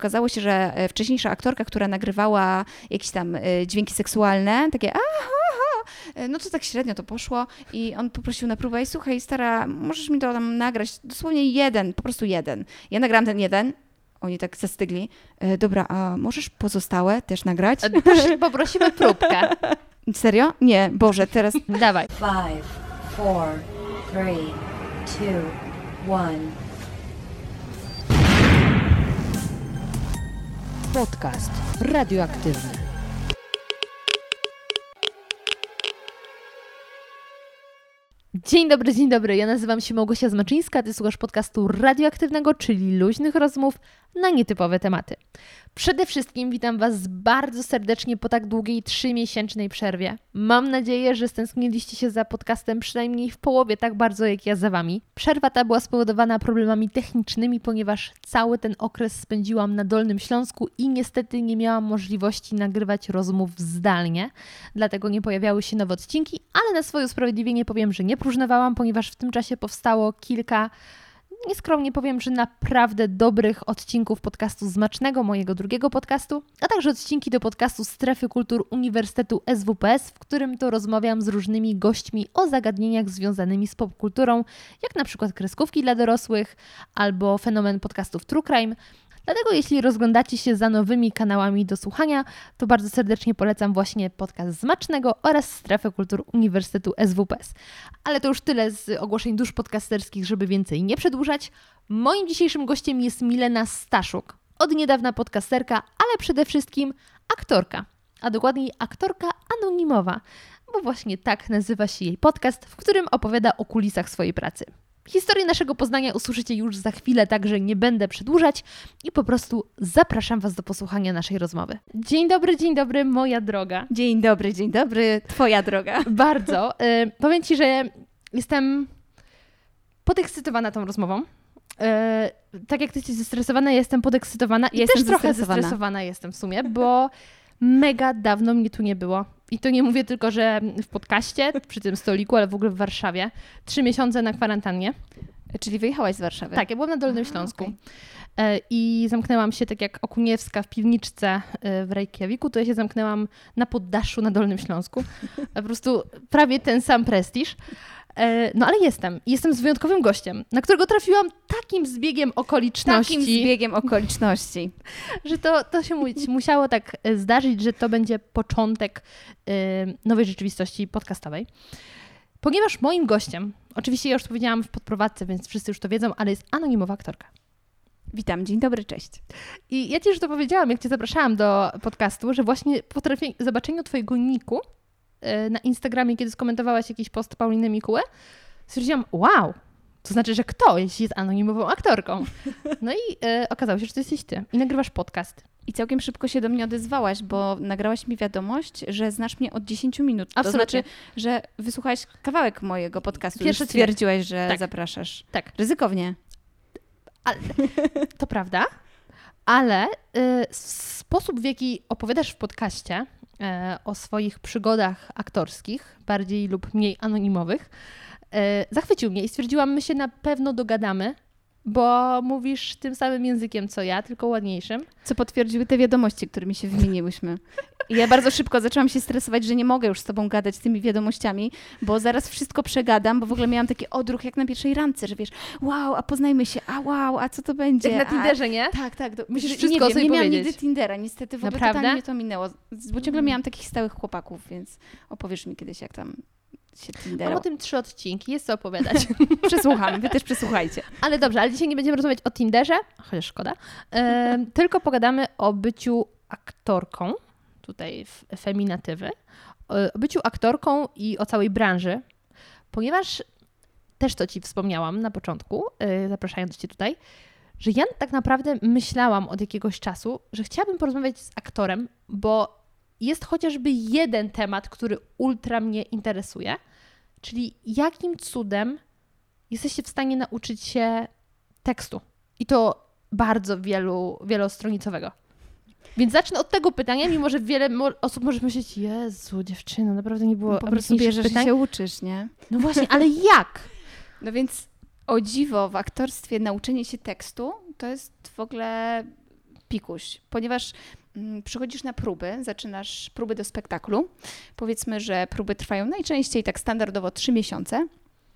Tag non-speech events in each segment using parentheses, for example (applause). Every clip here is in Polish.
Okazało się, że e, wcześniejsza aktorka, która nagrywała jakieś tam e, dźwięki seksualne, takie aha, aha, e, no to tak średnio to poszło i on poprosił na próbę i słuchaj stara, możesz mi to tam nagrać, dosłownie jeden, po prostu jeden. Ja nagrałam ten jeden, oni tak zastygli. Dobra, a możesz pozostałe też nagrać? Poprosimy próbkę. (laughs) Serio? Nie, Boże, teraz... Dawaj. Five, four, three, two, one. Podcast radioaktywny. Dzień dobry, dzień dobry. Ja nazywam się Małgosia Zmaczyńska, ty słuchasz podcastu radioaktywnego, czyli luźnych rozmów na nietypowe tematy. Przede wszystkim witam Was bardzo serdecznie po tak długiej trzymiesięcznej przerwie. Mam nadzieję, że stęskniliście się za podcastem przynajmniej w połowie tak bardzo jak ja za Wami. Przerwa ta była spowodowana problemami technicznymi, ponieważ cały ten okres spędziłam na Dolnym Śląsku i niestety nie miałam możliwości nagrywać rozmów zdalnie, dlatego nie pojawiały się nowe odcinki, ale na swoje usprawiedliwienie powiem, że nie próżnowałam, ponieważ w tym czasie powstało kilka nieskromnie powiem, że naprawdę dobrych odcinków podcastu Zmacznego, mojego drugiego podcastu, a także odcinki do podcastu Strefy Kultur Uniwersytetu SWPS, w którym to rozmawiam z różnymi gośćmi o zagadnieniach związanymi z popkulturą, jak na przykład kreskówki dla dorosłych albo fenomen podcastów True Crime, Dlatego jeśli rozglądacie się za nowymi kanałami do słuchania, to bardzo serdecznie polecam właśnie podcast Zmacznego oraz Strefę Kultur Uniwersytetu SWPS. Ale to już tyle z ogłoszeń dusz podcasterskich, żeby więcej nie przedłużać. Moim dzisiejszym gościem jest Milena Staszuk. Od niedawna podcasterka, ale przede wszystkim aktorka. A dokładniej aktorka anonimowa, bo właśnie tak nazywa się jej podcast, w którym opowiada o kulisach swojej pracy. Historię naszego poznania usłyszycie już za chwilę, także nie będę przedłużać i po prostu zapraszam Was do posłuchania naszej rozmowy. Dzień dobry, dzień dobry, moja droga. Dzień dobry, dzień dobry, Twoja droga. (laughs) Bardzo. Y, powiem Ci, że jestem podekscytowana tą rozmową. Y, tak jak Ty jesteś zestresowana, jestem podekscytowana i jestem też trochę zestresowana jestem w sumie, bo mega dawno mnie tu nie było. I to nie mówię tylko, że w podcaście, przy tym stoliku, ale w ogóle w Warszawie. Trzy miesiące na kwarantannie. Czyli wyjechałaś z Warszawy? Tak, ja byłam na Dolnym Aha, Śląsku. Okay. I zamknęłam się tak jak Okuniewska w piwniczce e, w Reykjaviku, to ja się zamknęłam na poddaszu na Dolnym Śląsku. Po prostu prawie ten sam prestiż. E, no ale jestem. Jestem z wyjątkowym gościem, na którego trafiłam takim zbiegiem okoliczności. Takim zbiegiem okoliczności. (laughs) że to, to się musiało tak e, zdarzyć, że to będzie początek e, nowej rzeczywistości podcastowej. Ponieważ moim gościem, oczywiście ja już powiedziałam w podprowadzce, więc wszyscy już to wiedzą, ale jest anonimowa aktorka. Witam, dzień dobry, cześć. I ja Ci już to powiedziałam, jak Cię zapraszałam do podcastu, że właśnie po zobaczeniu Twojego niku na Instagramie, kiedy skomentowałaś jakiś post Pauliny Mikułę, stwierdziłam, wow, to znaczy, że kto, jeśli jest anonimową aktorką? No i e, okazało się, że to jesteś ty i nagrywasz podcast. I całkiem szybko się do mnie odezwałaś, bo nagrałaś mi wiadomość, że znasz mnie od 10 minut. Absolutnie. To znaczy, że wysłuchałaś kawałek mojego podcastu Pierwszy stwierdziłaś, że tak. zapraszasz. Tak. Ryzykownie. Ale, to prawda, ale y, sposób, w jaki opowiadasz w podcaście, o swoich przygodach aktorskich, bardziej lub mniej anonimowych, e, zachwycił mnie i stwierdziłam, my się na pewno dogadamy, bo mówisz tym samym językiem co ja, tylko ładniejszym. Co potwierdziły te wiadomości, którymi się wymieniłyśmy. I ja bardzo szybko zaczęłam się stresować, że nie mogę już z tobą gadać tymi wiadomościami, bo zaraz wszystko przegadam, bo w ogóle miałam taki odruch jak na pierwszej randce, że wiesz, wow, a poznajmy się, a wow, a co to będzie? Jak na Tinderze, nie? Tak, tak. Do, Musisz wszystko nie wiem, nie miałam nigdy Tindera, niestety w ogóle Naprawdę? totalnie mnie to minęło, bo ciągle miałam takich stałych chłopaków, więc opowiesz mi kiedyś, jak tam się Tindera. Mam o tym trzy odcinki, jest co opowiadać. (laughs) Przesłucham, wy też przesłuchajcie. Ale dobrze, ale dzisiaj nie będziemy rozmawiać o Tinderze, chociaż szkoda, e, (laughs) tylko pogadamy o byciu aktorką, tutaj feminatywy, o byciu aktorką i o całej branży, ponieważ też to Ci wspomniałam na początku, e, zapraszając Cię tutaj, że ja tak naprawdę myślałam od jakiegoś czasu, że chciałabym porozmawiać z aktorem, bo jest chociażby jeden temat, który ultra mnie interesuje, czyli jakim cudem jesteście w stanie nauczyć się tekstu. I to bardzo wielu, wielostronicowego. Więc zacznę od tego pytania, mimo że wiele osób może myśleć, Jezu, dziewczyno, naprawdę nie było no, Po prostu bierzesz pytań. się uczysz, nie? No właśnie, ale jak? (laughs) No więc o dziwo w aktorstwie nauczenie się tekstu to jest w ogóle pikuś, ponieważ przychodzisz na próby, zaczynasz próby do spektaklu. Powiedzmy, że próby trwają najczęściej tak standardowo trzy miesiące.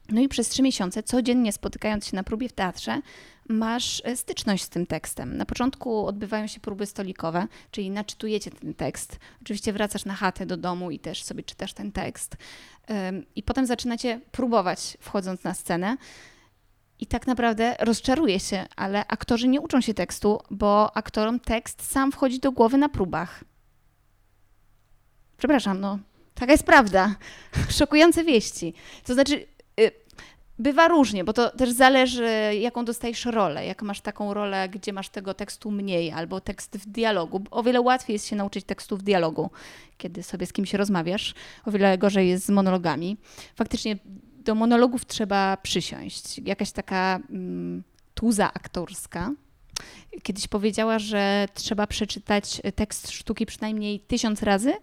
No i przez trzy miesiące, codziennie spotykając się na próbie w teatrze, masz e, styczność z tym tekstem. Na początku odbywają się próby stolikowe, czyli naczytujecie ten tekst. Oczywiście wracasz na chatę do domu i też sobie czytasz ten tekst. I potem zaczynacie próbować, wchodząc na scenę. I tak naprawdę rozczaruje się, ale aktorzy nie uczą się tekstu, bo aktorom tekst sam wchodzi do głowy na próbach. Przepraszam, no, taka jest prawda. (laughs) Szokujące wieści. To znaczy, y, bywa różnie, bo to też zależy, jaką dostajesz rolę. Jak masz taką rolę, gdzie masz tego tekstu mniej, albo tekst w dialogu. O wiele łatwiej jest się nauczyć tekstu w dialogu, kiedy sobie z kimś rozmawiasz. O wiele gorzej jest z monologami. Faktycznie do monologów trzeba przysiąść. Jakaś taka mm, tuza aktorska kiedyś powiedziała, że trzeba przeczytać tekst sztuki przynajmniej tysiąc razy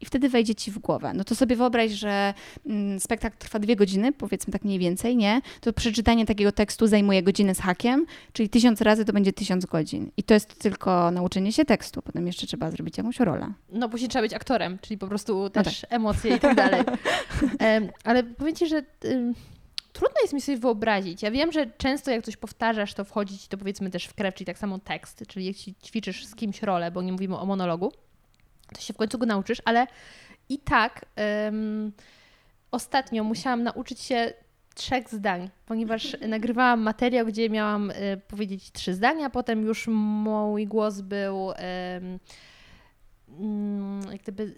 i wtedy wejdzie ci w głowę. No to sobie wyobraź, że mm, spektakl trwa dwie godziny, powiedzmy tak mniej więcej, nie? To przeczytanie takiego tekstu zajmuje godzinę z hakiem, czyli tysiąc razy to będzie tysiąc godzin. I to jest tylko nauczenie się tekstu, potem jeszcze trzeba zrobić jakąś rolę. No później trzeba być aktorem, czyli po prostu też emocje i tak dalej. (laughs) Ale powiem Ci, że trudno jest mi sobie wyobrazić. Ja wiem, że często jak coś powtarzasz, to wchodzi Ci to powiedzmy też w krew, czyli tak samo tekst, czyli jak ćwiczysz z kimś rolę, bo nie mówimy o monologu, to się w końcu go nauczysz, ale i tak ym, ostatnio musiałam nauczyć się trzech zdań, ponieważ (laughs) nagrywałam materiał, gdzie miałam y, powiedzieć trzy zdania, potem już mój głos był mm, jak gdyby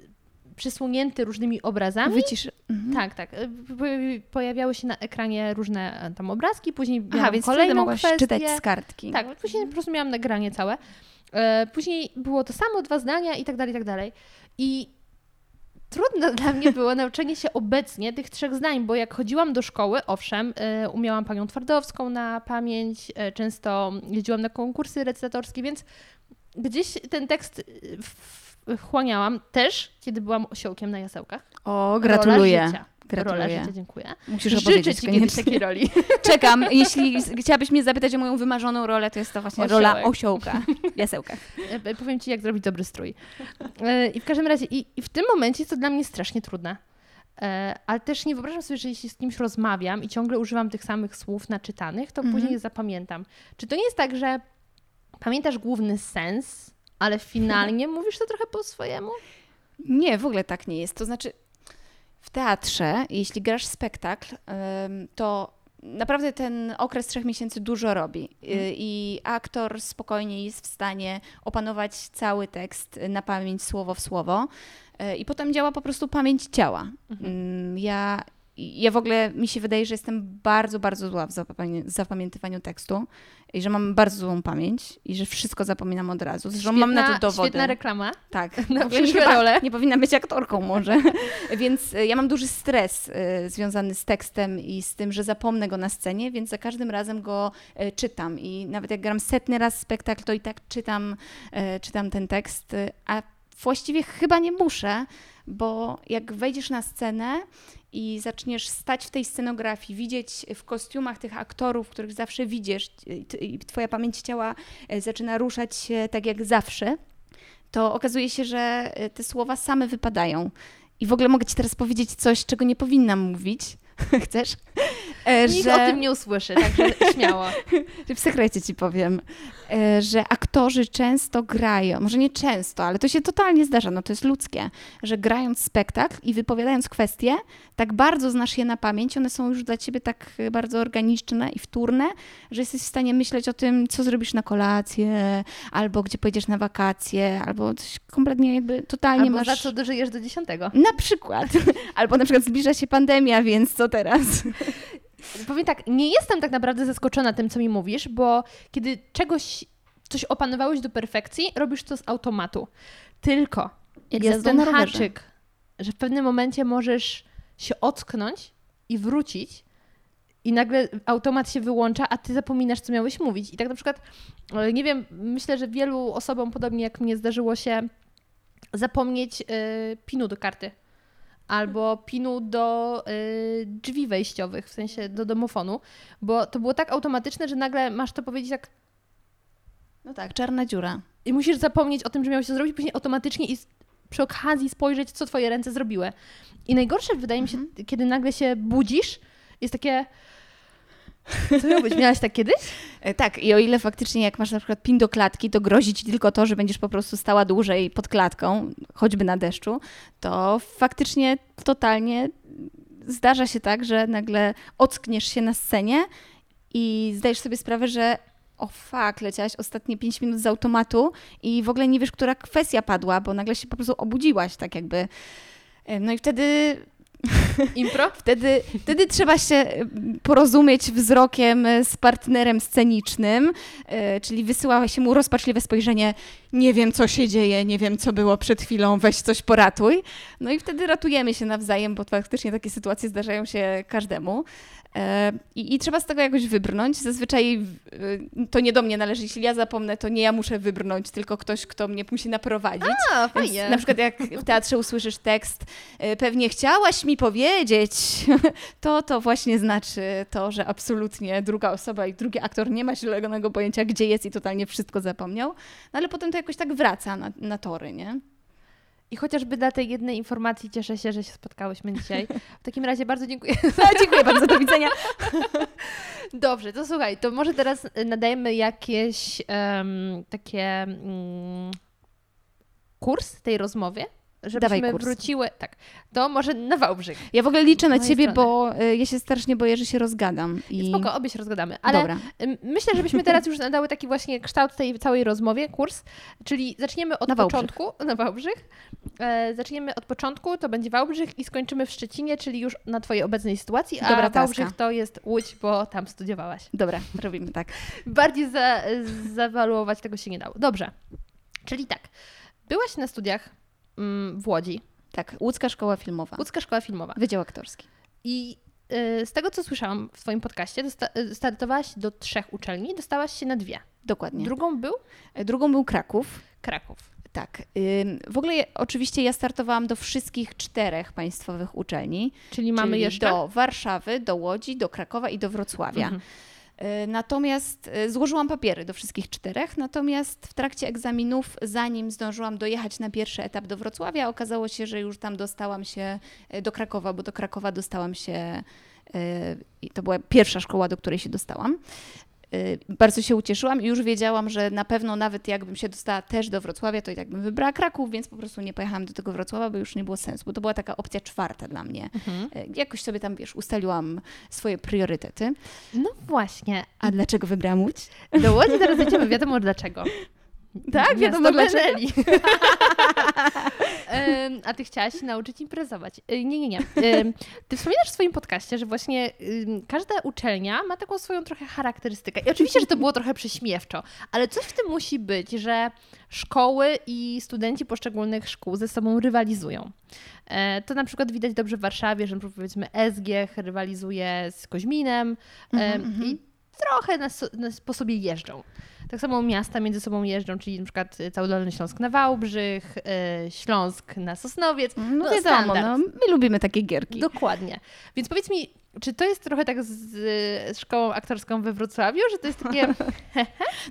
przysłonięty różnymi obrazami. Wycisz. Mhm. Tak, tak. Y, po- Pojawiały się na ekranie różne e, tam obrazki, później miałam Aha, więc kolejną mogłaś kwestię. czytać z kartki. Tak, później po prostu miałam nagranie całe. E, Później było to samo, dwa zdania i tak dalej, i tak dalej. I trudno dla mnie było nauczenie się obecnie tych trzech zdań, bo jak chodziłam do szkoły, owszem, e, umiałam panią Twardowską na pamięć, e, często jeździłam na konkursy recytatorskie, więc gdzieś ten tekst wchłaniałam też, kiedy byłam osiołkiem na jasełkach. O, gratuluję. Rola życia. Gratuluję. Rola życia, dziękuję. Musisz Życzę Ci kiedyś takiej roli. (laughs) Czekam. Jeśli chciałabyś mnie zapytać o moją wymarzoną rolę, to jest to właśnie rola Osiołek. osiołka. (laughs) Jasełka. E, Powiem Ci, jak zrobić dobry strój. E, I w każdym razie, i, i w tym momencie jest to dla mnie strasznie trudne. E, Ale też nie wyobrażam sobie, że jeśli z kimś rozmawiam i ciągle używam tych samych słów naczytanych, to Mhm. później je zapamiętam. Czy to nie jest tak, że pamiętasz główny sens, ale finalnie (laughs) mówisz to trochę po swojemu? Nie, w ogóle tak nie jest. To znaczy, w teatrze, jeśli grasz spektakl, to naprawdę ten okres trzech miesięcy dużo robi. Y, I aktor spokojnie jest w stanie opanować cały tekst na pamięć, słowo w słowo. Y, I potem działa po prostu pamięć ciała. Ym, Ja, ja w ogóle mi się wydaje, że jestem bardzo, bardzo zła w zapamię- zapamiętywaniu tekstu i że mam bardzo złą pamięć i że wszystko zapominam od razu. Zresztą mam na to dowody. Świetna reklama. Tak, (laughs) Na chyba role. Nie powinna być aktorką może. (laughs) więc y, ja mam duży stres y, związany z tekstem i z tym, że zapomnę go na scenie, więc za każdym razem go y, czytam. I nawet jak gram setny raz spektakl, to i tak czytam, czytam ten tekst, a właściwie chyba nie muszę, bo jak wejdziesz na scenę i zaczniesz stać w tej scenografii, widzieć w kostiumach tych aktorów, których zawsze widzisz, i twoja pamięć ciała y, zaczyna ruszać się tak jak zawsze, to okazuje się, że y, te słowa same wypadają. I w ogóle mogę Ci teraz powiedzieć coś, czego nie powinnam mówić. (laughs) Chcesz? E, Nikt o tym nie usłyszy, także śmiało. (laughs) że w sekrecie ci powiem, e, że aktorzy często grają, może nie często, ale to się totalnie zdarza, no to jest ludzkie, że grając spektakl i wypowiadając kwestie, tak bardzo znasz je na pamięć, one są już dla ciebie tak e, bardzo organiczne i wtórne, że jesteś w stanie myśleć o tym, co zrobisz na kolację, albo gdzie pojedziesz na wakacje, albo coś kompletnie jakby totalnie Albo masz... za co dożyjesz do dziesiątego. Na przykład. (laughs) Albo na przykład zbliża się pandemia, więc co teraz? (laughs) Powiem tak, nie jestem tak naprawdę zaskoczona tym, co mi mówisz, bo kiedy czegoś, coś opanowałeś do perfekcji, robisz to z automatu. Tylko Jak jest ten haczyk, że w pewnym momencie możesz się ocknąć i wrócić i nagle automat się wyłącza, a ty zapominasz, co miałeś mówić. I tak na przykład, e, nie wiem, myślę, że wielu osobom, podobnie jak mnie, zdarzyło się zapomnieć y, pinu do karty. Albo pinu do y, drzwi wejściowych, w sensie do domofonu, bo to było tak automatyczne, że nagle masz to powiedzieć tak No tak, czarna dziura. I musisz zapomnieć o tym, że miałeś to zrobić, później automatycznie i przy okazji spojrzeć, co twoje ręce zrobiły. I najgorsze wydaje mi się, kiedy nagle się budzisz, jest takie... Co miało być? Miałaś tak kiedyś? E, Tak, i o ile faktycznie jak masz na przykład pin do klatki, to grozi ci tylko to, że będziesz po prostu stała dłużej pod klatką, choćby na deszczu, to faktycznie totalnie zdarza się tak, że nagle ockniesz się na scenie i zdajesz sobie sprawę, że o fuck, leciałaś ostatnie 5 minut z automatu i w ogóle nie wiesz, która kwestia padła, bo nagle się po prostu obudziłaś, tak jakby. E, No i wtedy (laughs) Impro? Wtedy, wtedy trzeba się y, porozumieć wzrokiem y, z partnerem scenicznym, y, czyli wysyła się mu rozpaczliwe spojrzenie, nie wiem co się dzieje, nie wiem co było przed chwilą, weź coś poratuj. No i wtedy ratujemy się nawzajem, bo faktycznie takie sytuacje zdarzają się każdemu. E, I, I trzeba z tego jakoś wybrnąć. Zazwyczaj y, to nie do mnie należy. Jeśli ja zapomnę, to nie ja muszę wybrnąć, tylko ktoś, kto mnie musi naprowadzić. A, Więc fajnie. Na przykład jak w teatrze usłyszysz tekst, y, pewnie chciałaś mi powiedzieć, (laughs) to to właśnie znaczy to, że absolutnie druga osoba i drugi aktor nie ma zielonego pojęcia, gdzie jest i totalnie wszystko zapomniał. No ale potem to jakoś tak wraca na, na tory, nie? I chociażby dla tej jednej informacji cieszę się, że się spotkałyśmy dzisiaj. W takim razie bardzo dziękuję. (laughs) (laughs) Dziękuję bardzo, do widzenia. (laughs) Dobrze, to słuchaj, to może teraz y, nadajemy jakieś em, takie mm, kurs tej rozmowie, żebyśmy wróciły. Tak, to może na Wałbrzych. Ja w ogóle liczę na mojej ciebie, strony. bo y, ja się strasznie boję, że się rozgadam. I... Spoko, obie się rozgadamy. Ale Dobra. myślę, żebyśmy teraz już nadały taki właśnie kształt tej całej rozmowie, kurs, czyli zaczniemy od Na Wałbrzych. początku, na Wałbrzych. E, zaczniemy od początku, to będzie Wałbrzych i skończymy w Szczecinie, czyli już na twojej obecnej sytuacji, a Dobra, Wałbrzych to jest Łódź, bo tam studiowałaś. Dobra, robimy tak. Bardziej za, zawaluować tego się nie dało. Dobrze, czyli tak, byłaś na studiach w Łodzi, Tak, Łódzka Szkoła Filmowa. Łódzka Szkoła Filmowa Wydział Aktorski. i y, z tego, co słyszałam w Twoim podcaście, y, startowałaś do trzech uczelni, dostałaś się na dwie. Dokładnie. Drugą był E, Drugą był Kraków. Kraków. Tak. W ogóle oczywiście ja startowałam do wszystkich czterech państwowych uczelni. Czyli mamy czyli jeszcze. do Warszawy, do Łodzi, do Krakowa i do Wrocławia. Mhm. Y, Natomiast y, złożyłam papiery do wszystkich czterech, natomiast w trakcie egzaminów, zanim zdążyłam dojechać na pierwszy etap do Wrocławia, okazało się, że już tam dostałam się y, do Krakowa, bo do Krakowa dostałam się, i to była pierwsza szkoła, do której się dostałam. Y, Bardzo się ucieszyłam i już wiedziałam, że na pewno nawet jakbym się dostała też do Wrocławia, to i tak bym wybrała Kraków, więc po prostu nie pojechałam do tego Wrocławia, bo już nie było sensu, bo to była taka opcja czwarta dla mnie. Mhm. Y, Jakoś sobie tam, wiesz, ustaliłam swoje priorytety. No właśnie. A dlaczego wybrałam Łódź? Do Łodzi teraz będziemy wiadomo dlaczego. Tak, wiadomo dlaczego. (laughs) A ty chciałaś się nauczyć imprezować. Y, Nie, nie, nie. Ty wspominasz w swoim podcaście, że właśnie każda uczelnia ma taką swoją trochę charakterystykę. I oczywiście, że to było trochę prześmiewczo, ale coś w tym musi być, że szkoły i studenci poszczególnych szkół ze sobą rywalizują. E, To na przykład widać dobrze w Warszawie, że powiedzmy SGH rywalizuje z Koźminem Mhm, em, i trochę na, na, po sobie jeżdżą. Tak samo miasta między sobą jeżdżą, czyli na przykład y, cały Dolny Śląsk na Wałbrzych, y, Śląsk na Sosnowiec. No, wiadomo, standard. no, my lubimy takie gierki. Dokładnie. Więc powiedz mi, czy to jest trochę tak z, z szkołą aktorską we Wrocławiu, że to jest takie... (laughs)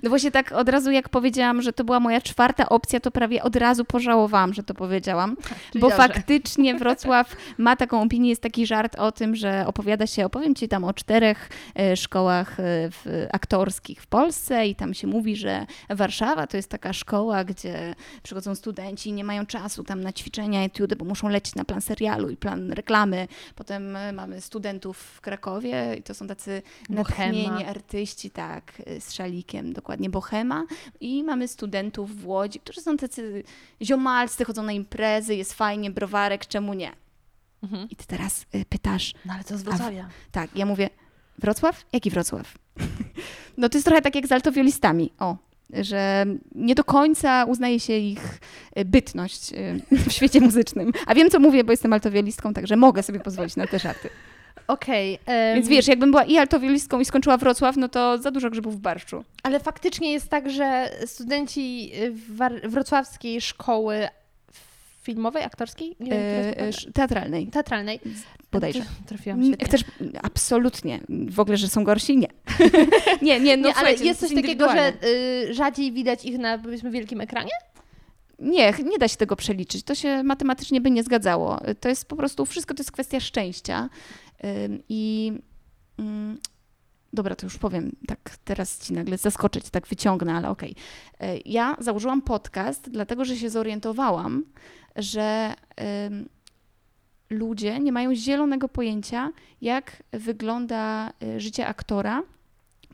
No właśnie tak od razu jak powiedziałam, że to była moja czwarta opcja, to prawie od razu pożałowałam, że to powiedziałam. (laughs) Czyli bo dobrze. faktycznie Wrocław ma taką opinię, jest taki żart o tym, że opowiada się, opowiem Ci tam o czterech e, szkołach e, w, aktorskich w Polsce i tam się mówi, że Warszawa to jest taka szkoła, gdzie przychodzą studenci i nie mają czasu tam na ćwiczenia, etiudy, bo muszą lecieć na plan serialu i plan reklamy. Potem e, mamy studentów w Krakowie i to są tacy natchnieni artyści, tak, e, z szalikiem, dokładnie Bohema. I mamy studentów w Łodzi, którzy są tacy ziomalscy, chodzą na imprezy, jest fajnie, browarek, czemu nie? Mhm. I ty teraz y, pytasz, No ale co z Wrocławia? tak, ja mówię, Wrocław? Jaki Wrocław? (laughs) no to jest trochę tak jak z altowiolistami, o, że nie do końca uznaje się ich y, bytność y, w świecie muzycznym. A wiem, co mówię, bo jestem altowiolistką, także mogę sobie pozwolić na te żarty. Okej. em, Więc wiesz, jakbym była i altowiolistką i skończyła Wrocław, no to za dużo grzybów w barszczu. Ale faktycznie jest tak, że studenci y, wrocławskiej szkoły filmowej, aktorskiej? Nie wiem, E, teatralnej, Teatralnej. bodajże. Trafiłam świetnie. Chcesz, absolutnie. W ogóle, że są gorsi? Nie. (laughs) nie, nie, no nie, ale słuchajcie, jest coś takiego, że y, rzadziej widać ich na powiedzmy wielkim ekranie? Nie, nie da się tego przeliczyć. To się matematycznie by nie zgadzało. To jest po prostu, wszystko to jest kwestia szczęścia. I mm, dobra, to już powiem, tak teraz ci nagle zaskoczyć, tak wyciągnę, ale okej. Y, Ja założyłam podcast, dlatego że się zorientowałam, że ludzie nie mają zielonego pojęcia, jak wygląda y, życie aktora,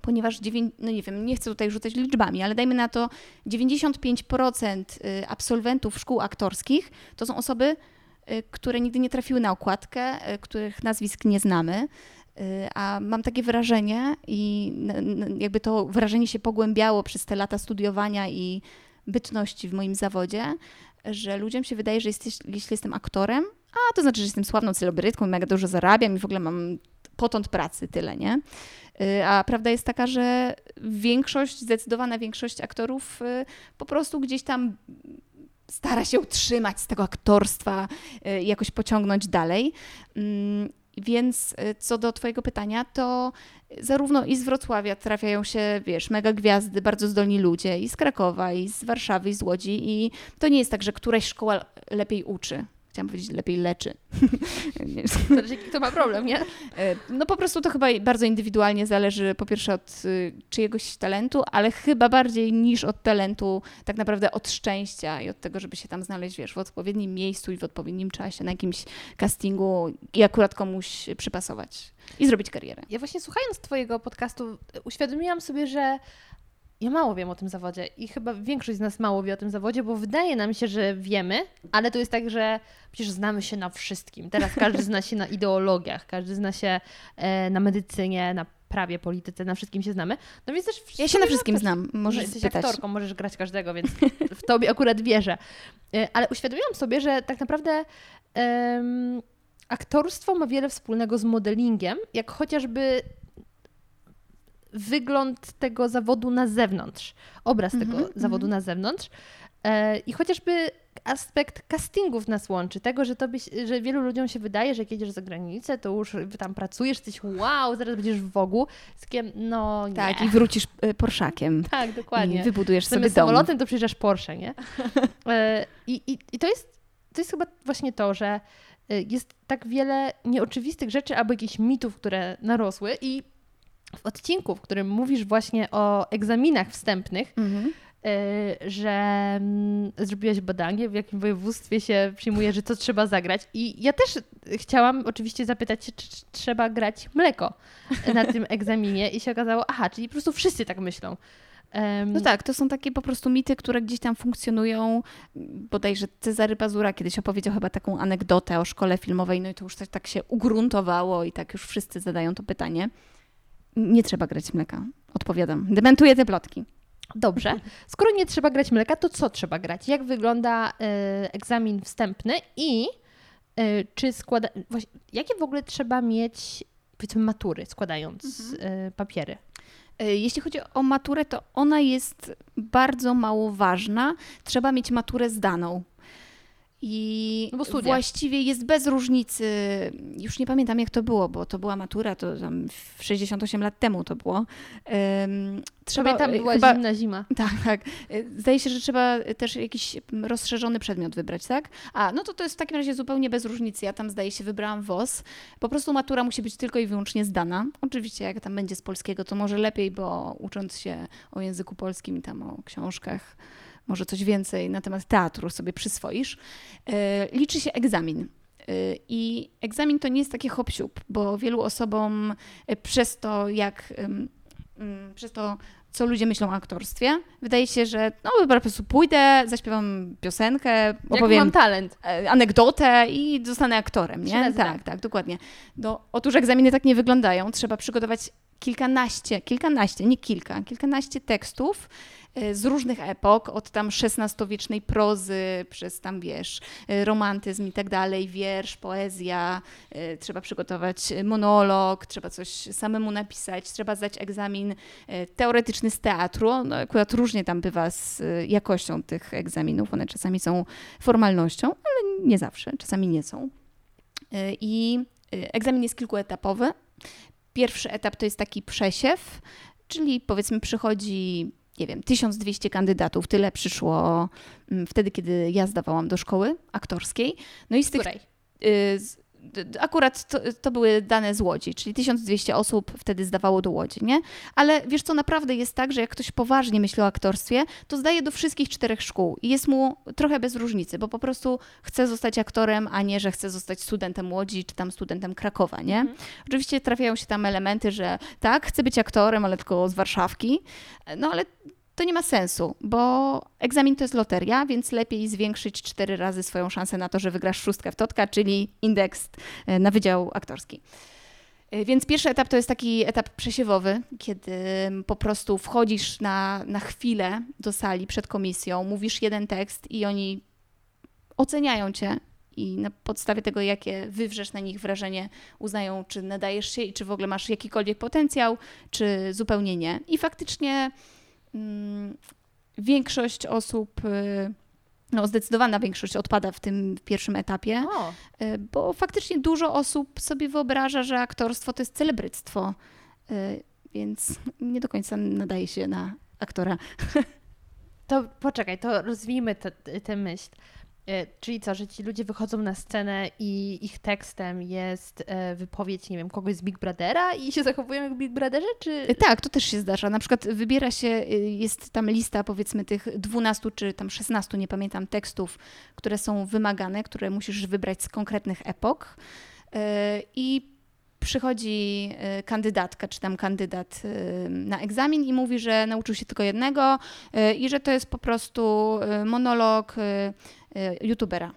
ponieważ, no nie wiem, nie chcę tutaj rzucać liczbami, ale dajmy na to 95% y, absolwentów szkół aktorskich to są osoby, które nigdy nie trafiły na okładkę, y, których nazwisk nie znamy. Y, A mam takie wrażenie, i jakby to wrażenie się pogłębiało przez te lata studiowania i bytności w moim zawodzie, że ludziom się wydaje, że jesteś, jeśli jestem aktorem, a to znaczy, że jestem sławną celebrytką, mega dużo zarabiam i w ogóle mam potąd pracy, tyle, nie? Y, A prawda jest taka, że większość, zdecydowana większość aktorów y, po prostu gdzieś tam stara się utrzymać z tego aktorstwa, y, jakoś pociągnąć dalej. Mm, Więc y, co do Twojego pytania, to zarówno i z Wrocławia trafiają się, wiesz, mega gwiazdy, bardzo zdolni ludzie, i z Krakowa, i z Warszawy, i z Łodzi. I to nie jest tak, że któraś szkoła lepiej uczy. Chciałam powiedzieć, lepiej leczy. (laughs) Zależy, jaki to ma problem, nie? E, No po prostu to chyba bardzo indywidualnie zależy po pierwsze od y, czyjegoś talentu, ale chyba bardziej niż od talentu, tak naprawdę od szczęścia i od tego, żeby się tam znaleźć, wiesz, w odpowiednim miejscu i w odpowiednim czasie, na jakimś castingu i akurat komuś przypasować i zrobić karierę. Ja właśnie słuchając Twojego podcastu uświadomiłam sobie, że ja mało wiem o tym zawodzie i chyba większość z nas mało wie o tym zawodzie, bo wydaje nam się, że wiemy, ale to jest tak, że przecież znamy się na wszystkim. Teraz każdy zna się na ideologiach, każdy zna się e, na medycynie, na prawie, polityce, na wszystkim się znamy. No więc też Ja się na wszystkim znam, Możesz jesteś spytać. aktorką, możesz grać każdego, więc w tobie akurat wierzę. E, Ale uświadomiłam sobie, że tak naprawdę aktorstwo ma wiele wspólnego z modelingiem, jak chociażby wygląd tego zawodu na zewnątrz, obraz Mhm, tego zawodu na zewnątrz. E, I chociażby aspekt castingów nas łączy, tego, że, tobie, że wielu ludziom się wydaje, że jak jedziesz za granicę, to już tam pracujesz, jesteś wow, zaraz będziesz w Wogu. Z takiem, no nie. Tak, i wrócisz y, Porszakiem. (laughs) Tak, dokładnie. I wybudujesz sobie Zamiast dom. samolotem to przyjeżdżasz Porsche, nie? (laughs) E, I, i, i to, jest, to jest chyba właśnie to, że e, jest tak wiele nieoczywistych rzeczy albo jakichś mitów, które narosły i w odcinku, w którym mówisz właśnie o egzaminach wstępnych, Mhm. e, że mm, zrobiłeś badanie, w jakim województwie się przyjmuje, że co trzeba zagrać. I ja też chciałam oczywiście zapytać się, czy, czy trzeba grać mleko na (laughs) tym egzaminie i się okazało, aha, czyli po prostu wszyscy tak myślą. No tak, to są takie po prostu mity, które gdzieś tam funkcjonują. Bodajże Cezary Pazura kiedyś opowiedział chyba taką anegdotę o szkole filmowej, no i to już tak, tak się ugruntowało i tak już wszyscy zadają to pytanie. Nie trzeba grać mleka, odpowiadam. Dementuję te plotki. Dobrze. Skoro nie trzeba grać mleka, to co trzeba grać? Jak wygląda y, egzamin wstępny i y, czy składa... Właśnie, jakie w ogóle trzeba mieć, powiedzmy, matury składając y, papiery? Y, Jeśli chodzi o maturę, to ona jest bardzo mało ważna. Trzeba mieć maturę zdaną. I No właściwie jest bez różnicy. Już nie pamiętam, jak to było, bo to była matura, to tam w 68 lat temu to było. Ym, Trzeba, Pamiętam, y, była chyba, zimna zima. (laughs) Tak, tak. Y, Zdaje się, że trzeba też jakiś rozszerzony przedmiot wybrać, tak? A, no to to jest w takim razie zupełnie bez różnicy. Ja tam, zdaje się, wybrałam WOS. Po prostu matura musi być tylko i wyłącznie zdana. Oczywiście, jak tam będzie z polskiego, to może lepiej, bo ucząc się o języku polskim i tam o książkach, może coś więcej na temat teatru sobie przyswoisz. Y, Liczy się egzamin. Y, I egzamin to nie jest takie hop bo wielu osobom y, przez to, jak ym, przez to, co ludzie myślą o aktorstwie, wydaje się, że no po prostu pójdę, zaśpiewam piosenkę, Jak opowiem mam talent. e, anegdotę i zostanę aktorem, nie? nazywa. Tak, tak, dokładnie. No, otóż egzaminy tak nie wyglądają. Trzeba przygotować kilkanaście, kilkanaście, nie kilka, kilkanaście tekstów e, z różnych epok, od tam XVI-wiecznej prozy, przez tam, wiesz, e, romantyzm i tak dalej, wiersz, poezja, e, trzeba przygotować monolog, trzeba coś samemu napisać, trzeba zdać egzamin e, teoretyczny z teatru. No, akurat różnie tam bywa z e, jakością tych egzaminów, one czasami są formalnością, ale nie zawsze, czasami nie są. I egzamin jest kilkuetapowy. pierwszy etap to jest taki przesiew, czyli powiedzmy przychodzi, nie wiem, 1200 kandydatów. Tyle przyszło mm, wtedy, kiedy ja zdawałam do szkoły aktorskiej. No i z tych Której? y, z- akurat to, to były dane z Łodzi, czyli 1200 osób wtedy zdawało do Łodzi, nie? Ale wiesz co, naprawdę jest tak, że jak ktoś poważnie myśli o aktorstwie, to zdaje do wszystkich czterech szkół i jest mu trochę bez różnicy, bo po prostu chce zostać aktorem, a nie, że chce zostać studentem Łodzi czy tam studentem Krakowa, nie? Oczywiście trafiają się tam elementy, że tak, chcę być aktorem, ale tylko z Warszawki, no ale to nie ma sensu, bo egzamin to jest loteria, więc lepiej zwiększyć cztery razy swoją szansę na to, że wygrasz szóstkę w Totka, czyli indeks e, na wydział aktorski. E, Więc pierwszy etap to jest taki etap przesiewowy, kiedy po prostu wchodzisz na, na chwilę do sali przed komisją, mówisz jeden tekst i oni oceniają cię i na podstawie tego, jakie wywrzesz na nich wrażenie, uznają, czy nadajesz się i czy w ogóle masz jakikolwiek potencjał, czy zupełnie nie. I faktycznie większość osób, y, no zdecydowana większość odpada w tym pierwszym etapie, O, y, bo faktycznie dużo osób sobie wyobraża, że aktorstwo to jest celebryctwo, y, więc nie do końca nadaje się na aktora. (laughs) to poczekaj, to rozwijmy tę myśl. E, Czyli co, że ci ludzie wychodzą na scenę i ich tekstem jest e, wypowiedź, nie wiem, kogoś z Big Brothera i się zachowują jak Big Brotherzy, czy... Y, Tak, to też się zdarza. Na przykład wybiera się, jest tam lista powiedzmy tych 12 czy tam 16, nie pamiętam, tekstów, które są wymagane, które musisz wybrać z konkretnych epok. I przychodzi kandydatka, czy tam kandydat na egzamin i mówi, że nauczył się tylko jednego i że to jest po prostu monolog youtubera.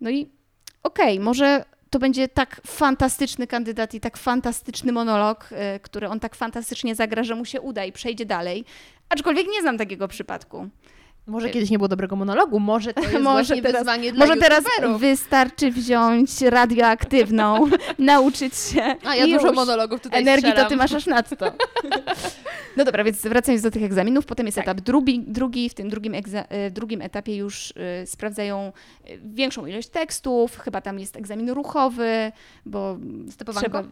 No i okej, może to będzie tak fantastyczny kandydat i tak fantastyczny monolog, y, który on tak fantastycznie zagra, że mu się uda i przejdzie dalej. Aczkolwiek nie znam takiego przypadku. Może kiedyś nie było dobrego monologu, może to (laughs) jest Może teraz- wyzwanie Może teraz youtuberów. wystarczy wziąć radioaktywną, (laughs) nauczyć się. A ja dużo monologów tutaj Energii to strzelam. ty masz aż nadto. (laughs) No dobra, więc wracając do tych egzaminów, potem jest Tak. etap drugi, drugi. W tym drugim, e, drugim etapie już y, sprawdzają y, większą ilość tekstów, chyba tam jest egzamin ruchowy, bo Stepowanko? trzeba...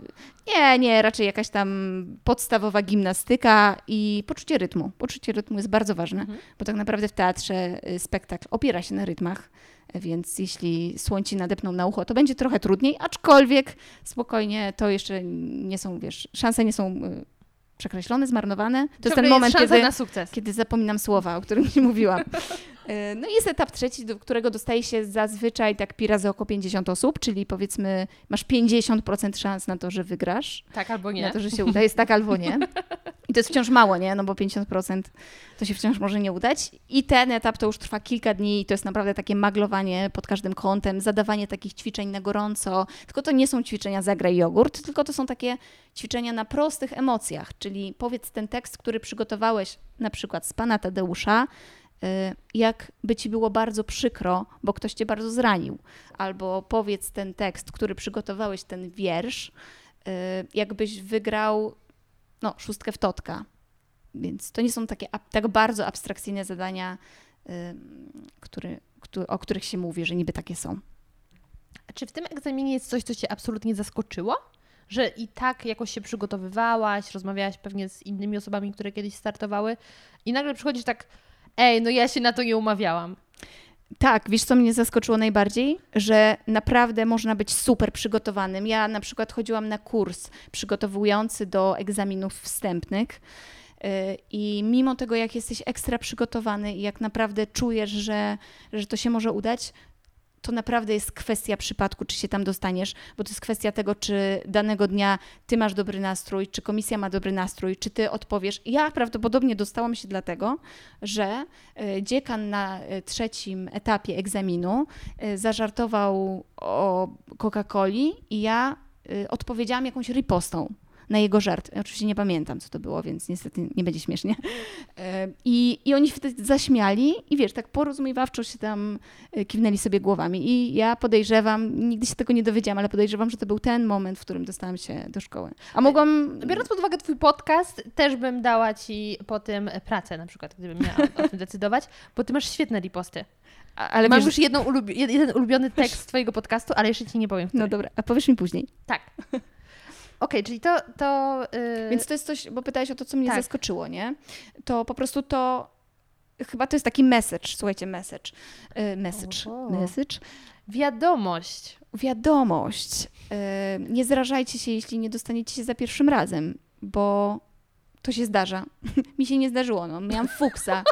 Nie, nie, raczej jakaś tam podstawowa gimnastyka i poczucie rytmu. Poczucie rytmu jest bardzo ważne, Mhm. bo tak naprawdę w teatrze y, spektakl opiera się na rytmach, więc jeśli słońci nadepną na ucho, to będzie trochę trudniej, aczkolwiek spokojnie, to jeszcze nie są, wiesz, szanse nie są y, przekreślone, zmarnowane. To jest ten jest moment, szansa kiedy, kiedy zapominam słowa, o którym ci mówiłam. (laughs) Y, No i jest etap trzeci, do którego dostaje się zazwyczaj tak pi razy około 50 osób, czyli powiedzmy masz 50% szans na to, że wygrasz, Tak albo nie. na to, że się uda, jest tak albo nie. (laughs) I to jest wciąż mało, nie? No bo 50% to się wciąż może nie udać. I ten etap to już trwa kilka dni i to jest naprawdę takie maglowanie pod każdym kątem, zadawanie takich ćwiczeń na gorąco. Tylko to nie są ćwiczenia zagraj jogurt, tylko to są takie ćwiczenia na prostych emocjach, czyli powiedz ten tekst, który przygotowałeś na przykład z pana Tadeusza, y, jak by ci było bardzo przykro, bo ktoś cię bardzo zranił. Albo powiedz ten tekst, który przygotowałeś, ten wiersz, y, jakbyś wygrał no, szóstkę w totka. Więc to nie są takie tak bardzo abstrakcyjne zadania, y, który, któ- o których się mówi, że niby takie są. Czy w tym egzaminie jest coś, co Cię absolutnie zaskoczyło? Że i tak jakoś się przygotowywałaś, rozmawiałaś pewnie z innymi osobami, które kiedyś startowały i nagle przychodzisz tak, ej, no ja się na to nie umawiałam. Tak, wiesz co mnie zaskoczyło najbardziej? Że naprawdę można być super przygotowanym. Ja na przykład chodziłam na kurs przygotowujący do egzaminów wstępnych. yy, I mimo tego, jak jesteś ekstra przygotowany i jak naprawdę czujesz, że, że to się może udać, to naprawdę jest kwestia przypadku, czy się tam dostaniesz, bo to jest kwestia tego, czy danego dnia ty masz dobry nastrój, czy komisja ma dobry nastrój, czy ty odpowiesz. Ja prawdopodobnie dostałam się dlatego, że y, dziekan na y, trzecim etapie egzaminu y, zażartował o Coca-Coli i ja odpowiedziałam jakąś ripostą na jego żart. Ja oczywiście nie pamiętam, co to było, więc niestety nie będzie śmiesznie. Y, (laughs) I, I oni wtedy zaśmiali i wiesz, tak porozumiewawczo się tam y, kiwnęli sobie głowami. I ja podejrzewam, nigdy się tego nie dowiedziałam, ale podejrzewam, że to był ten moment, w którym dostałam się do szkoły. A mogłam... Biorąc pod uwagę Twój podcast, też bym dała Ci po tym pracę na przykład, gdybym miała o tym (laughs) decydować, bo Ty masz świetne riposty. Ale Mam wiesz, już jedną ulubi- jeden ulubiony tekst Twojego podcastu, ale jeszcze Ci nie powiem, który. No dobra, a powiesz mi później. Tak. (laughs) Okej, czyli to... to yy... Więc to jest coś, bo pytałeś o to, co mnie Tak. zaskoczyło, nie? To po prostu to, chyba to jest taki message, słuchajcie, message. Y, message. Oho. Message. Wiadomość. Wiadomość. Y, nie zrażajcie się, jeśli nie dostaniecie się za pierwszym razem, bo to się zdarza. (laughs) mi się nie zdarzyło, no. Miałam fuksa. (laughs)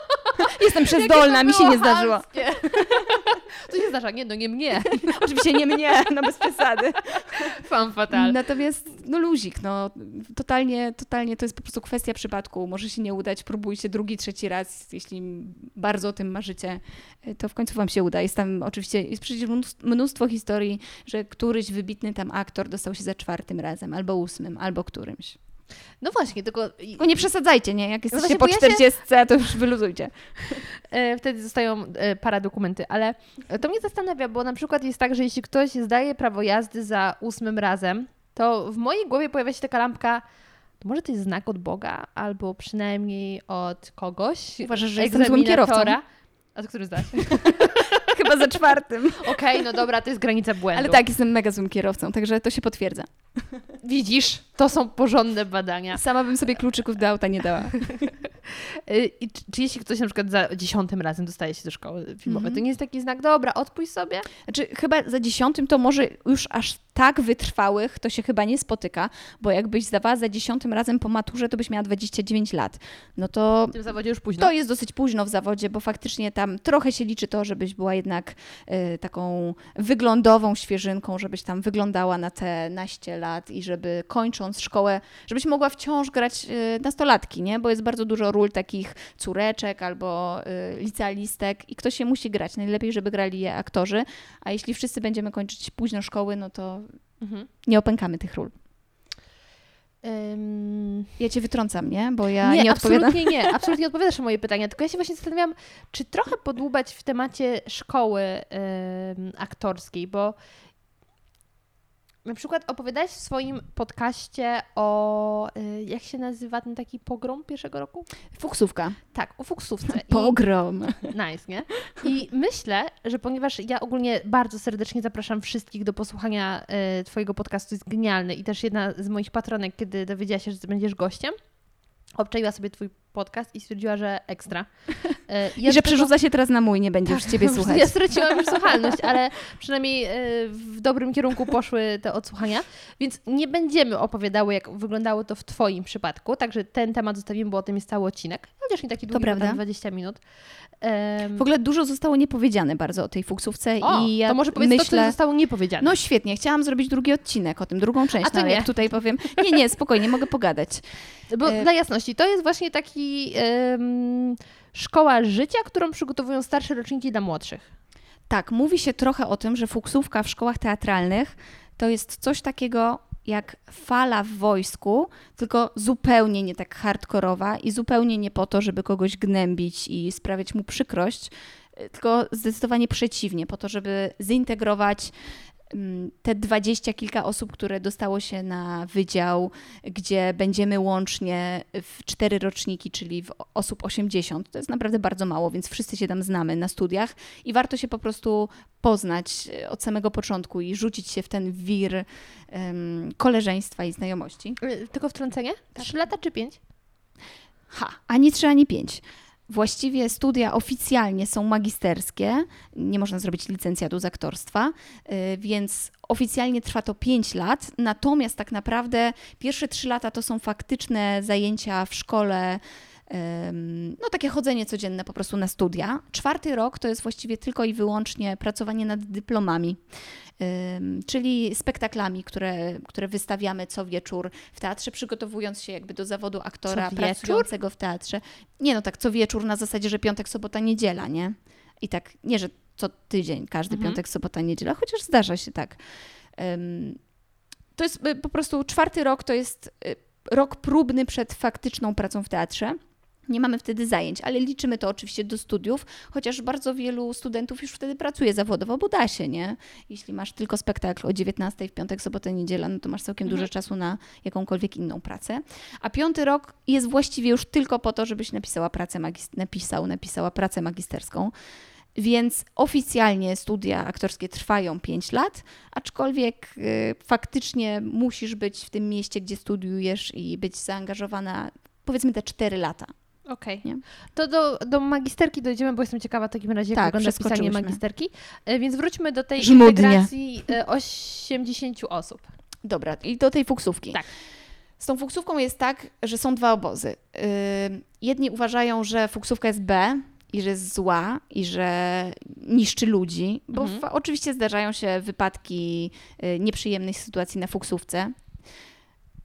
Jestem przezdolna, mi się nie zdarzyło. (laughs) To się zdarza, nie, no nie mnie. (laughs) Oczywiście nie mnie, no bez przesady. Fan fatal. Natomiast, no luzik, no totalnie, totalnie to jest po prostu kwestia przypadku. Może się nie udać, próbujcie drugi, trzeci raz, jeśli bardzo o tym marzycie, to w końcu wam się uda. Jest tam oczywiście, jest przecież mnóstwo- mnóstwo historii, że któryś wybitny tam aktor dostał się za czwartym razem, albo ósmym, albo którymś. No właśnie, tylko Tylko nie przesadzajcie, nie? Jak jesteście No właśnie, po bo ja się- 40, to już wyluzujcie. e, wtedy zostają e, paradokumenty, ale to mnie zastanawia, bo na przykład jest tak, że jeśli ktoś zdaje prawo jazdy za ósmym razem, to w mojej głowie pojawia się taka lampka, to może to jest znak od Boga, albo przynajmniej od kogoś. Uważasz, że jestem złym kierowcą? A to który zdasz? (laughs) Chyba za czwartym. Okej, no dobra, to jest granica błędu. Ale tak, jestem mega złym kierowcą, także to się potwierdza. Widzisz, to są porządne badania. Sama bym sobie kluczyków do auta nie dała. Y, I czy, czy jeśli ktoś na przykład za dziesiątym razem dostaje się do szkoły filmowej, Mhm. to nie jest taki znak, dobra, odpuść sobie? Znaczy, chyba za dziesiątym to może już aż tak wytrwałych to się chyba nie spotyka, bo jakbyś zdawała za dziesiątym razem po maturze, to byś miała 29 lat. No to W tym zawodzie już późno. to jest dosyć późno w zawodzie, bo faktycznie tam trochę się liczy to, żebyś była jednak y, taką wyglądową świeżynką, żebyś tam wyglądała na te naście lat i żeby kończąc szkołę, żebyś mogła wciąż grać y, nastolatki, nie? Bo jest bardzo dużo ról takich córeczek albo y, licealistek i ktoś się musi grać. Najlepiej, żeby grali je aktorzy, a jeśli wszyscy będziemy kończyć późno szkoły, no to Mhm. nie opękamy tych ról. Ja cię wytrącam, nie? Bo ja nie, nie, odpowiadam. absolutnie nie, (laughs) absolutnie odpowiadasz na moje pytania, tylko ja się właśnie zastanawiam, czy trochę podłubać w temacie szkoły aktorskiej, bo na przykład opowiadałeś w swoim podcaście o, y, jak się nazywa ten taki pogrom pierwszego roku? Fuksówka. Tak, o fuksówce. (laughs) I- Pogrom. Nice, nie? I myślę, że ponieważ ja ogólnie bardzo serdecznie zapraszam wszystkich do posłuchania e, Twojego podcastu, jest genialny i też jedna z moich patronek, kiedy dowiedziała się, że będziesz gościem, obczaiła sobie Twój podcast i stwierdziła, że ekstra. (laughs) E, I że przerzuca się teraz na mój, nie będzie już Tak, ciebie (laughs) po prostu słuchać. Ja straciłam już słuchalność, ale przynajmniej e, w dobrym kierunku poszły te odsłuchania, więc nie będziemy opowiadały, jak wyglądało to w Twoim przypadku, także ten temat zostawimy, bo o tym jest cały odcinek, chociaż nie taki długi, tam 20 minut. Em, W ogóle dużo zostało niepowiedziane bardzo o tej fuksówce o, i ja to może powiedz to, co myślę... zostało niepowiedziane. No świetnie, chciałam zrobić drugi odcinek o tym, drugą część, A to no, ale nie. jak tutaj powiem... Nie, nie, spokojnie, mogę pogadać. Bo e- dla jasności, to jest właśnie taki em, szkoła życia, którą przygotowują starsze roczniki dla młodszych. Tak, mówi się trochę o tym, że fuksówka w szkołach teatralnych to jest coś takiego jak fala w wojsku, tylko zupełnie nie tak hardkorowa i zupełnie nie po to, żeby kogoś gnębić i sprawiać mu przykrość, tylko zdecydowanie przeciwnie, po to, żeby zintegrować te dwadzieścia kilka osób, które dostało się na wydział, gdzie będziemy łącznie w cztery roczniki, czyli w osób 80. To jest naprawdę bardzo mało, więc wszyscy się tam znamy na studiach i warto się po prostu poznać e, od samego początku i rzucić się w ten wir em, koleżeństwa i znajomości. Y, Tylko wtrącenie? Trzy lata czy pięć? Ha, ani trzy, ani pięć. Właściwie studia oficjalnie są magisterskie, nie można zrobić licencjatu z aktorstwa, y, więc oficjalnie trwa to 5 lat, natomiast tak naprawdę pierwsze 3 lata to są faktyczne zajęcia w szkole, no takie chodzenie codzienne po prostu na studia. Czwarty rok to jest właściwie tylko i wyłącznie pracowanie nad dyplomami. Czyli spektaklami, które, które wystawiamy co wieczór w teatrze, przygotowując się jakby do zawodu aktora pracującego w teatrze. Nie no, tak co wieczór na zasadzie, że piątek, sobota, niedziela, nie? I tak, nie, że co tydzień, każdy Mhm. piątek, sobota, niedziela, chociaż zdarza się tak. To jest y, po prostu czwarty rok, to jest y, rok próbny przed faktyczną pracą w teatrze. Nie mamy wtedy zajęć, ale liczymy to oczywiście do studiów, chociaż bardzo wielu studentów już wtedy pracuje zawodowo, bo da się, nie? Jeśli masz tylko spektakl o 19 w piątek, sobotę, niedziela, no to masz całkiem dużo czasu na jakąkolwiek inną pracę. A piąty rok jest właściwie już tylko po to, żebyś napisała pracę magis- napisał, napisała pracę magisterską. Więc oficjalnie studia aktorskie trwają 5 lat, aczkolwiek y, faktycznie musisz być w tym mieście, gdzie studiujesz i być zaangażowana powiedzmy te 4 lata. Okej. Nie? To do, do magisterki dojdziemy, bo jestem ciekawa w takim razie, jak Tak, wygląda pisanie magisterki. E, Więc wróćmy do tej Żmudnie. integracji e, 80 osób. Dobra, i do tej fuksówki. Tak. Z tą fuksówką jest tak, że są dwa obozy. Yy, jedni uważają, że fuksówka jest B i że jest zła i że niszczy ludzi, bo Mhm. fa- oczywiście zdarzają się wypadki yy, nieprzyjemnych sytuacji na fuksówce.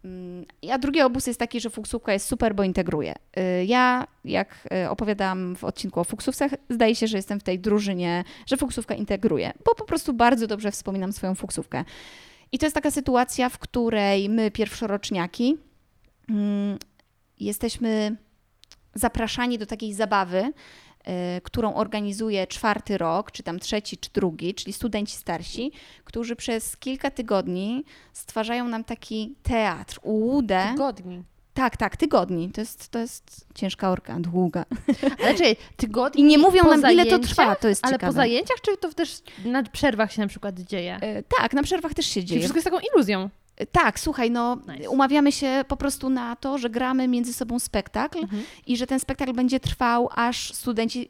Mm, A drugi obóz jest taki, że fuksówka jest super, bo integruje. Yy, Ja, jak yy, opowiadałam w odcinku o fuksówcach, zdaje się, że jestem w tej drużynie, że fuksówka integruje, bo po prostu bardzo dobrze wspominam swoją fuksówkę. I to jest taka sytuacja, w której my, pierwszoroczniaki, mm, jesteśmy zapraszani do takiej zabawy, y, którą organizuje czwarty rok, czy tam trzeci, czy drugi, czyli studenci starsi, którzy przez kilka tygodni stwarzają nam taki teatr, ułudę. Tygodni. Tak, tak, tygodni. To jest, to jest ciężka orka, długa. (laughs) Ale czekaj, tygodni I nie mówią nam, ile to trwa, to jest Ale ciekawe. po zajęciach, czy to też na przerwach się na przykład dzieje? Y, Tak, na przerwach też się Czyli dzieje. wszystko jest taką iluzją. Tak, słuchaj, no Nice. umawiamy się po prostu na to, że gramy między sobą spektakl Mhm. i że ten spektakl będzie trwał, aż studenci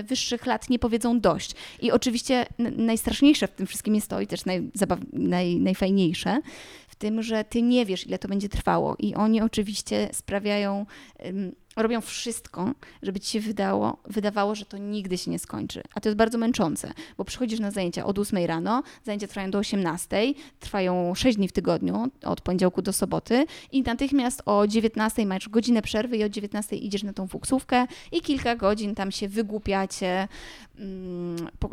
y, wyższych lat nie powiedzą dość. I oczywiście najstraszniejsze w tym wszystkim jest to i też najzabaw- naj, najfajniejsze w tym, że ty nie wiesz, ile to będzie trwało i oni oczywiście sprawiają, ym, robią wszystko, żeby ci się wydało, wydawało, że to nigdy się nie skończy. A to jest bardzo męczące, bo przychodzisz na zajęcia od 8 rano, zajęcia trwają do 18, trwają 6 dni w tygodniu, od poniedziałku do soboty i natychmiast o 19 masz godzinę przerwy i o 19 idziesz na tą fuksówkę i kilka godzin tam się wygłupiacie, mm, po,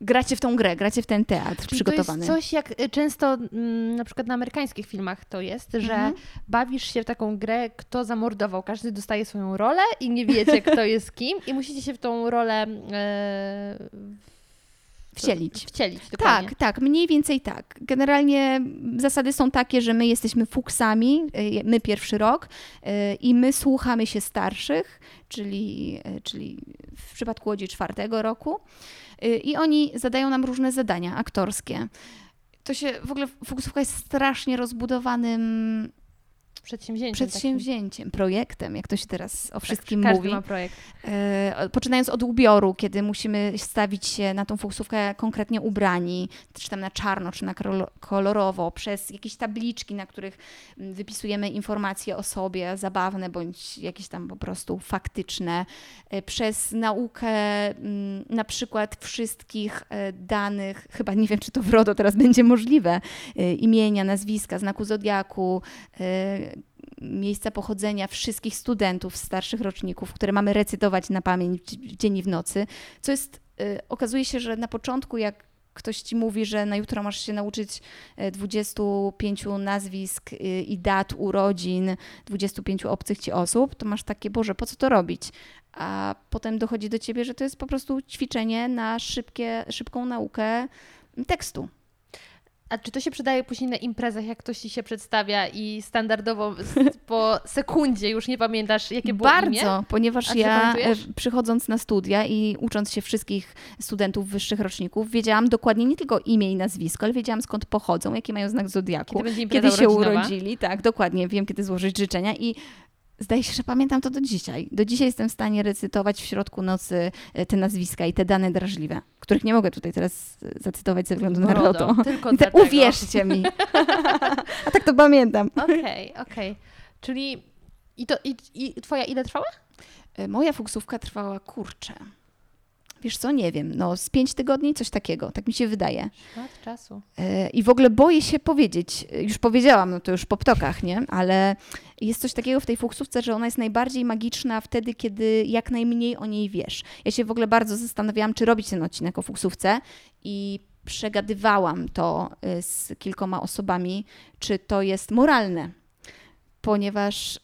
gracie w tą grę, gracie w ten teatr Czyli przygotowany. To jest coś, jak y, często mm, na przykład na amerykańskich filmach to jest, że Mhm. bawisz się w taką grę, kto zamordował. Każdy dostaje swoją rolę i nie wiecie, kto jest kim i musicie się w tą rolę e, Wcielić. wcielić dokładnie. Tak, tak, mniej więcej tak. Generalnie zasady są takie, że my jesteśmy fuksami, y, my pierwszy rok y, i my słuchamy się starszych, czyli, y, czyli w przypadku Łodzi czwartego roku i oni zadają nam różne zadania aktorskie. To się w ogóle fuksówka jest strasznie rozbudowanym Przedsięwzięciem. przedsięwzięciem, projektem, jak to się teraz o takim. wszystkim Tak, Każdy mówi. ma projekt. E, Poczynając od ubioru, kiedy musimy stawić się na tą fuksówkę konkretnie ubrani, czy tam na czarno, czy na kolorowo, przez jakieś tabliczki, na których mm, wypisujemy informacje o sobie, zabawne bądź jakieś tam po prostu faktyczne, e, przez naukę mm, na przykład wszystkich e, danych, chyba nie wiem, czy to w RODO teraz będzie możliwe, e, imienia, nazwiska, znaku zodiaku, e, miejsca pochodzenia wszystkich studentów starszych roczników, które mamy recytować na pamięć w dzień i w nocy, co jest, y, okazuje się, że na początku jak ktoś ci mówi, że na jutro masz się nauczyć y, 25 nazwisk y, i dat urodzin 25 obcych ci osób, to masz takie, Boże, po co to robić? A potem dochodzi do ciebie, że to jest po prostu ćwiczenie na szybkie, szybką naukę tekstu. A czy to się przydaje później na imprezach, jak ktoś ci się przedstawia i standardowo (laughs) po sekundzie już nie pamiętasz, jakie było Bardzo, imię? ponieważ ja e, przychodząc na studia i ucząc się wszystkich studentów wyższych roczników, wiedziałam dokładnie nie tylko imię i nazwisko, ale wiedziałam skąd pochodzą, jaki mają znak zodiaku, Kiedy kiedy się urodzili. Tak, dokładnie, wiem kiedy złożyć życzenia i Zdaje się, że pamiętam to do dzisiaj. Do dzisiaj jestem w stanie recytować w środku nocy e, te nazwiska i te dane drażliwe, których nie mogę tutaj teraz e, zacytować ze względu na RODO, RODO. tylko (laughs) Te-. Uwierzcie mi. (laughs) A tak to pamiętam. Okej, okej. Czyli i, to, i, i twoja ile trwała? E, Moja fuksówka trwała, kurczę, wiesz co, nie wiem, no z pięć tygodni, coś takiego, tak mi się wydaje. Lat czasu. E, I w ogóle boję się powiedzieć, już powiedziałam, no to już po ptokach, nie? Ale jest coś takiego w tej fuksówce, że ona jest najbardziej magiczna wtedy, kiedy jak najmniej o niej wiesz. Ja się w ogóle bardzo zastanawiałam, czy robić ten odcinek o fuksówce i przegadywałam to e, z kilkoma osobami, czy to jest moralne. Ponieważ y,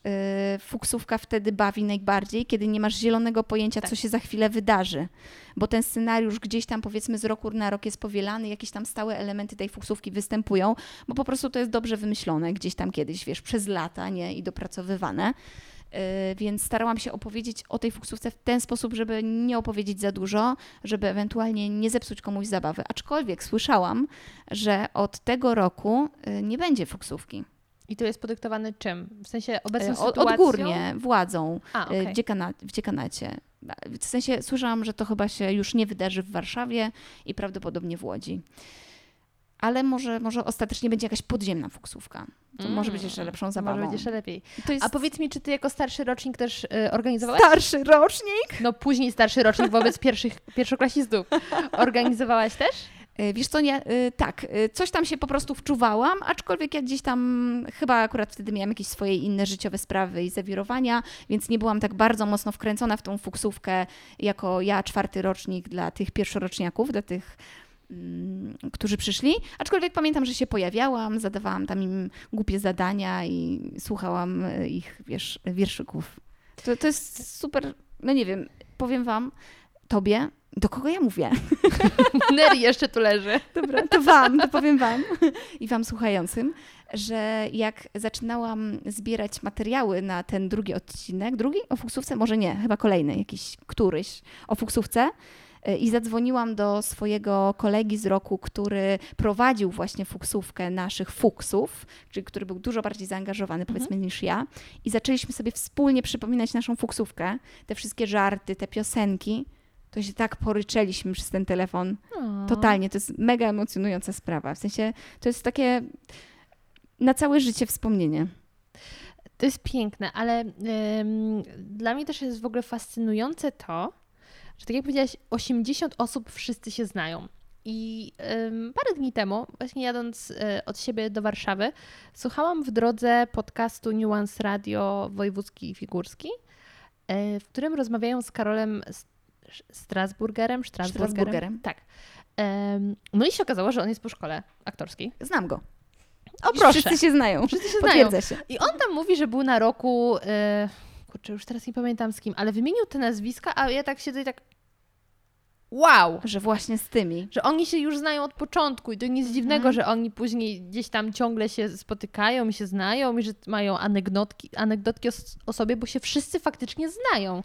fuksówka wtedy bawi najbardziej, kiedy nie masz zielonego pojęcia, Tak. co się za chwilę wydarzy. Bo ten scenariusz gdzieś tam powiedzmy z roku na rok jest powielany, jakieś tam stałe elementy tej fuksówki występują, bo po prostu to jest dobrze wymyślone gdzieś tam kiedyś, wiesz, przez lata, nie? I dopracowywane. y, więc starałam się opowiedzieć o tej fuksówce w ten sposób, żeby nie opowiedzieć za dużo, żeby ewentualnie nie zepsuć komuś zabawy. Aczkolwiek słyszałam, że od tego roku y, nie będzie fuksówki. I to jest podyktowane czym? W sensie obecną Y, od- sytuacją? Odgórnie, władzą A, y, okej. w, dziekana, w dziekanacie. W sensie słyszałam, że to chyba się już nie wydarzy w Warszawie i prawdopodobnie w Łodzi. Ale może, może ostatecznie będzie jakaś podziemna fuksówka. To może być jeszcze lepszą zabawą. Mm. Może być jeszcze lepiej. Jest A powiedz mi, czy ty jako starszy rocznik też y, organizowałaś? starszy rocznik. No później starszy rocznik wobec pierwszych, pierwszoklasistów. (laughs) Organizowałaś też? Y, Wiesz co, nie, tak, y, coś tam się po prostu wczuwałam, aczkolwiek ja gdzieś tam chyba akurat wtedy miałam jakieś swoje inne życiowe sprawy i zawirowania, więc nie byłam tak bardzo mocno wkręcona w tą fuksówkę jako ja, czwarty rocznik dla tych pierwszoroczniaków, dla tych, mm, którzy przyszli. Aczkolwiek pamiętam, że się pojawiałam, zadawałam tam im głupie zadania i słuchałam y, ich, wiesz, wierszyków. To, to jest super, no nie wiem, powiem wam, tobie, do kogo ja mówię? (laughs) Nery jeszcze tu leży. Dobra, to wam, to powiem wam i wam słuchającym, że jak zaczynałam zbierać materiały na ten drugi odcinek, drugi o fuksówce, może nie, chyba kolejny, jakiś któryś o fuksówce, y, i zadzwoniłam do swojego kolegi z roku, który prowadził właśnie fuksówkę naszych fuksów, czyli który był dużo bardziej zaangażowany, powiedzmy, niż ja. I zaczęliśmy sobie wspólnie przypominać naszą fuksówkę, te wszystkie żarty, te piosenki. To się tak poryczeliśmy przez ten telefon. Totalnie, to jest mega emocjonująca sprawa. W sensie to jest takie na całe życie wspomnienie. To jest piękne, ale ym, dla mnie też jest w ogóle fascynujące to, że tak jak powiedziałaś, 80 osób wszyscy się znają. I ym, parę dni temu, właśnie jadąc y, od siebie do Warszawy, słuchałam w drodze podcastu Nuance Radio Wojewódzki i Figurski, y, w którym rozmawiają z Karolem Strasburgerem. Strasburgerem. Strasburgerem. Tak. No i się okazało, że on jest po szkole aktorskiej. Znam go. O proszę. Wszyscy się znają. Wszyscy się znają. Potwierdza się. I on tam mówi, że był na roku. E, kurczę, już teraz nie pamiętam z kim, ale wymienił te nazwiska, a ja tak siedzę i tak. Wow! Że właśnie z tymi. Że oni się już znają od początku i to nic dziwnego, że oni później gdzieś tam ciągle się spotykają i się znają i że mają anegdotki, anegdotki o sobie, bo się wszyscy faktycznie znają.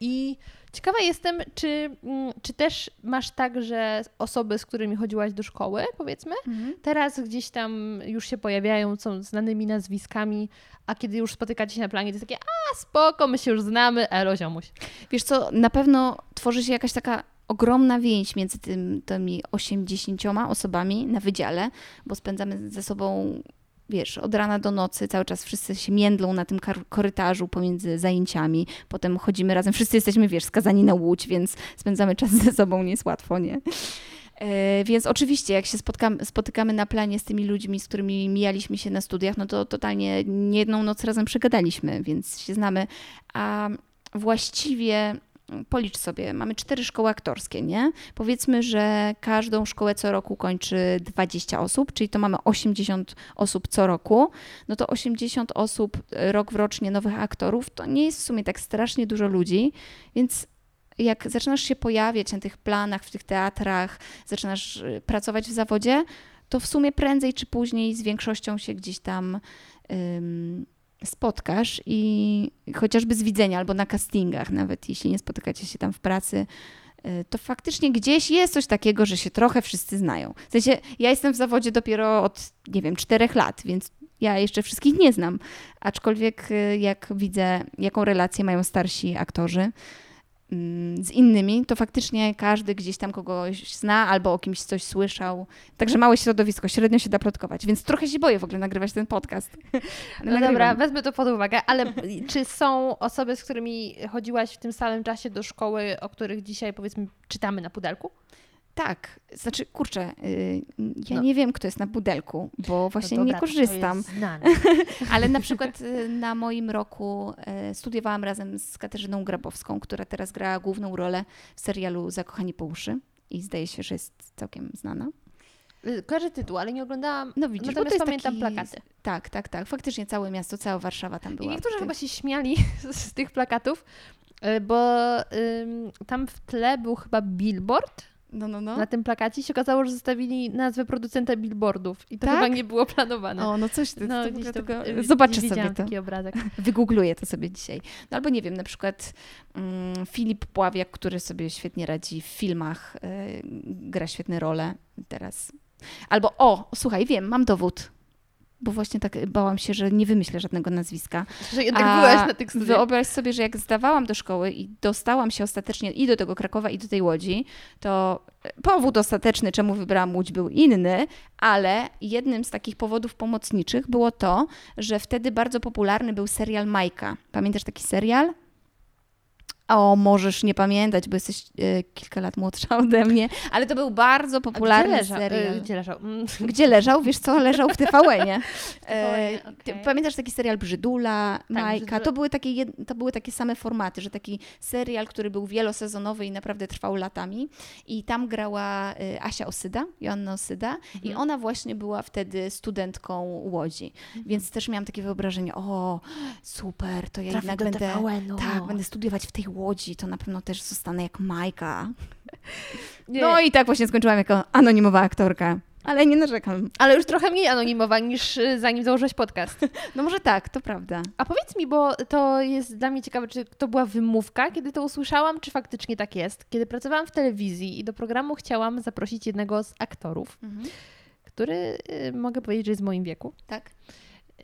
I ciekawa jestem, czy, mm, czy też masz tak, że osoby, z którymi chodziłaś do szkoły, powiedzmy, teraz gdzieś tam już się pojawiają, są znanymi nazwiskami, a kiedy już spotykacie się na planie, to jest takie, a spoko, my się już znamy, elo ziomuś. Wiesz co, na pewno tworzy się jakaś taka ogromna więź między tym, tymi 80 osobami na wydziale, bo spędzamy ze sobą, wiesz, od rana do nocy, cały czas wszyscy się międlą na tym korytarzu pomiędzy zajęciami, potem chodzimy razem, wszyscy jesteśmy, wiesz, skazani na łódź, więc spędzamy czas ze sobą, nie jest łatwo, nie? E, Więc oczywiście, jak się spotykamy na planie z tymi ludźmi, z którymi mijaliśmy się na studiach, no to totalnie nie jedną noc razem przegadaliśmy, więc się znamy. A właściwie policz sobie, mamy cztery szkoły aktorskie, nie? Powiedzmy, że każdą szkołę co roku kończy 20 osób, czyli to mamy 80 osób co roku. No to 80 osób e, rok w rocznie nowych aktorów, to nie jest w sumie tak strasznie dużo ludzi, więc jak zaczynasz się pojawiać na tych planach, w tych teatrach, zaczynasz y, pracować w zawodzie, to w sumie prędzej czy później z większością się gdzieś tam spotkasz i chociażby z widzenia albo na castingach, nawet jeśli nie spotykacie się tam w pracy, y, to faktycznie gdzieś jest coś takiego, że się trochę wszyscy znają. W sensie, ja jestem w zawodzie dopiero od, nie wiem, czterech lat, więc ja jeszcze wszystkich nie znam. Aczkolwiek y, jak widzę, jaką relację mają starsi aktorzy, z innymi, to faktycznie każdy gdzieś tam kogoś zna albo o kimś coś słyszał. Także małe środowisko, średnio się da plotkować, więc trochę się boję w ogóle nagrywać ten podcast. Ale (laughs) No nagrywam. dobra, wezmę to pod uwagę, ale (laughs) czy są osoby, z którymi chodziłaś w tym samym czasie do szkoły, o których dzisiaj powiedzmy czytamy na pudelku? Tak, znaczy kurczę, y, ja No. nie wiem, kto jest na pudelku, bo właśnie No nie dobra, to korzystam. (laughs) Ale na przykład y, na moim roku y, studiowałam razem z Katarzyną Grabowską, która teraz gra główną rolę w serialu Zakochani po uszy i zdaje się, że jest całkiem znana. Kojarzę tytuł, ale nie oglądałam. No widzisz, bo to Natomiast jest pamiętam taki... plakaty. Tak, tak, tak. Faktycznie całe miasto, cała Warszawa tam była. I niektórzy chyba się śmiali (laughs) z, z tych plakatów, bo ym, tam w tle był chyba billboard No, no, no. na tym plakacie się okazało, że zostawili nazwę producenta billboardów i to Tak? chyba nie było planowane. O, no coś ty, no, to, to, tego, zobaczę sobie to. taki obrazek. (laughs) Wygoogluję to sobie dzisiaj. No albo nie wiem, na przykład mm, Filip Pławiak, który sobie świetnie radzi w filmach, y, gra świetne role teraz. Albo o, słuchaj, wiem, mam dowód. Bo właśnie tak bałam się, że nie wymyślę żadnego nazwiska. Że jednak A byłaś na tych studiach. Wyobraź sobie, że jak zdawałam do szkoły i dostałam się ostatecznie i do tego Krakowa, i do tej Łodzi, to powód ostateczny, czemu wybrałam Łódź, był inny, ale jednym z takich powodów pomocniczych było to, że wtedy bardzo popularny był serial Majka. Pamiętasz taki serial? O, możesz nie pamiętać, bo jesteś e, kilka lat młodsza (laughs) ode mnie, ale to był bardzo popularny gdzie serial. Gdzie leżał? Mm. (laughs) Gdzie leżał? Wiesz co? Leżał w TVN-ie. (laughs) E, okej. ty Pamiętasz taki serial Brzydula, Majka? Brzydula. To były, takie, to były takie same formaty, że taki serial, który był wielosezonowy i naprawdę trwał latami. I tam grała y, Asia Osyda, Joanna Osyda i Mhm. ona właśnie była wtedy studentką Łodzi. Więc też miałam takie wyobrażenie, o super, to ja Trafię jednak będę... Tak, będę studiować w tej Łodzi, to na pewno też zostanę jak Majka. (laughs) Nie, No i tak właśnie skończyłam jako anonimowa aktorka. Ale nie narzekam. Ale już trochę mniej anonimowa niż y, zanim założyłeś podcast. (laughs) No może tak, to prawda. A powiedz mi, bo to jest dla mnie ciekawe, czy to była wymówka, kiedy to usłyszałam, czy faktycznie tak jest. Kiedy pracowałam w telewizji i do programu chciałam zaprosić jednego z aktorów, który y, mogę powiedzieć, że jest w moim wieku. Tak.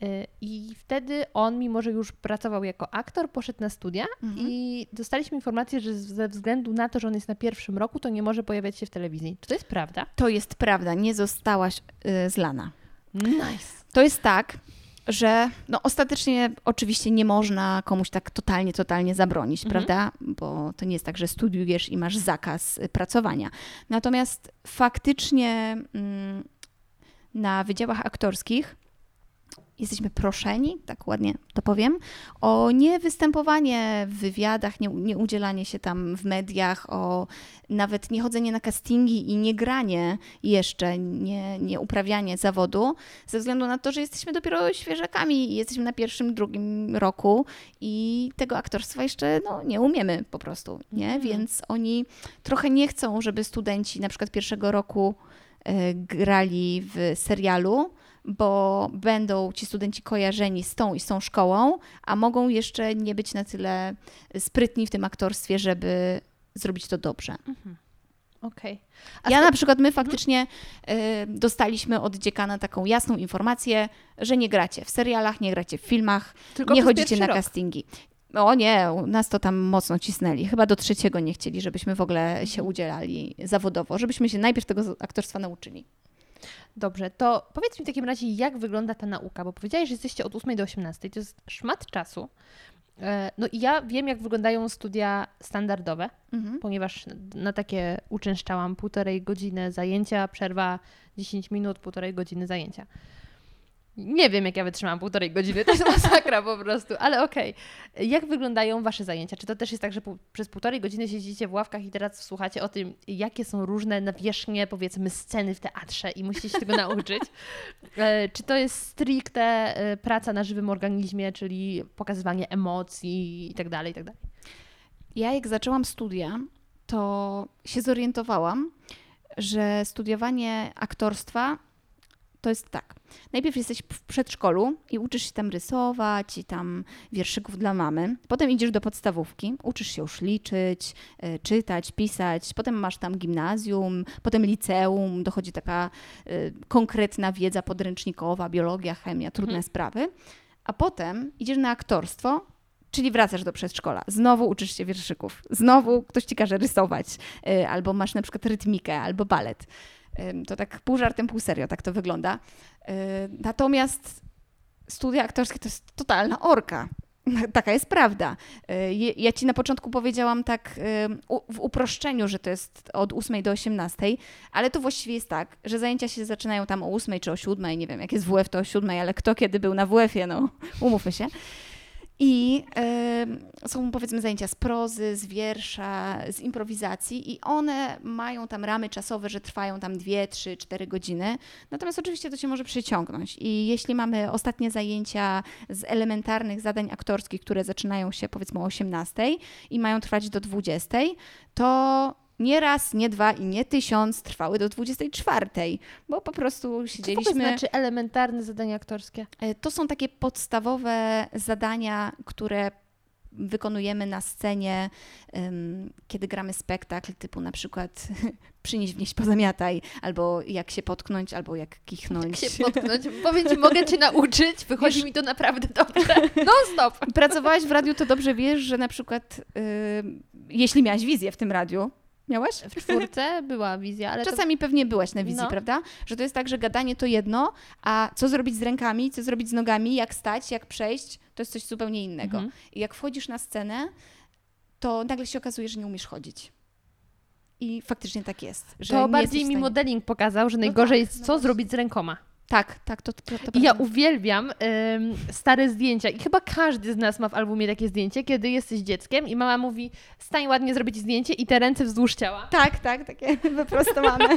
Y, I wtedy on, mimo że już pracował jako aktor, poszedł na studia Mhm. i dostaliśmy informację, że ze względu na to, że on jest na pierwszym roku, to nie może pojawiać się w telewizji. Czy to jest prawda? To jest prawda, nie zostałaś y, zlana. Nice. To jest tak, że no ostatecznie oczywiście nie można komuś tak totalnie, totalnie zabronić, Mhm. prawda? Bo to nie jest tak, że studiujesz i masz zakaz y, pracowania. Natomiast faktycznie mm, na wydziałach aktorskich jesteśmy proszeni, tak ładnie to powiem, o nie występowanie w wywiadach, nie, nie udzielanie się tam w mediach, o nawet nie chodzenie na castingi i nie granie jeszcze, nie, nie uprawianie zawodu, ze względu na to, że jesteśmy dopiero świeżakami i jesteśmy na pierwszym, drugim roku i tego aktorstwa jeszcze no, nie umiemy po prostu, nie? Mhm. Więc oni trochę nie chcą, żeby studenci na przykład pierwszego roku e, grali w serialu, bo będą ci studenci kojarzeni z tą i z tą szkołą, a mogą jeszcze nie być na tyle sprytni w tym aktorstwie, żeby zrobić to dobrze. Okej. Ja na przykład, my faktycznie y, dostaliśmy od dziekana taką jasną informację, że nie gracie w serialach, nie gracie w filmach, Tylko nie chodzicie na rok. castingi. O nie, nas to tam mocno cisnęli. Chyba do trzeciego nie chcieli, żebyśmy w ogóle się udzielali zawodowo, żebyśmy się najpierw tego aktorstwa nauczyli. Dobrze, to powiedz mi w takim razie, jak wygląda ta nauka, bo powiedziałeś, że jesteście od 8 do 18, to jest szmat czasu. E, No i ja wiem, jak wyglądają studia standardowe, Mhm. ponieważ na takie uczęszczałam półtorej godziny zajęcia, przerwa 10 minut, półtorej godziny zajęcia. Nie wiem, jak ja wytrzymałam półtorej godziny, to jest (laughs) masakra po prostu, ale okej. Jak wyglądają Wasze zajęcia? Czy to też jest tak, że pół, przez półtorej godziny siedzicie w ławkach i teraz słuchacie o tym, jakie są różne nawierzchnie, powiedzmy, sceny w teatrze i musicie się tego (laughs) nauczyć? E, Czy to jest stricte e, praca na żywym organizmie, czyli pokazywanie emocji i tak dalej, i tak dalej? Ja jak zaczęłam studia, to się zorientowałam, że studiowanie aktorstwa to jest tak. Najpierw jesteś w przedszkolu i uczysz się tam rysować i tam wierszyków dla mamy. Potem idziesz do podstawówki, uczysz się już liczyć, y, czytać, pisać. Potem masz tam gimnazjum, potem liceum, dochodzi taka y, konkretna wiedza podręcznikowa, biologia, chemia, trudne Mhm. sprawy. A potem idziesz na aktorstwo, Czyli wracasz do przedszkola, znowu uczysz się wierszyków, znowu ktoś ci każe rysować, y, albo masz na przykład rytmikę, albo balet. To tak pół żartem, pół serio, tak to wygląda. Natomiast studia aktorskie to jest totalna orka. (laughs) Taka jest prawda. Ja ci na początku powiedziałam tak w uproszczeniu, że to jest od 8 do 18, ale to właściwie jest tak, że zajęcia się zaczynają tam o 8 czy o 7, nie wiem, jak jest WF to o 7, ale kto kiedy był na WF-ie, no (laughs) umówmy się. I em, są powiedzmy zajęcia z prozy, z wiersza, z improwizacji i one mają tam ramy czasowe, że trwają tam 2, 3, 4 godziny. Natomiast oczywiście to się może przyciągnąć. I jeśli mamy ostatnie zajęcia z elementarnych zadań aktorskich, które zaczynają się powiedzmy o 18 i mają trwać do 20, to nie raz, nie dwa i nie tysiąc trwały do 24, bo po prostu Co to siedzieliśmy. znaczy elementarne zadania aktorskie? E, To są takie podstawowe zadania, które wykonujemy na scenie, kiedy gramy spektakl, typu na przykład (laughs) przynieś, wnieść, pozamiataj, albo jak się potknąć, albo jak kichnąć. Jak się (laughs) potknąć. Powiem Ci, mogę Cię nauczyć, wychodzi mi to naprawdę dobrze. No stop. Pracowałaś w radiu, to dobrze wiesz, że na przykład ym, jeśli miałaś wizję w tym radiu, miałaś? W czwórce była wizja, ale to Czasami pewnie byłaś na wizji, No. prawda? Że to jest tak, że gadanie to jedno, a co zrobić z rękami, co zrobić z nogami, jak stać, jak przejść, to jest coś zupełnie innego. Mhm. I jak wchodzisz na scenę, to nagle się okazuje, że nie umiesz chodzić. I faktycznie tak jest. To bardziej mi modeling pokazał, że najgorzej tak, jest no co właśnie. zrobić z rękoma. Tak, tak, to, to, to I ja uwielbiam ym, stare zdjęcia i chyba każdy z nas ma w albumie takie zdjęcie, kiedy jesteś dzieckiem i mama mówi stań ładnie zrobić zdjęcie i te ręce wzdłuż ciała. Tak, tak, takie (laughs) wyprostowane.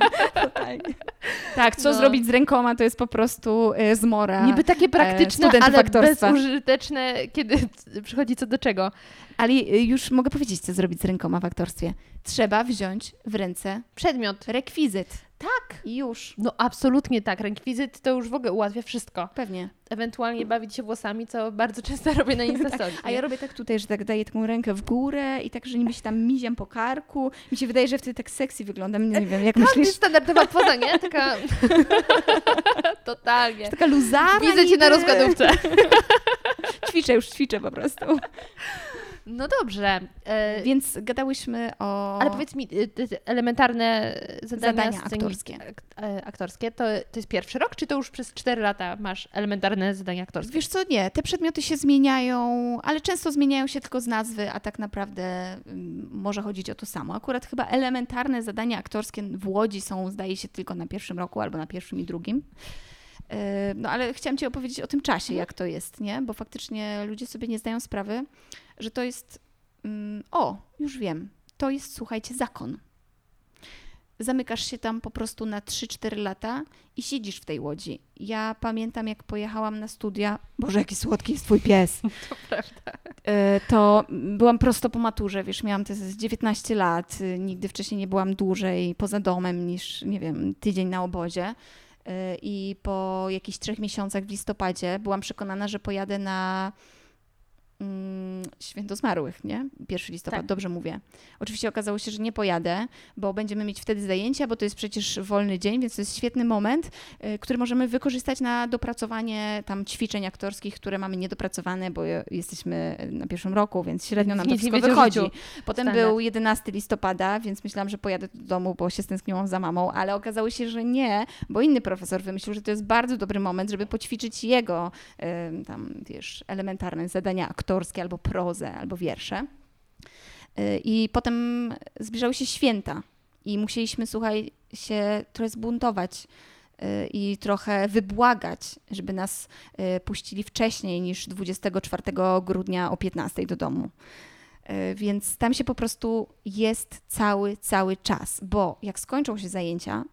Tak, co No. zrobić z rękoma, to jest po prostu y, zmora. Niby takie praktyczne, studentów ale bezużyteczne, kiedy (laughs) przychodzi co do czego. Ale już mogę powiedzieć, co zrobić z rękoma w aktorstwie. Trzeba wziąć w ręce Przedmiot. rekwizyt. Tak. I już. No absolutnie tak. Rekwizyt to już w ogóle ułatwia wszystko. Pewnie. Ewentualnie bawić się włosami, co bardzo często (laughs) robię na Instastory. A ja robię tak tutaj, że tak daję taką rękę w górę i tak, że niby się tam miziam po karku. Mi się wydaje, że wtedy tak sexy wyglądam. Nie wiem, jak Każdy myślisz? standardowa poza, nie? Taka... (laughs) Totalnie. Taka luzara Widzę cię niby. na rozkładówce. (laughs) Ćwiczę, już ćwiczę po prostu. No dobrze. E, Więc gadałyśmy o... Ale powiedz mi, y, elementarne zadania, Zadania aktorskie. ak- e, aktorskie to, to jest pierwszy rok, czy to już przez 4 lata masz elementarne zadania aktorskie? Wiesz co, nie, te przedmioty się zmieniają, ale często zmieniają się tylko z nazwy, a tak naprawdę mm, może chodzić o to samo. Akurat chyba elementarne zadania aktorskie w Łodzi są, zdaje się, tylko na pierwszym roku albo na pierwszym i drugim. Yy, No ale chciałam Ci opowiedzieć o tym czasie, jak to jest, nie? Bo faktycznie ludzie sobie nie zdają sprawy, że to jest. mm, O, już wiem. To jest, słuchajcie, zakon. Zamykasz się tam po prostu na 3-4 lata i siedzisz w tej łodzi. Ja pamiętam, jak pojechałam na studia. Boże, jaki słodki jest twój pies. (laughs) To prawda. E, to byłam prosto po maturze, wiesz, miałam te z 19 lat, y, nigdy wcześniej nie byłam dłużej poza domem niż, nie wiem, tydzień na obozie. E, I po jakichś trzech miesiącach w listopadzie byłam przekonana, że pojadę na Święto Zmarłych, nie? 1 listopad, Tak. dobrze mówię. Oczywiście okazało się, że nie pojadę, bo będziemy mieć wtedy zajęcia, bo to jest przecież wolny dzień, więc to jest świetny moment, y, który możemy wykorzystać na dopracowanie tam ćwiczeń aktorskich, które mamy niedopracowane, bo je- jesteśmy na pierwszym roku, więc średnio nam to Nic nie wszystko wychodzi. Potem Standard. był 11 listopada, więc myślałam, że pojadę do domu, bo się stęskniłam za mamą, ale okazało się, że nie, bo inny profesor wymyślił, że to jest bardzo dobry moment, żeby poćwiczyć jego em, tam, wiesz, elementarne zadania aktorskie, albo prozę, albo wiersze. Y, I potem zbliżały się święta i musieliśmy, słuchaj, się trochę zbuntować y, i trochę wybłagać, żeby nas y, puścili wcześniej niż 24 grudnia o 15 do domu. Więc tam się po prostu jest cały, cały czas, bo jak skończą się zajęcia,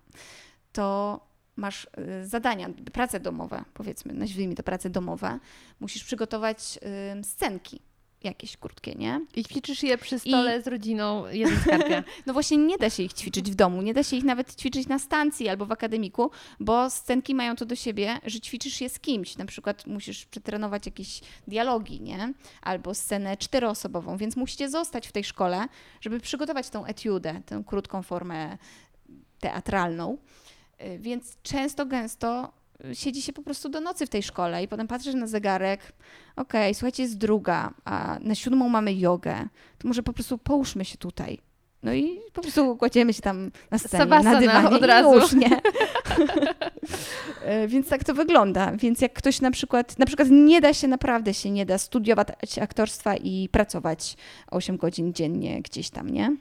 to masz y, zadania, prace domowe, powiedzmy, nazwijmy to prace domowe, musisz przygotować scenki jakieś krótkie, nie? I ćwiczysz je przy stole z rodziną, skarpia. (laughs) No właśnie nie da się ich ćwiczyć w domu, nie da się ich nawet ćwiczyć na stacji albo w akademiku, bo scenki mają to do siebie, że ćwiczysz je z kimś. Na przykład musisz przetrenować jakieś dialogi, nie? Albo scenę czteroosobową, więc musicie zostać w tej szkole, żeby przygotować tą etiudę, tę krótką formę teatralną. Y, Więc często, gęsto y, siedzi się po prostu do nocy w tej szkole i potem patrzysz na zegarek, okej, słuchajcie, jest druga, a na siódmą mamy jogę, to może po prostu połóżmy się tutaj. No i po prostu kładziemy się tam na scenie, Savasana na dywanie od razu. Już, nie? E, Więc tak to wygląda. Więc jak ktoś na przykład, na przykład nie da się, naprawdę się nie da studiować aktorstwa i pracować 8 godzin dziennie gdzieś tam, nie?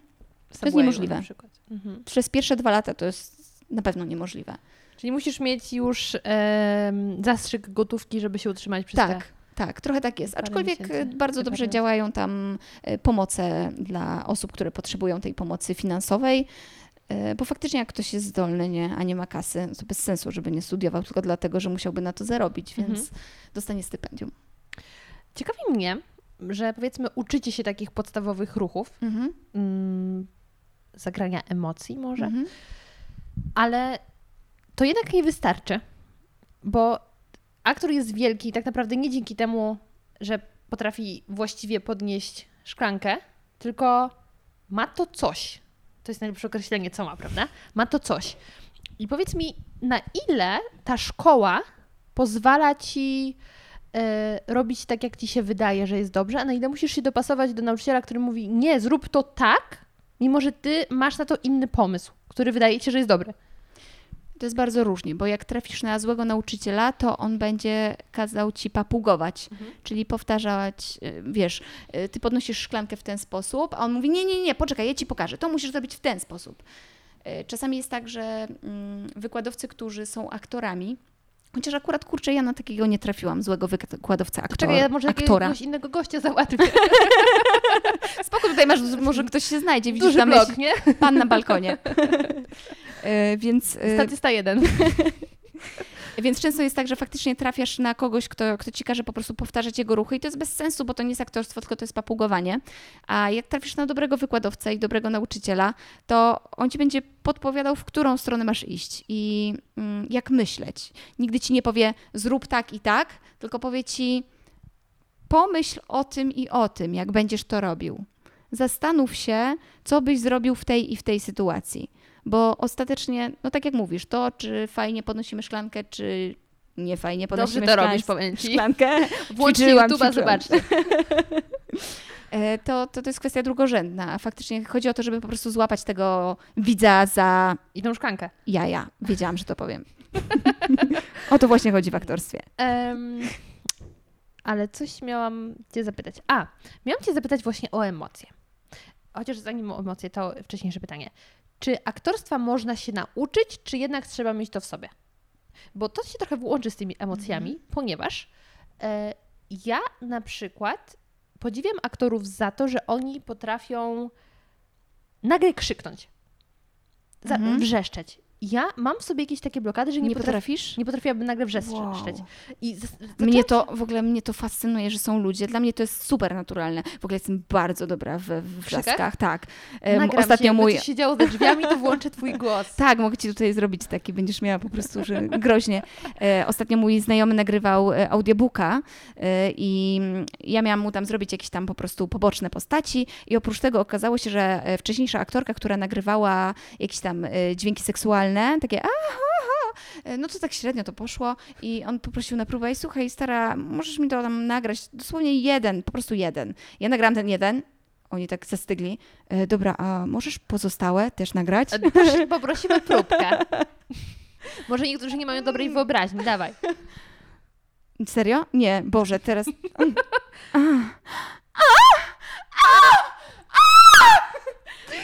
Subwayu niemożliwe. na przykład. Mhm. Przez pierwsze dwa lata to jest na pewno niemożliwe. Czyli musisz mieć już em, zastrzyk gotówki, żeby się utrzymać przez Tak, te... tak, trochę tak jest. Aczkolwiek miesięcy, e, bardzo dobrze lat. działają tam e, pomoce dla osób, które potrzebują tej pomocy finansowej. e, Bo faktycznie jak ktoś jest zdolny, nie, a nie ma kasy, to bez sensu, żeby nie studiował tylko dlatego, że musiałby na to zarobić, więc Mhm. dostanie stypendium. Ciekawi mnie, że powiedzmy uczycie się takich podstawowych ruchów, Mhm. mm, zagrania emocji może, Mhm. Ale to jednak nie wystarczy, bo aktor jest wielki tak naprawdę nie dzięki temu, że potrafi właściwie podnieść szklankę, tylko ma to coś. To jest najlepsze określenie, co ma, prawda? Ma to coś. I powiedz mi, na ile ta szkoła pozwala ci e, robić tak, jak ci się wydaje, że jest dobrze, a na ile musisz się dopasować do nauczyciela, który mówi, nie, zrób to tak, mimo że ty masz na to inny pomysł, który wydaje ci się, że jest dobry. To jest bardzo różnie, bo jak trafisz na złego nauczyciela, to on będzie kazał ci papugować, czyli powtarzać, y, wiesz, y, ty podnosisz szklankę w ten sposób, a on mówi, nie, nie, nie, poczekaj, ja ci pokażę, to musisz zrobić w ten sposób. Y, Czasami jest tak, że mm, wykładowcy, którzy są aktorami, chociaż akurat, kurczę, ja na takiego nie trafiłam, złego wykładowcę aktor, Czekaj, ja może aktora. jakiegoś innego gościa załatwię. (laughs) Spoko, tutaj masz, (laughs) może ktoś się znajdzie, widzisz Duży tam blok, nie? pan na balkonie. Y, (laughs) Więc y, Statysta jeden. Więc często jest tak, że faktycznie trafiasz na kogoś, kto, kto ci każe po prostu powtarzać jego ruchy i to jest bez sensu, bo to nie jest aktorstwo, tylko to jest papugowanie. A jak trafisz na dobrego wykładowcę i dobrego nauczyciela, to on ci będzie podpowiadał, w którą stronę masz iść i mm, jak myśleć. Nigdy ci nie powie zrób tak i tak, tylko powie ci pomyśl o tym i o tym, jak będziesz to robił. Zastanów się, co byś zrobił w tej i w tej sytuacji. Bo ostatecznie, no tak jak mówisz, to czy fajnie podnosimy szklankę, czy nie fajnie podnosimy Dobrze to robisz, powiem ci. szklankę, (laughs) Włączcie YouTube'a, zobaczcie. (laughs) to, to, to jest kwestia drugorzędna. A faktycznie chodzi o to, żeby po prostu złapać tego widza za I tą szklankę. jaja. Wiedziałam, że to powiem. (laughs) o to właśnie chodzi w aktorstwie. Em, ale coś miałam Cię zapytać. A, miałam Cię zapytać właśnie o emocje. Chociaż zanim o emocje, to wcześniejsze pytanie. Czy aktorstwa można się nauczyć, czy jednak trzeba mieć to w sobie? Bo to się trochę łączy z tymi emocjami, ponieważ e, ja na przykład podziwiam aktorów za to, że oni potrafią nagle krzyknąć, za, Mhm. wrzeszczeć. Ja mam w sobie jakieś takie blokady, że nie, Nie potrafisz? nie potrafiłabym nagle wrzeszczeć. Wow. I Mnie to, w ogóle mnie to fascynuje, że są ludzie. Dla mnie to jest super naturalne. W ogóle jestem bardzo dobra w, w wrzaskach. Tak. nagram Ostatnio się, jakby mój... coś się działo za drzwiami, to włączę twój (laughs) głos. Tak, mogę ci tutaj zrobić taki, będziesz miała po prostu, że groźnie. E, ostatnio mój znajomy nagrywał e, audiobooka e, i ja miałam mu tam zrobić jakieś tam po prostu poboczne postaci i oprócz tego okazało się, że e, wcześniejsza aktorka, która nagrywała jakieś tam e, dźwięki seksualne, takie aha, aha, e, no to tak średnio to poszło i on poprosił na próbę i słuchaj stara, możesz mi to tam nagrać, dosłownie jeden, po prostu jeden. Ja nagrałam ten jeden, oni tak zastygli. E, dobra, a możesz pozostałe też nagrać? A Prosi, poprosimy próbkę. (laughs) Może niektórzy nie mają dobrej wyobraźni, dawaj. Serio? Nie, Boże, teraz. (laughs)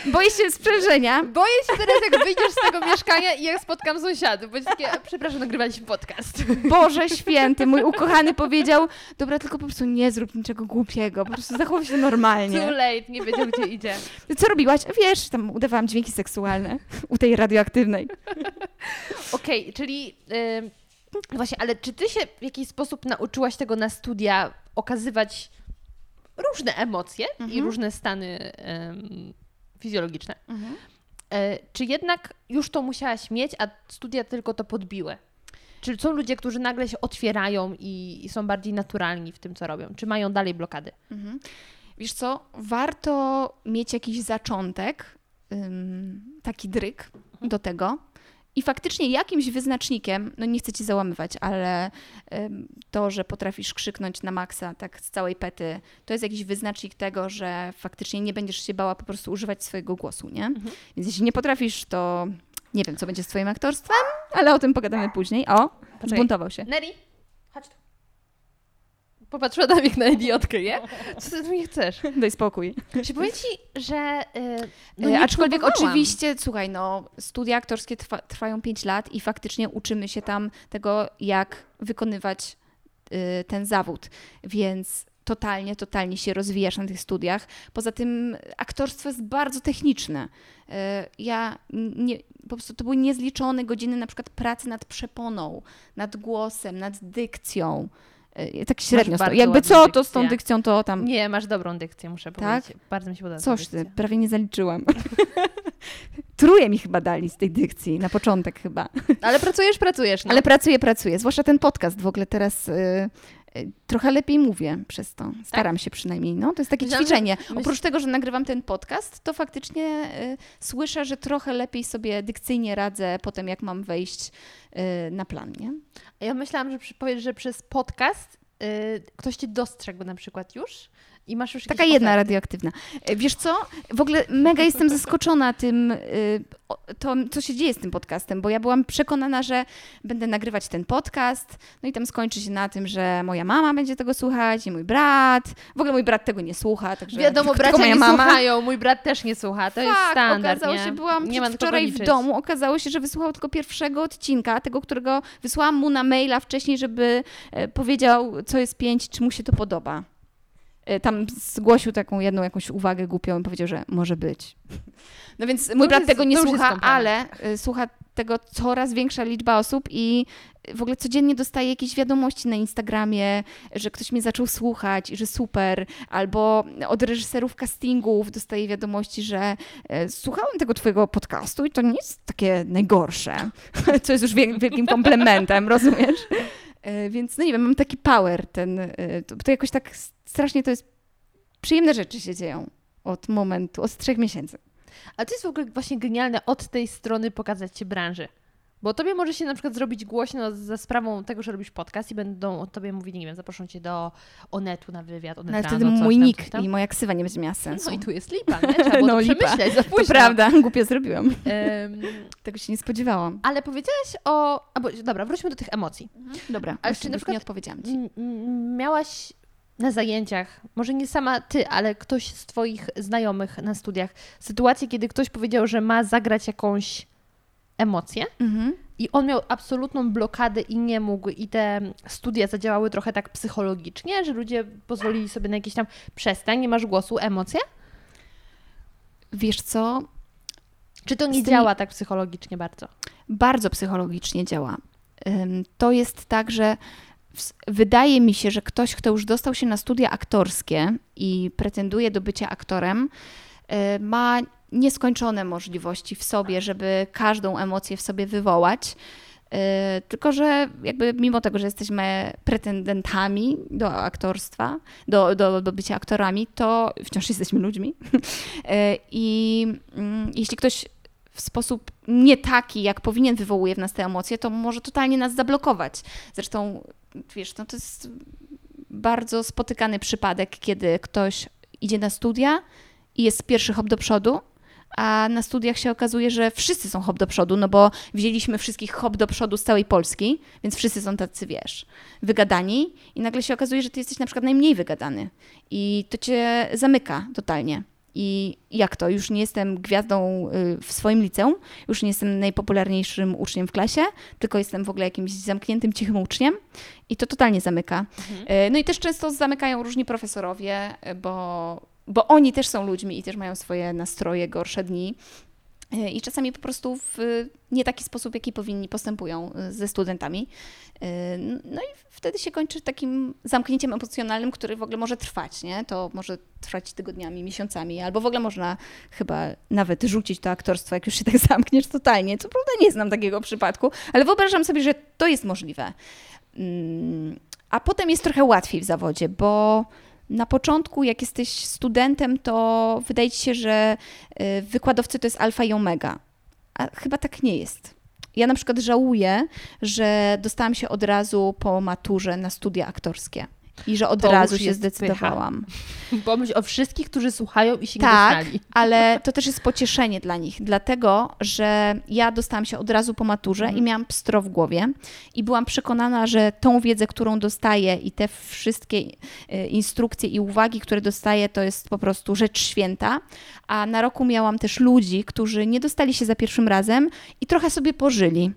Boję się sprzężenia. Boję się teraz, jak wyjdziesz z tego mieszkania i jak spotkam sąsiadów. Będzie takie, przepraszam, nagrywaliśmy podcast. Boże święty, mój ukochany powiedział: Dobra, tylko po prostu nie zrób niczego głupiego, po prostu zachowuj się Too normalnie. late, nie wiedział, gdzie idzie. Co robiłaś? Wiesz, tam udawałam dźwięki seksualne u tej radioaktywnej. Okej, czyli ym, właśnie, ale czy ty się w jakiś sposób nauczyłaś tego na studia okazywać różne emocje i Mhm. różne stany fizjologiczne? E, czy jednak już to musiałaś mieć, a studia tylko to podbiły? Czy są ludzie, którzy nagle się otwierają i, i są bardziej naturalni w tym, co robią? Czy mają dalej blokady? Mhm. Wiesz co, warto mieć jakiś zaczątek, taki dryk do tego. I faktycznie jakimś wyznacznikiem, no nie chcę ci załamywać, ale to, że potrafisz krzyknąć na maksa, tak z całej pety, to jest jakiś wyznacznik tego, że faktycznie nie będziesz się bała po prostu używać swojego głosu, nie? Więc jeśli nie potrafisz, to nie wiem, co będzie z twoim aktorstwem, ale o tym pogadamy później. O, zbuntował się. Neri. Popatrzyła na mnie jak na idiotkę, nie? Co ty tu mnie chcesz? Daj spokój. Czy powiem ci, że... Yy, No nie Aczkolwiek próbowałam. oczywiście, słuchaj, no, studia aktorskie trwa, trwają 5 lat i faktycznie uczymy się tam tego, jak wykonywać y, ten zawód, więc totalnie, totalnie się rozwijasz na tych studiach. Poza tym aktorstwo jest bardzo techniczne. Y, ja nie, po prostu to były niezliczone godziny na przykład pracy nad przeponą, nad głosem, nad dykcją. Tak średnio. sto- Jakby co, to z tą dykcją to tam... Nie, masz dobrą dykcję, muszę Tak? powiedzieć. Bardzo mi się podoba Coś ty, prawie nie zaliczyłam. (laughs) Truje mi chyba dali z tej dykcji, na początek chyba. Ale pracujesz, pracujesz. No. Ale pracuję, pracuję. Zwłaszcza ten podcast w ogóle teraz y, y, trochę lepiej mówię przez to. Staram się przynajmniej. No, to jest takie Myślałam, ćwiczenie. Oprócz tego, że nagrywam ten podcast, to faktycznie y, słyszę, że trochę lepiej sobie dykcyjnie radzę potem, jak mam wejść y, na plan, nie? Ja myślałam, że powiesz, że przez podcast y, ktoś cię dostrzegł na przykład już i masz już Taka jedna oferty. radioaktywna. E, Wiesz co? W ogóle mega jestem (laughs) zaskoczona tym, o- to, co się dzieje z tym podcastem, bo ja byłam przekonana, że będę nagrywać ten podcast, no i tam skończy się na tym, że moja mama będzie tego słuchać i mój brat. W ogóle mój brat tego nie słucha, także Wiadomo, bracia moja nie mama. słuchają, mój brat też nie słucha, to jest tak, standard, okazało nie? się, byłam nie wczoraj w domu, okazało się, że wysłuchał tylko pierwszego odcinka, tego, którego wysłałam mu na maila wcześniej, żeby e, powiedział, co jest pięć, czy mu się to podoba. E, Tam zgłosił taką jedną jakąś uwagę głupią i powiedział, że może być. No więc mój już brat jest- tego nie to słucha, ale e, słucha tego coraz większa liczba osób i w ogóle codziennie dostaję jakieś wiadomości na Instagramie, że ktoś mnie zaczął słuchać i że super, albo od reżyserów castingów dostaję wiadomości, że słuchałem tego twojego podcastu i to nie jest takie najgorsze, (laughs) co jest już wiel- wielkim komplementem, rozumiesz? E, Więc no nie wiem, mam taki power, ten, e, to, to jakoś tak strasznie to jest, przyjemne rzeczy się dzieją od momentu, od trzech miesięcy. Ale to jest w ogóle właśnie genialne od tej strony pokazać Ci branży. Bo tobie może się na przykład zrobić głośno za sprawą tego, że robisz podcast i będą o tobie mówili, nie wiem, zaproszą cię do Onetu na wywiad, Onet No, ale wtedy mój tam, nick i moja ksywa nie będzie miała sensu. No i tu jest lipa, nie? Trzeba (laughs) było No, to lipa. przemyśleć za to późno. prawda, głupio zrobiłam. Em, (laughs) Tego się nie spodziewałam. ale powiedziałaś o... A bo, dobra, wróćmy do tych emocji. Dobra, A jeszcze czy na nie przykład- odpowiedziałam ci. Miałaś na zajęciach, może nie sama ty, ale ktoś z twoich znajomych na studiach, sytuację, kiedy ktoś powiedział, że ma zagrać jakąś emocję Mhm. i on miał absolutną blokadę i nie mógł i te studia zadziałały trochę tak psychologicznie, że ludzie pozwolili sobie na jakieś tam przestań, nie masz głosu, emocje? Wiesz co, Czy to nie działa tak psychologicznie bardzo? bardzo psychologicznie działa. To jest tak, że wydaje mi się, że ktoś, kto już dostał się na studia aktorskie i pretenduje do bycia aktorem, y, ma nieskończone możliwości w sobie, żeby każdą emocję w sobie wywołać. Y, Tylko, że jakby mimo tego, że jesteśmy pretendentami do aktorstwa, do, do, do bycia aktorami, to wciąż jesteśmy ludźmi. (laughs) Y, I mm, jeśli ktoś w sposób nie taki, jak powinien wywołuje w nas te emocje, to może totalnie nas zablokować. Zresztą, wiesz, no to jest bardzo spotykany przypadek, kiedy ktoś idzie na studia i jest pierwszy hop do przodu, a na studiach się okazuje, że wszyscy są hop do przodu, no bo wzięliśmy wszystkich hop do przodu z całej Polski, więc wszyscy są tacy, wiesz, wygadani i nagle się okazuje, że ty jesteś na przykład najmniej wygadany i to cię zamyka totalnie. I jak to? Już nie jestem gwiazdą y, w swoim liceum, już nie jestem najpopularniejszym uczniem w klasie, tylko jestem w ogóle jakimś zamkniętym, cichym uczniem i to totalnie zamyka. Y, No i też często zamykają różni profesorowie, bo, bo oni też są ludźmi i też mają swoje nastroje, gorsze dni. Y, I czasami po prostu w nie taki sposób, jaki powinni postępują y, ze studentami. Y, No i wtedy się kończy takim zamknięciem emocjonalnym, który w ogóle może trwać, nie? To może trwać tygodniami, miesiącami, albo w ogóle można chyba nawet rzucić to aktorstwo, jak już się tak (laughs) zamkniesz totalnie. Co prawda nie znam takiego przypadku, ale wyobrażam sobie, że to jest możliwe. Mm, A potem jest trochę łatwiej w zawodzie, bo na początku, jak jesteś studentem, to wydaje ci się, że y, wykładowcy to jest alfa i omega. A chyba tak nie jest. Ja na przykład żałuję, że dostałam się od razu po maturze na studia aktorskie. I że od razu się zdecydowałam. (laughs) Pomyśl o wszystkich, którzy słuchają i się nie Tak, dostali. (laughs) ale to też jest pocieszenie dla nich, dlatego że ja dostałam się od razu po maturze Mhm. i miałam pstro w głowie i byłam przekonana, że tą wiedzę, którą dostaję i te wszystkie e, instrukcje i uwagi, które dostaję, to jest po prostu rzecz święta. A na roku miałam też ludzi, którzy nie dostali się za pierwszym razem i trochę sobie pożyli.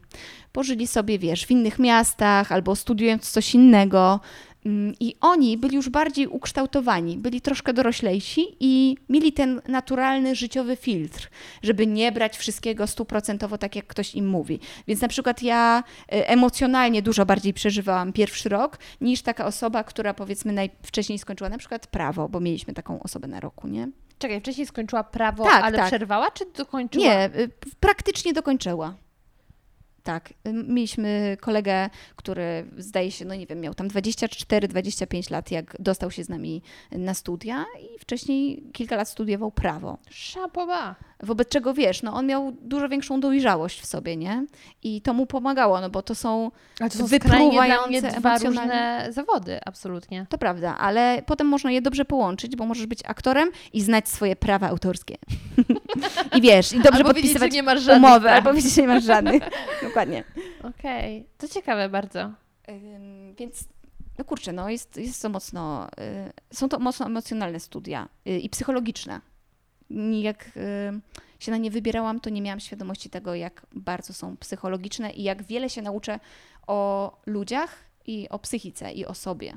Pożyli sobie, wiesz, w innych miastach albo studiując coś innego. Mm, I oni byli już bardziej ukształtowani, byli troszkę doroślejsi i mieli ten naturalny życiowy filtr, żeby nie brać wszystkiego stuprocentowo tak, jak ktoś im mówi. Więc na przykład ja e, emocjonalnie dużo bardziej przeżywałam pierwszy rok niż taka osoba, która powiedzmy najwcześniej skończyła na przykład prawo, bo mieliśmy taką osobę na roku, nie? Czekaj, wcześniej skończyła prawo, Tak, ale tak. przerwała, czy dokończyła? Nie, y, praktycznie dokończyła. Tak, mieliśmy kolegę, który zdaje się, no nie wiem, miał tam 24-25 lat, jak dostał się z nami na studia i wcześniej kilka lat studiował prawo. Szapoba. Wobec czego wiesz, no on miał dużo większą dojrzałość w sobie, nie? I to mu pomagało, no bo to są Ale to są Wypruwające dwa różne zawody, absolutnie. To prawda, ale potem można je dobrze połączyć, bo możesz być aktorem i znać swoje prawa autorskie. (laughs) I wiesz, i dobrze albo wiedzieć, podpisywać że nie masz żadnych umowy, praw. albo wiedzieć, że nie masz żadnych. (laughs) Dokładnie. Okej, to ciekawe bardzo. Ym, Więc, no kurczę, no jest, jest to mocno, y, są to mocno emocjonalne studia y, i psychologiczne. Jak y, się na nie wybierałam, to nie miałam świadomości tego, jak bardzo są psychologiczne i jak wiele się nauczę o ludziach i o psychice i o sobie.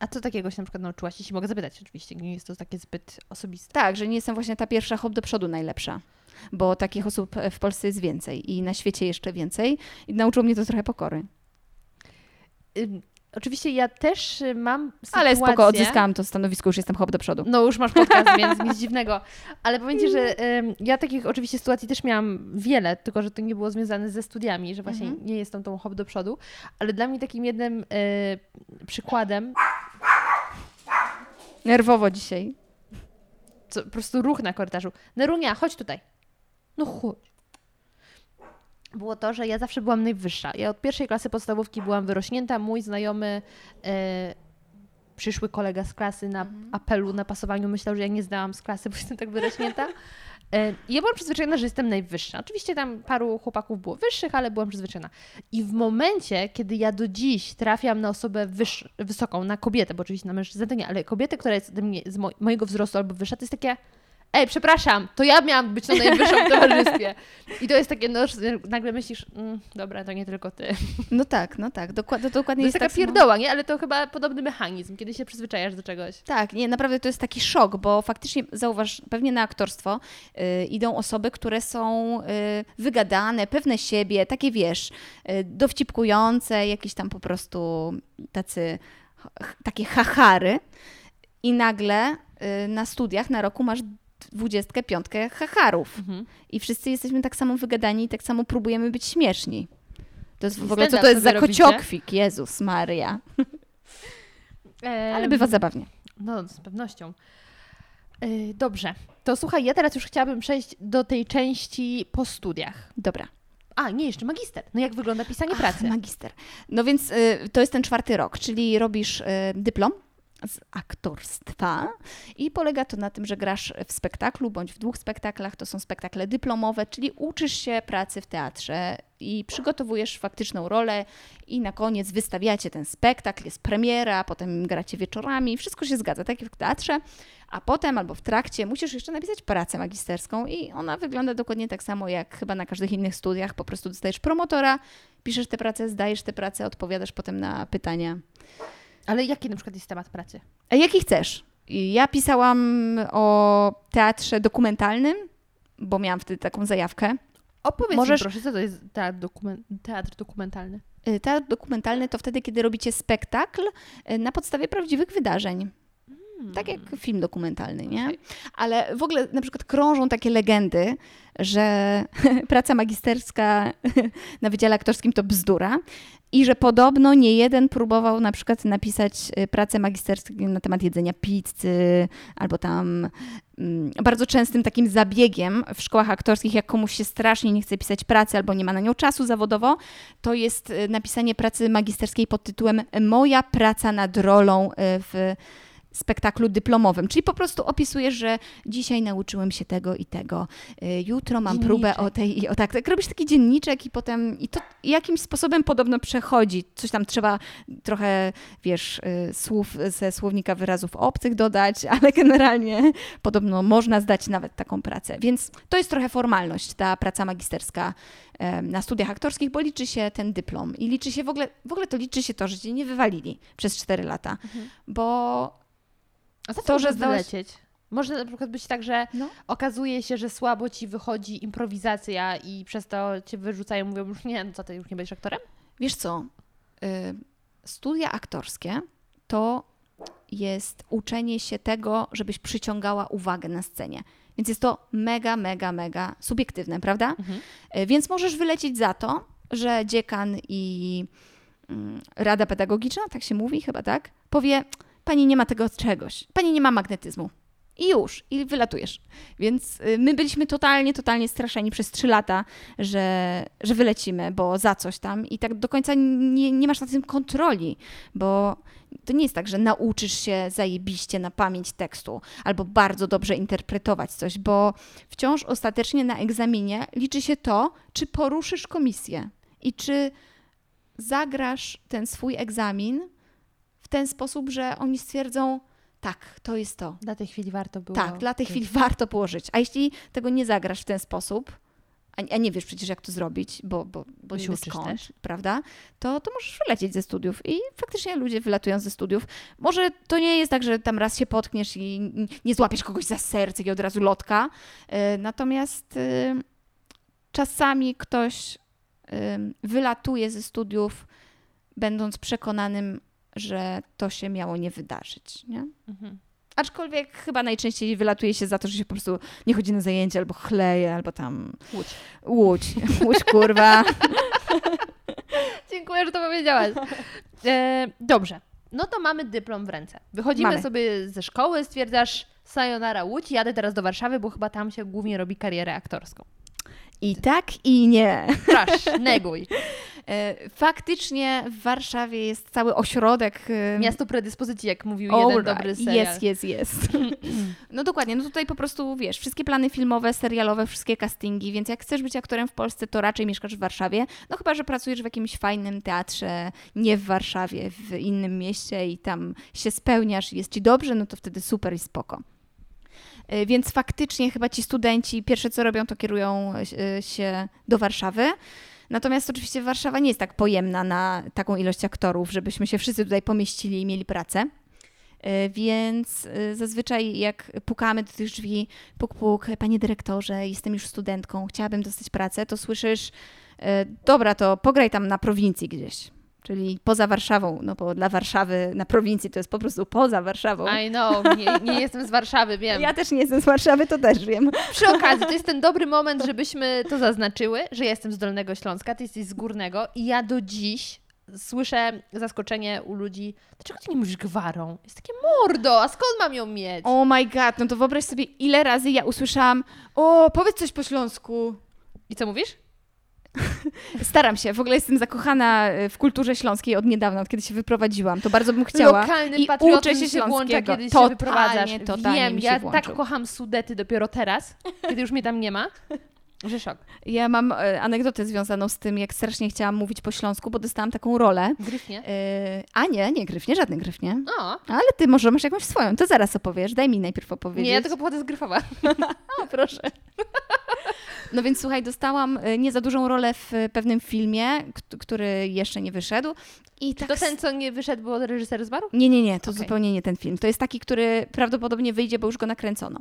A co takiego się na przykład nauczyłaś? Jeśli mogę zapytać, oczywiście, nie jest to takie zbyt osobiste. Tak, że nie jestem właśnie ta pierwsza hop do przodu najlepsza, bo takich osób w Polsce jest więcej i na świecie jeszcze więcej i nauczyło mnie to trochę pokory. Oczywiście ja też y, mam Ale sytuację... spoko, odzyskałam to stanowisko, już jestem hop do przodu. No już masz podcast, więc nic (laughs) dziwnego. Ale powiem Ci, że ja takich oczywiście sytuacji też miałam wiele, tylko że to nie było związane ze studiami, że właśnie Mhm. nie jestem tą hop do przodu. Ale dla mnie takim jednym y, przykładem, Nerwowo dzisiaj. co, po prostu ruch na korytarzu. Nerunia, chodź tutaj. No chodź. Było to, że ja zawsze byłam najwyższa. Ja od pierwszej klasy podstawówki byłam wyrośnięta. Mój znajomy, e, przyszły kolega z klasy na apelu, na pasowaniu myślał, że ja nie zdałam z klasy, bo jestem tak wyrośnięta. E, ja byłam przyzwyczajona, że jestem najwyższa. Oczywiście tam paru chłopaków było wyższych, ale byłam przyzwyczajona. I w momencie, kiedy ja do dziś trafiam na osobę wyż, wysoką, na kobietę, bo oczywiście na mężczyznę to nie, ale kobietę, która jest ode mnie, z mo- mojego wzrostu albo wyższa, to jest takie ej, przepraszam, to ja miałam być tą najwyższą w towarzystwie. I to jest takie, no, nagle myślisz, mm, dobra, to nie tylko ty. No tak, no tak, dokładnie, To dokładnie jest taka tak pierdoła, nie? Ale to chyba podobny mechanizm, kiedy się przyzwyczajasz do czegoś. Tak, nie, naprawdę to jest taki szok, bo faktycznie zauważ, pewnie na aktorstwo y, idą osoby, które są y, wygadane, pewne siebie, takie wiesz, y, dowcipkujące, jakieś tam po prostu tacy, takie hachary i nagle y, na studiach na roku masz dwudziestkę, piątkę hacharów i wszyscy jesteśmy tak samo wygadani i tak samo próbujemy być śmieszni. To jest w ogóle, co to jest za robicie? kociokwik, Jezus Maria. (laughs) Ale bywa zabawnie. No, z pewnością. Yy, dobrze. To słuchaj, ja teraz już chciałabym przejść do tej części po studiach. Dobra. A, nie, jeszcze magister. No jak wygląda pisanie Ach, pracy? Magister. No więc y, to jest ten czwarty rok, czyli robisz y, dyplom z aktorstwa i polega to na tym, że grasz w spektaklu bądź w dwóch spektaklach. To są spektakle dyplomowe, czyli uczysz się pracy w teatrze i przygotowujesz faktyczną rolę i na koniec wystawiacie ten spektakl, jest premiera, potem gracie wieczorami, wszystko się zgadza, tak jak w teatrze, a potem albo w trakcie musisz jeszcze napisać pracę magisterską i ona wygląda dokładnie tak samo jak chyba na każdych innych studiach, po prostu dostajesz promotora, piszesz tę pracę, zdajesz tę pracę, odpowiadasz potem na pytania. Ale jaki na przykład jest temat pracy? A jaki chcesz? Ja pisałam o teatrze dokumentalnym, bo miałam wtedy taką zajawkę. Opowiedz Możesz- mi proszę, co to jest teatr, dokumen- teatr dokumentalny? Y, Teatr dokumentalny to wtedy, kiedy robicie spektakl y, na podstawie prawdziwych wydarzeń. Tak jak film dokumentalny, nie? Ale w ogóle na przykład krążą takie legendy, że (laughs) praca magisterska (laughs) na Wydziale Aktorskim to bzdura i że podobno nie jeden próbował na przykład napisać y, pracę magisterską na temat jedzenia pizzy albo tam mm, bardzo częstym takim zabiegiem w szkołach aktorskich, jak komuś się strasznie nie chce pisać pracy albo nie ma na nią czasu zawodowo, to jest y, napisanie pracy magisterskiej pod tytułem Moja praca nad rolą y, w spektaklu dyplomowym, czyli po prostu opisujesz, że dzisiaj nauczyłem się tego i tego, y, jutro mam próbę o tej i o tak. tak. Robisz taki dzienniczek i potem i to jakimś sposobem podobno przechodzi. Coś tam trzeba trochę, wiesz, y, słów ze słownika wyrazów obcych dodać, (laughs) ale generalnie podobno można zdać nawet taką pracę. Więc to jest trochę formalność, ta praca magisterska na studiach aktorskich, bo liczy się ten dyplom i liczy się w ogóle, w ogóle to liczy się to, że cię nie wywalili przez 4 lata, bo A To, to, że wylecieć? Może na przykład być tak, że no, okazuje się, że słabo ci wychodzi improwizacja i przez to cię wyrzucają i mówią już nie, no co ty już nie będziesz aktorem? Wiesz co? Y, Studia aktorskie to jest uczenie się tego, żebyś przyciągała uwagę na scenie. Więc jest to mega, mega, mega subiektywne, prawda? Mhm. Y, Więc możesz wylecieć za to, że dziekan i mm, rada pedagogiczna, tak się mówi chyba, tak? Powie, pani nie ma tego czegoś, pani nie ma magnetyzmu. I już, i wylatujesz. Więc y, my byliśmy totalnie, totalnie straszeni przez trzy lata, że, że wylecimy, bo za coś tam i tak do końca nie, nie masz nad tym kontroli, bo to nie jest tak, że nauczysz się zajebiście na pamięć tekstu albo bardzo dobrze interpretować coś, bo wciąż ostatecznie na egzaminie liczy się to, czy poruszysz komisję i czy zagrasz ten swój egzamin w ten sposób, że oni stwierdzą, tak, to jest to. Dla tej chwili warto było. Tak, dla tej chwili warto położyć. A jeśli tego nie zagrasz w ten sposób, a, nie wiesz przecież, jak to zrobić, bo, bo, bo Się uczysz skąd, też. prawda? To, to możesz wylecieć ze studiów. I faktycznie ludzie wylatują ze studiów. Może to nie jest tak, że tam raz się potkniesz i nie złapiesz kogoś za serce i od razu lotka. Y, Natomiast y, czasami ktoś wylatuje ze studiów, będąc przekonanym, że to się miało nie wydarzyć. Nie? Mhm. Aczkolwiek chyba najczęściej wylatuje się za to, że się po prostu nie chodzi na zajęcia, albo chleje, albo tam Łódź. łódź, łódź kurwa. (laughs) Dziękuję, że to powiedziałaś. E, dobrze. No to mamy dyplom w ręce. Wychodzimy Mamy. sobie ze szkoły, stwierdzasz sayonara Łódź, jadę teraz do Warszawy, bo chyba tam się głównie robi karierę aktorską. I tak, i nie. Proszę, (laughs) neguj. E, Faktycznie w Warszawie jest cały ośrodek. e, Miasto predyspozycji, jak mówił All jeden right. dobry serial. Jest, jest, jest. (clears throat) No dokładnie, no tutaj po prostu wiesz, wszystkie plany filmowe, serialowe, wszystkie castingi, więc jak chcesz być aktorem w Polsce, to raczej mieszkasz w Warszawie. No chyba, że pracujesz w jakimś fajnym teatrze, nie w Warszawie, w innym mieście i tam się spełniasz i jest ci dobrze, no to wtedy super i spoko. E, Więc faktycznie chyba ci studenci pierwsze co robią, to kierują e, się do Warszawy. Natomiast oczywiście Warszawa nie jest tak pojemna na taką ilość aktorów, żebyśmy się wszyscy tutaj pomieścili i mieli pracę. E, Więc zazwyczaj jak pukamy do tych drzwi, puk, puk, panie dyrektorze, jestem już studentką, chciałabym dostać pracę, to słyszysz, dobra, to pograj tam na prowincji gdzieś. Czyli poza Warszawą, no bo dla Warszawy na prowincji to jest po prostu poza Warszawą. I know, nie, nie jestem z Warszawy, wiem. Ja też nie jestem z Warszawy, to też wiem. Przy okazji, to jest ten dobry moment, żebyśmy to zaznaczyły, że ja jestem z Dolnego Śląska, ty jesteś z Górnego i ja do dziś słyszę zaskoczenie u ludzi, dlaczego ty nie mówisz gwarą? Jest takie mordo, a skąd mam ją mieć? Oh my god, no to wyobraź sobie, ile razy ja usłyszałam, o, powiedz coś po śląsku. I co mówisz? (laughs) Staram się, w ogóle jestem zakochana e, w kulturze śląskiej od niedawna, od kiedy się wyprowadziłam. To bardzo bym chciała. Lokalny I uczę się się włącza, kiedy się Totalnie, wyprowadzasz. totalnie Wiem, ja włączył. tak kocham Sudety dopiero teraz, kiedy już mnie tam nie ma, że szok. Ja mam e, anegdotę związaną z tym, jak strasznie chciałam mówić po śląsku, bo dostałam taką rolę. Gryfnie. E, a nie, nie gryfnie, żadny gryfnie. O, Ale ty może masz jakąś swoją, to zaraz opowiesz. Daj mi najpierw opowiedzieć. nie, ja tylko pochodzę z Gryfowa. (laughs) A, proszę. No więc słuchaj, dostałam e, nie za dużą rolę w pewnym filmie, kt- który jeszcze nie wyszedł. I tak to ten, co nie wyszedł, bo reżyser zmarł? Nie, nie, nie, to Okej. zupełnie nie ten film. To jest taki, który prawdopodobnie wyjdzie, bo już go nakręcono.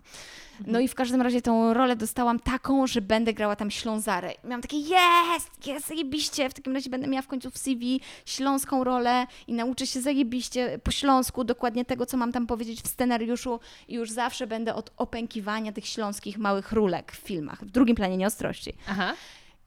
No i w każdym razie tą rolę dostałam taką, że będę grała tam Ślązarę. I Miałam takie, jest, jest, zajebiście, w takim razie będę miała w końcu w CV śląską rolę i nauczę się zajebiście po śląsku dokładnie tego, co mam tam powiedzieć w scenariuszu i już zawsze będę od opękiwania tych śląskich małych rulek w filmach, w drugim planie nieostrości. Aha.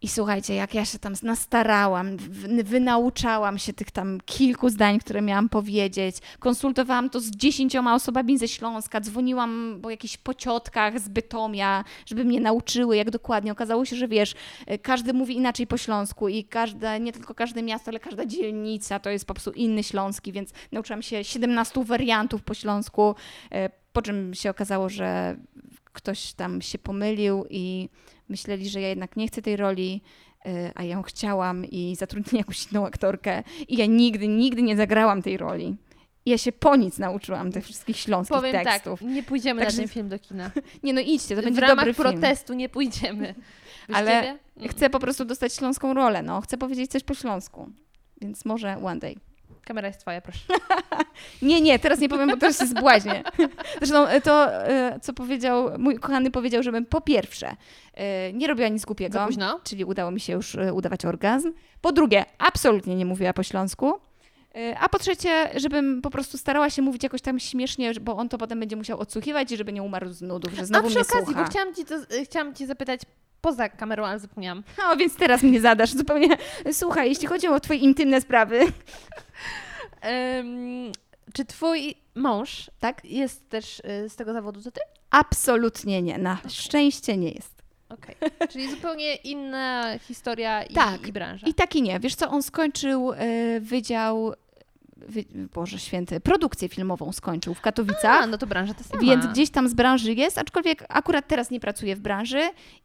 I słuchajcie, jak ja się tam nastarałam, wynauczałam się tych tam kilku zdań, które miałam powiedzieć, konsultowałam to z dziesięcioma osobami ze Śląska, dzwoniłam po jakichś pociotkach z Bytomia, żeby mnie nauczyły, jak dokładnie. Okazało się, że wiesz, y, każdy mówi inaczej po śląsku i każde, nie tylko każde miasto, ale każda dzielnica to jest po prostu inny śląski, więc nauczyłam się 17 wariantów po śląsku, y, po czym się okazało, że ktoś tam się pomylił i myśleli, że ja jednak nie chcę tej roli, y, a ja ją chciałam i zatrudnili jakąś inną aktorkę i ja nigdy, nigdy nie zagrałam tej roli. I ja się po nic nauczyłam tych wszystkich śląskich Powiem tekstów. tak, nie pójdziemy Także- na ten film do kina. (laughs) Nie no idźcie, to w będzie ramach dobry film. protestu nie pójdziemy. Ale ciebie? Chcę po prostu dostać śląską rolę, no. Chcę powiedzieć coś po śląsku. Więc może one day. Kamera jest twoja, proszę. (laughs) Nie, nie, teraz nie powiem, bo teraz się zbłaźnię. Zresztą e, to, e, co powiedział, mój kochany powiedział, żebym po pierwsze e, nie robiła nic głupiego, czyli udało mi się już udawać orgazm. Po drugie, absolutnie nie mówiła po śląsku. A po trzecie, żebym po prostu starała się mówić jakoś tam śmiesznie, bo on to potem będzie musiał odsłuchiwać i żeby nie umarł z nudów, że A znowu przy mnie okazji, słucha. bo chciałam ci, to, chciałam ci zapytać poza kamerą, ale zapomniałam. No, więc teraz mnie zadasz zupełnie. Słuchaj, jeśli chodzi o twoje intymne sprawy, Em, czy twój mąż tak? jest też y, z tego zawodu, co ty? Absolutnie nie. Na szczęście nie jest. Okej. Czyli zupełnie inna historia i, Tak. i branża. I tak i nie. Wiesz co, on skończył e, wydział, wy, Boże Święty, produkcję filmową skończył w Katowicach. A, no to branża ta sama. Więc gdzieś tam z branży jest, aczkolwiek akurat teraz nie pracuje w branży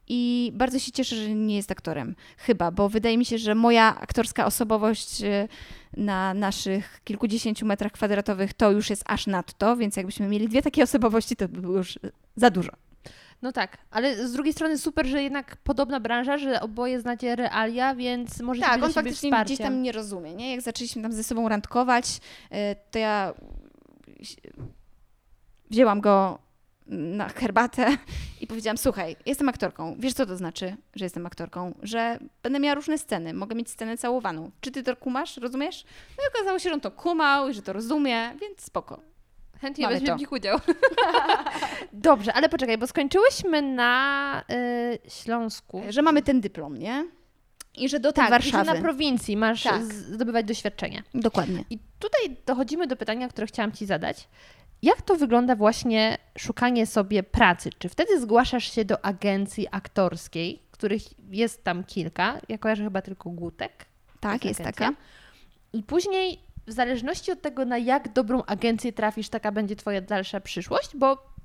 i bardzo się cieszę, że nie jest aktorem. Chyba, bo wydaje mi się, że moja aktorska osobowość e, na naszych kilkudziesięciu metrach kwadratowych to już jest aż nadto, więc jakbyśmy mieli dwie takie osobowości, to by było już za dużo. No tak, ale z drugiej strony super, że jednak podobna branża, że oboje znacie realia, więc możecie Tak, on faktycznie wsparciem. gdzieś tam nie rozumie, nie? Jak zaczęliśmy tam ze sobą randkować, e, to ja wzięłam go na herbatę (laughs) i powiedziałam, słuchaj, jestem aktorką. Wiesz, co to znaczy, że jestem aktorką? Że będę miała różne sceny. Mogę mieć scenę całowaną. Czy ty to kumasz? Rozumiesz? No i okazało się, że on to kumał i że to rozumie, więc spoko. Chętnie Mamy weźmie w nich udział. (laughs) Dobrze, ale poczekaj, bo skończyłyśmy na y, Śląsku. Że mamy ten dyplom, nie? I że do tej tak, i że Warszawy. na prowincji masz Tak. zdobywać doświadczenie. Dokładnie. I tutaj dochodzimy do pytania, które chciałam Ci zadać. Jak to wygląda właśnie szukanie sobie pracy? Czy wtedy zgłaszasz się do agencji aktorskiej, których jest tam kilka? Ja kojarzę chyba tylko Gutek. Tak, jest agencja. taka. I później, w zależności od tego, na jak dobrą agencję trafisz, taka będzie Twoja dalsza przyszłość, bo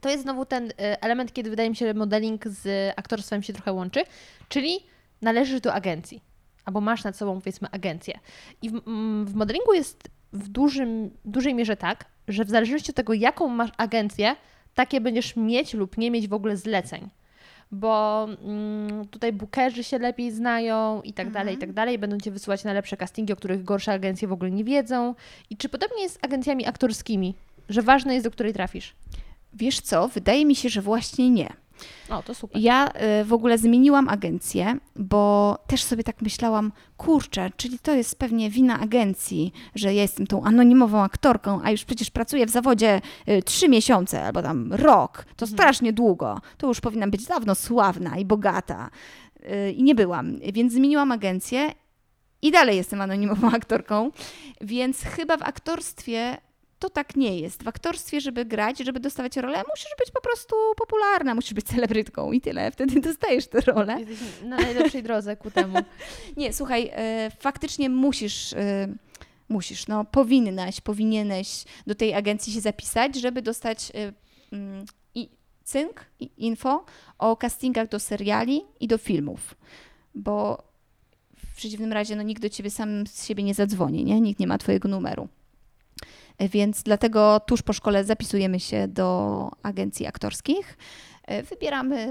to jest znowu ten e, element, kiedy wydaje mi się, że modeling z aktorstwem się trochę łączy, czyli należysz do agencji, albo masz nad sobą, powiedzmy, agencję. I w, mm, w modelingu jest w dużym, dużej mierze tak, że w zależności od tego, jaką masz agencję, takie będziesz mieć lub nie mieć w ogóle zleceń. Bo mm, tutaj bookerzy się lepiej znają i tak dalej, i tak dalej. Będą cię wysyłać na lepsze castingi, o których gorsze agencje w ogóle nie wiedzą. I czy podobnie jest z agencjami aktorskimi, że ważne jest, do której trafisz? Wiesz co, wydaje mi się, że właśnie nie. O, to super. Ja y, w ogóle zmieniłam agencję, bo też sobie tak myślałam, kurczę, czyli to jest pewnie wina agencji, że ja jestem tą anonimową aktorką, a już przecież pracuję w zawodzie y, trzy miesiące albo tam rok. To strasznie długo. To już powinnam być dawno sławna i bogata. Y, I nie byłam, więc zmieniłam agencję i dalej jestem anonimową (laughs) aktorką, więc chyba w aktorstwie to tak nie jest. W aktorstwie, żeby grać, żeby dostawać rolę, musisz być po prostu popularna, musisz być celebrytką i tyle. Wtedy (laughs) dostajesz tę rolę. Jesteś na najlepszej drodze ku temu. (laughs) Nie, słuchaj, e, faktycznie musisz, e, musisz, no powinnaś, powinieneś do tej agencji się zapisać, żeby dostać e, mm, i cynk, i info o castingach do seriali i do filmów. Bo w przeciwnym razie no, nikt do ciebie sam z siebie nie zadzwoni, nie? Nikt nie ma twojego numeru. E, Więc dlatego tuż po szkole zapisujemy się do agencji aktorskich. E, Wybieramy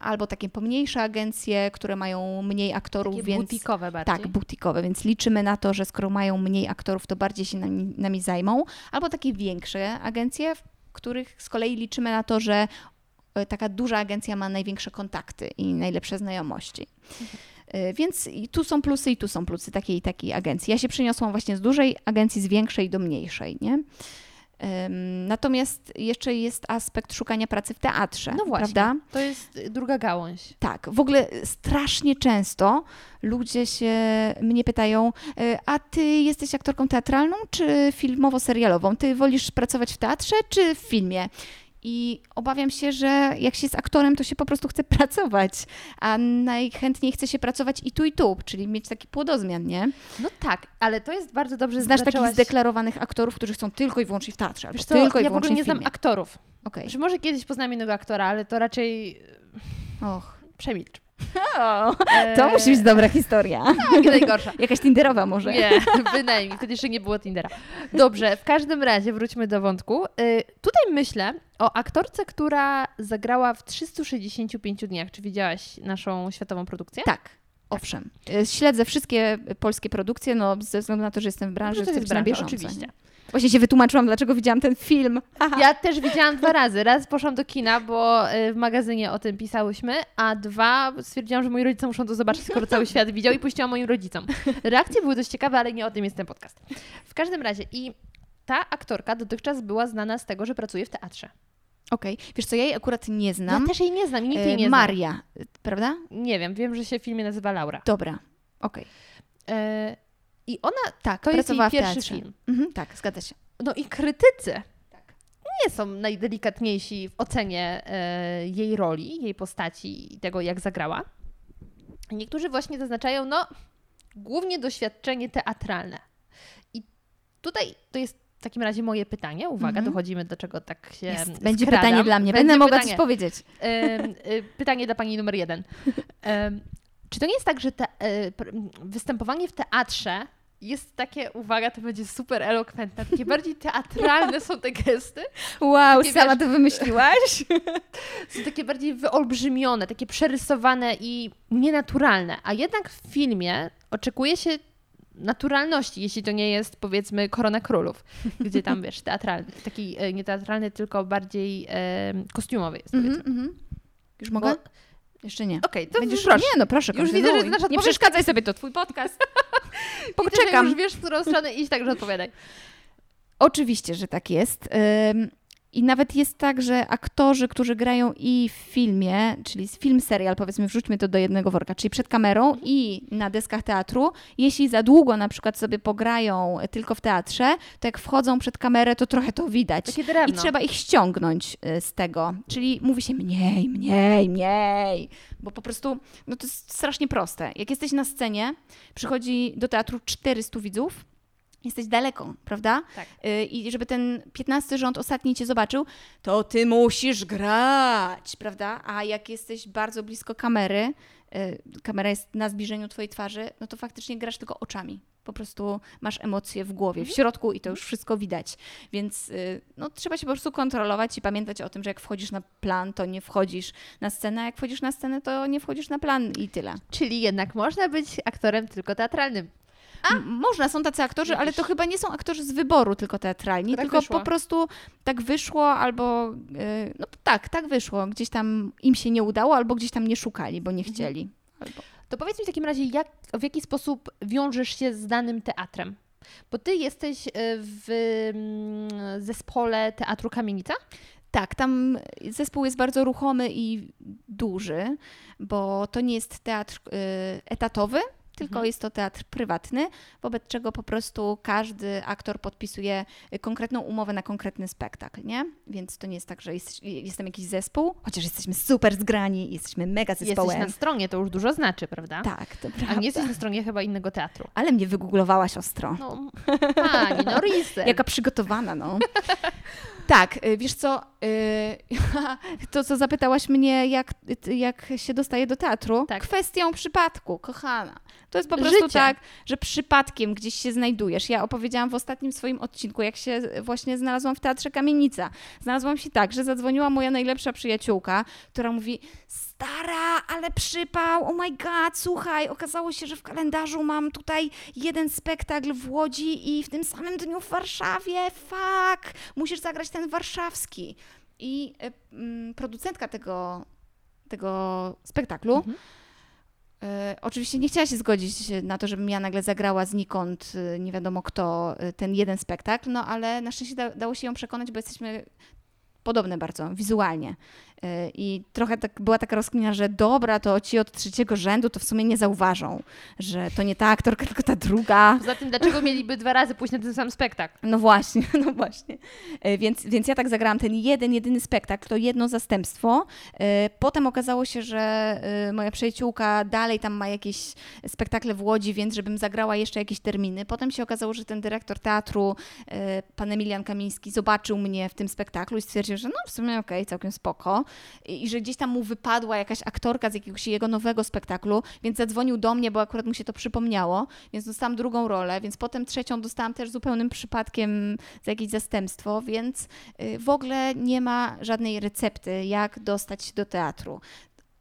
albo takie pomniejsze agencje, które mają mniej aktorów, Takie więc butikowe bardziej. tak, butikowe, więc liczymy na to, że skoro mają mniej aktorów, to bardziej się nami, nami zajmą, albo takie większe agencje, w których z kolei liczymy na to, że e, taka duża agencja ma największe kontakty i najlepsze znajomości. E, Więc i tu są plusy i tu są plusy takiej i takiej agencji. Ja się przeniosłam właśnie z dużej agencji, z większej do mniejszej, nie? Natomiast jeszcze jest aspekt szukania pracy w teatrze, No właśnie. prawda? To jest y, druga gałąź. Tak, w ogóle strasznie często ludzie się mnie pytają, e, a ty jesteś aktorką teatralną czy filmowo-serialową? Ty wolisz pracować w teatrze czy w filmie? I obawiam się, że jak się jest aktorem, to się po prostu chce (laughs) pracować, a najchętniej chce się pracować i tu, i tu, czyli mieć taki płodozmian, nie? No tak, ale to jest bardzo dobrze Znasz takich zaczęłaś- zdeklarowanych aktorów, którzy chcą tylko i wyłącznie w teatrze, albo Wiesz co, tylko i ja w ogóle nie znam aktorów. Okej. Że może kiedyś poznam innego aktora, ale to raczej Och. przemilcz. O, Eee, to musi być dobra historia. Tak, najgorsza. Jakaś tinderowa może. Nie, bynajmniej. Wtedy jeszcze nie było Tindera. Dobrze, w każdym razie wróćmy do wątku. Y, tutaj myślę o aktorce, która zagrała w 365 dniach. Czy widziałaś naszą światową produkcję? Tak, owszem. E, Śledzę wszystkie polskie produkcje, no ze względu na to, że jestem w branży, No to jest na bieżąco. oczywiście. nie? Właśnie się wytłumaczyłam, dlaczego widziałam ten film. (laughs) Haha. Ja też widziałam dwa razy. Raz poszłam do kina, bo y, w magazynie o tym pisałyśmy, a dwa stwierdziłam, że moi rodzice muszą to zobaczyć, skoro cały (laughs) świat widział i puściłam moim rodzicom. Reakcje były dość ciekawe, ale nie o tym jest ten podcast. W każdym razie i ta aktorka dotychczas była znana z tego, że pracuje w teatrze. Okej, wiesz co, ja jej akurat nie znam. Ja też jej nie znam nikt E, jej nie zna. Maria, e, prawda? Nie wiem, wiem, że się w filmie nazywa Laura. Dobra, okej. E, I ona, Tak, to jest jej pierwszy film. Mhm, tak, zgadza się. No i krytycy Tak. nie są najdelikatniejsi w ocenie e, jej roli, jej postaci i tego, jak zagrała. Niektórzy właśnie zaznaczają, no, głównie doświadczenie teatralne. I tutaj to jest w takim razie moje pytanie. Uwaga, Mhm. dochodzimy do czego tak się Jest. Będzie pytanie dla mnie, będę mogła pytanie. coś powiedzieć. Em, y, pytanie dla pani numer jeden. Em, Czy to nie jest tak, że te, e, występowanie w teatrze jest takie, uwaga, to będzie super elokwentne, takie bardziej teatralne są te gesty, Wow, Takie, sama wiesz- to wymyśliłaś? (laughs) są takie bardziej wyolbrzymione, takie przerysowane i nienaturalne, a jednak w filmie oczekuje się naturalności, jeśli to nie jest powiedzmy Korona Królów, (laughs) gdzie tam wiesz, teatralny, taki e, nie teatralny, tylko bardziej e, kostiumowy jest. Mhm, mhm. Już mogę? Bo- Jeszcze nie. Okej, to Będziesz, proszę. Nie, no proszę, Już widzę, że nasza Nie przeszkadzaj sobie, to twój podcast. (laughs) Widzę, Poczekam. już wiesz, w którą stronę iść, także odpowiadaj. Oczywiście, że tak jest. I nawet jest tak, że aktorzy, którzy grają i w filmie, czyli film, serial, powiedzmy, wrzućmy to do jednego worka, czyli przed kamerą i na deskach teatru, jeśli za długo na przykład sobie pograją tylko w teatrze, to jak wchodzą przed kamerę, to trochę to widać. I trzeba ich ściągnąć y, z tego. Czyli mówi się mniej, mniej, mniej. Bo po prostu, no to jest strasznie proste. Jak jesteś na scenie, przychodzi do teatru 400 widzów, jesteś daleko, prawda? Tak. Y, I żeby ten 15 rząd ostatni cię zobaczył, to ty musisz grać, prawda? A jak jesteś bardzo blisko kamery, y, kamera jest na zbliżeniu twojej twarzy, no to faktycznie grasz tylko oczami. Po prostu masz emocje w głowie, w środku i to już wszystko widać. Więc y, no, trzeba się po prostu kontrolować i pamiętać o tym, że jak wchodzisz na plan, to nie wchodzisz na scenę, a jak wchodzisz na scenę, to nie wchodzisz na plan i tyle. Czyli jednak można być aktorem tylko teatralnym. M- Można, są tacy aktorzy, ale to chyba nie są aktorzy z wyboru tylko teatralni, Tak tylko wyszło. po prostu tak wyszło albo, y, no tak, tak wyszło. Gdzieś tam im się nie udało albo gdzieś tam nie szukali, bo nie Mhm. chcieli. Albo... To powiedz mi w takim razie, jak, w jaki sposób wiążesz się z danym teatrem? Bo ty jesteś y, w mm, zespole Teatru Kamienica? Tak, tam zespół jest bardzo ruchomy i duży, bo to nie jest teatr y, etatowy, tylko Mhm. jest to teatr prywatny, wobec czego po prostu każdy aktor podpisuje konkretną umowę na konkretny spektakl, nie? Więc to nie jest tak, że jest, jestem jakiś zespół, chociaż jesteśmy super zgrani, jesteśmy mega zespołem. Jesteś na stronie, to już dużo znaczy, prawda? Tak, to A prawda. nie jesteś na stronie chyba innego teatru. Ale mnie wygooglowała siostro. No, pani, no. (laughs) Jaka przygotowana, no. (laughs) tak, y, wiesz co, y, (laughs) to co zapytałaś mnie, jak, y, jak się dostaje do teatru? Tak. Kwestią przypadku, kochana. To jest po prostu Życia. tak, że przypadkiem gdzieś się znajdujesz. Ja opowiedziałam w ostatnim swoim odcinku, jak się właśnie znalazłam w Teatrze Kamienica. Znalazłam się tak, że zadzwoniła moja najlepsza przyjaciółka, która mówi, stara, ale przypał, oh my god, słuchaj, okazało się, że w kalendarzu mam tutaj jeden spektakl w Łodzi i w tym samym dniu w Warszawie, fuck, musisz zagrać ten warszawski. I y, mm, producentka tego, tego spektaklu Mhm. E, oczywiście nie chciała się zgodzić na to, żebym ja nagle zagrała znikąd, e, nie wiadomo kto, e, ten jeden spektakl, no ale na szczęście da, dało się ją przekonać, bo jesteśmy podobne bardzo wizualnie. I trochę tak, była taka rozkmina, że dobra, to ci od trzeciego rzędu to w sumie nie zauważą, że to nie ta aktorka, tylko ta druga. Poza tym, dlaczego mieliby dwa razy pójść na ten sam spektakl? No właśnie, (laughs) no właśnie. Y, więc, więc ja tak zagrałam ten jeden, jedyny spektakl, to jedno zastępstwo. Y, potem okazało się, że moja przyjaciółka dalej tam ma jakieś spektakle w Łodzi, więc żebym zagrała jeszcze jakieś terminy. Potem się okazało, że ten dyrektor teatru, pan Emilian Kamiński, zobaczył mnie w tym spektaklu i stwierdził, że no w sumie okej, okay, całkiem spoko i że gdzieś tam mu wypadła jakaś aktorka z jakiegoś jego nowego spektaklu, więc zadzwonił do mnie, bo akurat mu się to przypomniało, więc dostałam drugą rolę, więc potem trzecią dostałam też zupełnym przypadkiem za jakieś zastępstwo, więc y, w ogóle nie ma żadnej recepty, jak dostać się do teatru.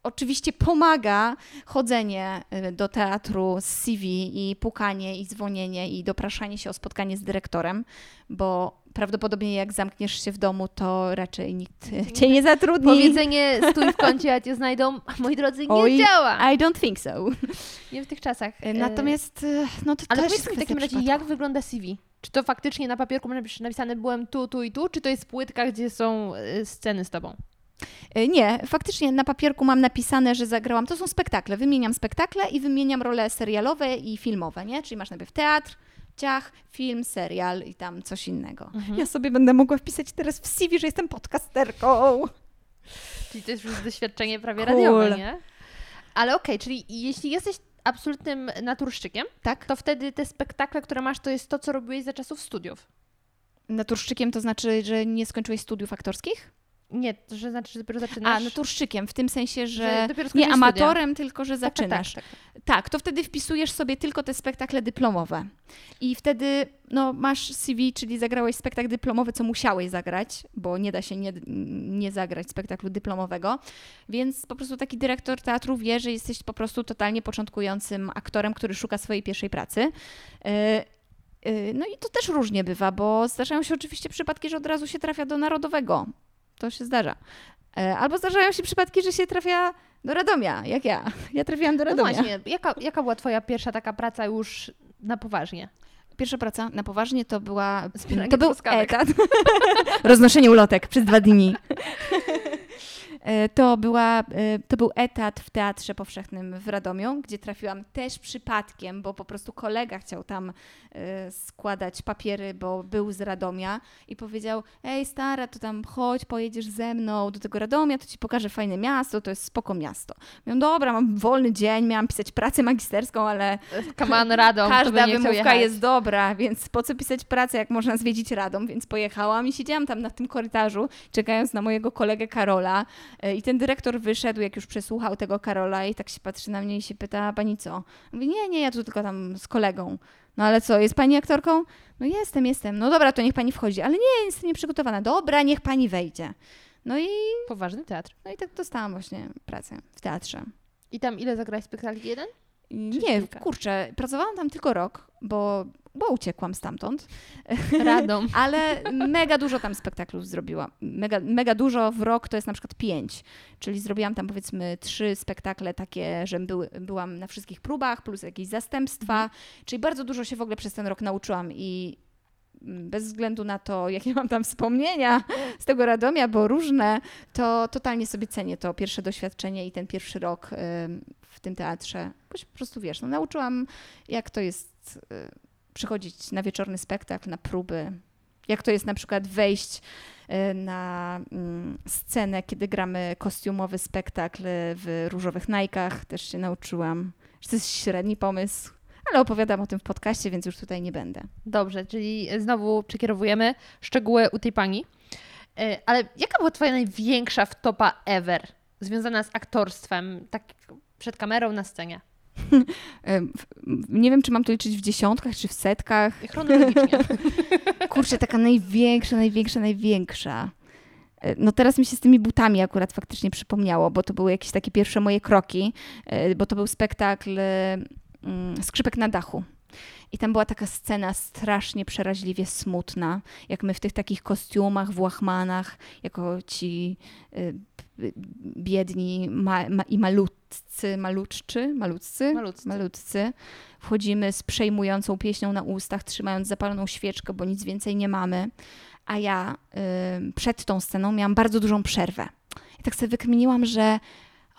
Oczywiście pomaga chodzenie y, do teatru z CV i pukanie i dzwonienie i dopraszanie się o spotkanie z dyrektorem, bo prawdopodobnie jak zamkniesz się w domu, to raczej nikt cię nie zatrudni. Powiedzenie stój w kącie, a cię znajdą, moi drodzy, nie Oj, działa. I don't think so. (laughs) Nie w tych czasach. E, natomiast, no to Ale powiedz mi w takim razie, przypadku. jak wygląda CV? Czy to faktycznie na papierku napisane byłem tu, tu i tu, czy to jest płytka, gdzie są sceny z tobą? Nie, faktycznie na papierku mam napisane, że zagrałam. To są spektakle. Wymieniam spektakle i wymieniam role serialowe i filmowe, nie? Czyli masz najpierw teatr, ciach, film, serial i tam coś innego. Mhm. Ja sobie będę mogła wpisać teraz w CV, że jestem podcasterką. Czyli to jest już doświadczenie prawie cool. radiowe, nie? Ale okej, okay, czyli jeśli jesteś absolutnym naturszczykiem, tak? to wtedy te spektakle, które masz, to jest to, co robiłeś za czasów studiów. Naturszczykiem to znaczy, że nie skończyłeś studiów aktorskich? Nie, to że znaczy, że dopiero zaczynasz. A, naturszczykiem, w tym sensie, że, że nie amatorem, studia. tylko że tak, tak, zaczynasz. Tak, tak, tak, tak, to wtedy wpisujesz sobie tylko te spektakle dyplomowe. I wtedy no, masz CV, czyli zagrałeś spektakl dyplomowy, co musiałeś zagrać, bo nie da się nie, nie zagrać spektaklu dyplomowego. Więc po prostu taki dyrektor teatru wie, że jesteś po prostu totalnie początkującym aktorem, który szuka swojej pierwszej pracy. Yy, no i to też różnie bywa, bo zdarzają się oczywiście przypadki, że od razu się trafia do narodowego to się zdarza. E, albo zdarzają się przypadki, że się trafia do Radomia, jak ja. Ja trafiłam do no Radomia. No właśnie, jaka, jaka była twoja pierwsza taka praca już na poważnie? Pierwsza praca na poważnie to była... to był etat. (laughs) Roznoszenie ulotek przez dwa dni. E, to, była, e, to był etat w Teatrze Powszechnym w Radomiu, gdzie trafiłam też przypadkiem, bo po prostu kolega chciał tam e, składać papiery, bo był z Radomia i powiedział, ej stara, to tam chodź, pojedziesz ze mną do tego Radomia, to ci pokażę fajne miasto, to jest spoko miasto. Mówię, dobra, mam wolny dzień, miałam pisać pracę magisterską, ale (laughs) Kaman Radom, każda wymówka jest dobra, więc po co pisać pracę, jak można zwiedzić Radom, więc pojechałam i siedziałam tam na tym korytarzu, czekając na mojego kolegę Karola, I ten dyrektor wyszedł, jak już przesłuchał tego Karola i tak się patrzy na mnie i się pyta, pani co? Mówi, nie, nie, ja tu tylko tam z kolegą. No ale co, jest pani aktorką? No jestem, jestem. No dobra, to niech pani wchodzi. Ale nie, jestem nieprzygotowana. Dobra, niech pani wejdzie. No i... Poważny teatr. No i tak dostałam właśnie pracę w teatrze. I tam ile zagrałeś spektakli? Jeden? Nie, kurczę, pracowałam tam tylko rok, bo bo uciekłam stamtąd. (laughs) Radą. Ale mega dużo tam spektaklów zrobiłam. Mega, mega dużo w rok to jest na przykład pięć. Czyli zrobiłam tam powiedzmy trzy spektakle takie, że były, byłam na wszystkich próbach, plus jakieś zastępstwa. Mhm. Czyli bardzo dużo się w ogóle przez ten rok nauczyłam i bez względu na to, jakie mam tam wspomnienia z tego Radomia, bo różne, to totalnie sobie cenię to pierwsze doświadczenie i ten pierwszy rok w tym teatrze. Bo się po prostu wiesz, no, nauczyłam, jak to jest y, przychodzić na wieczorny spektakl, na próby. Jak to jest na przykład wejść y, na mm, scenę, kiedy gramy kostiumowy spektakl w różowych najkach, też się nauczyłam. To jest średni pomysł, ale opowiadam o tym w podcaście, więc już tutaj nie będę. Dobrze, czyli znowu przekierowujemy szczegóły u tej pani. Y, ale jaka była Twoja największa wtopa ever związana z aktorstwem, tak przed kamerą na scenie? (laughs) Nie wiem, czy mam to liczyć w dziesiątkach, czy w setkach. (laughs) Chronologicznie. (laughs) Kurczę, taka największa, największa, największa. E, no teraz mi się z tymi butami akurat faktycznie przypomniało, bo to były jakieś takie pierwsze moje kroki, e, bo to był spektakl mm, Skrzypek na dachu. I tam była taka scena strasznie przeraźliwie smutna, jak my w tych takich kostiumach, w łachmanach, jako ci y, biedni ma, ma, i malutcy, maluczczy, malutcy, Malutcy. malutcy, wchodzimy z przejmującą pieśnią na ustach, trzymając zapaloną świeczkę, bo nic więcej nie mamy. A ja y, przed tą sceną miałam bardzo dużą przerwę. I tak sobie wykminiłam, że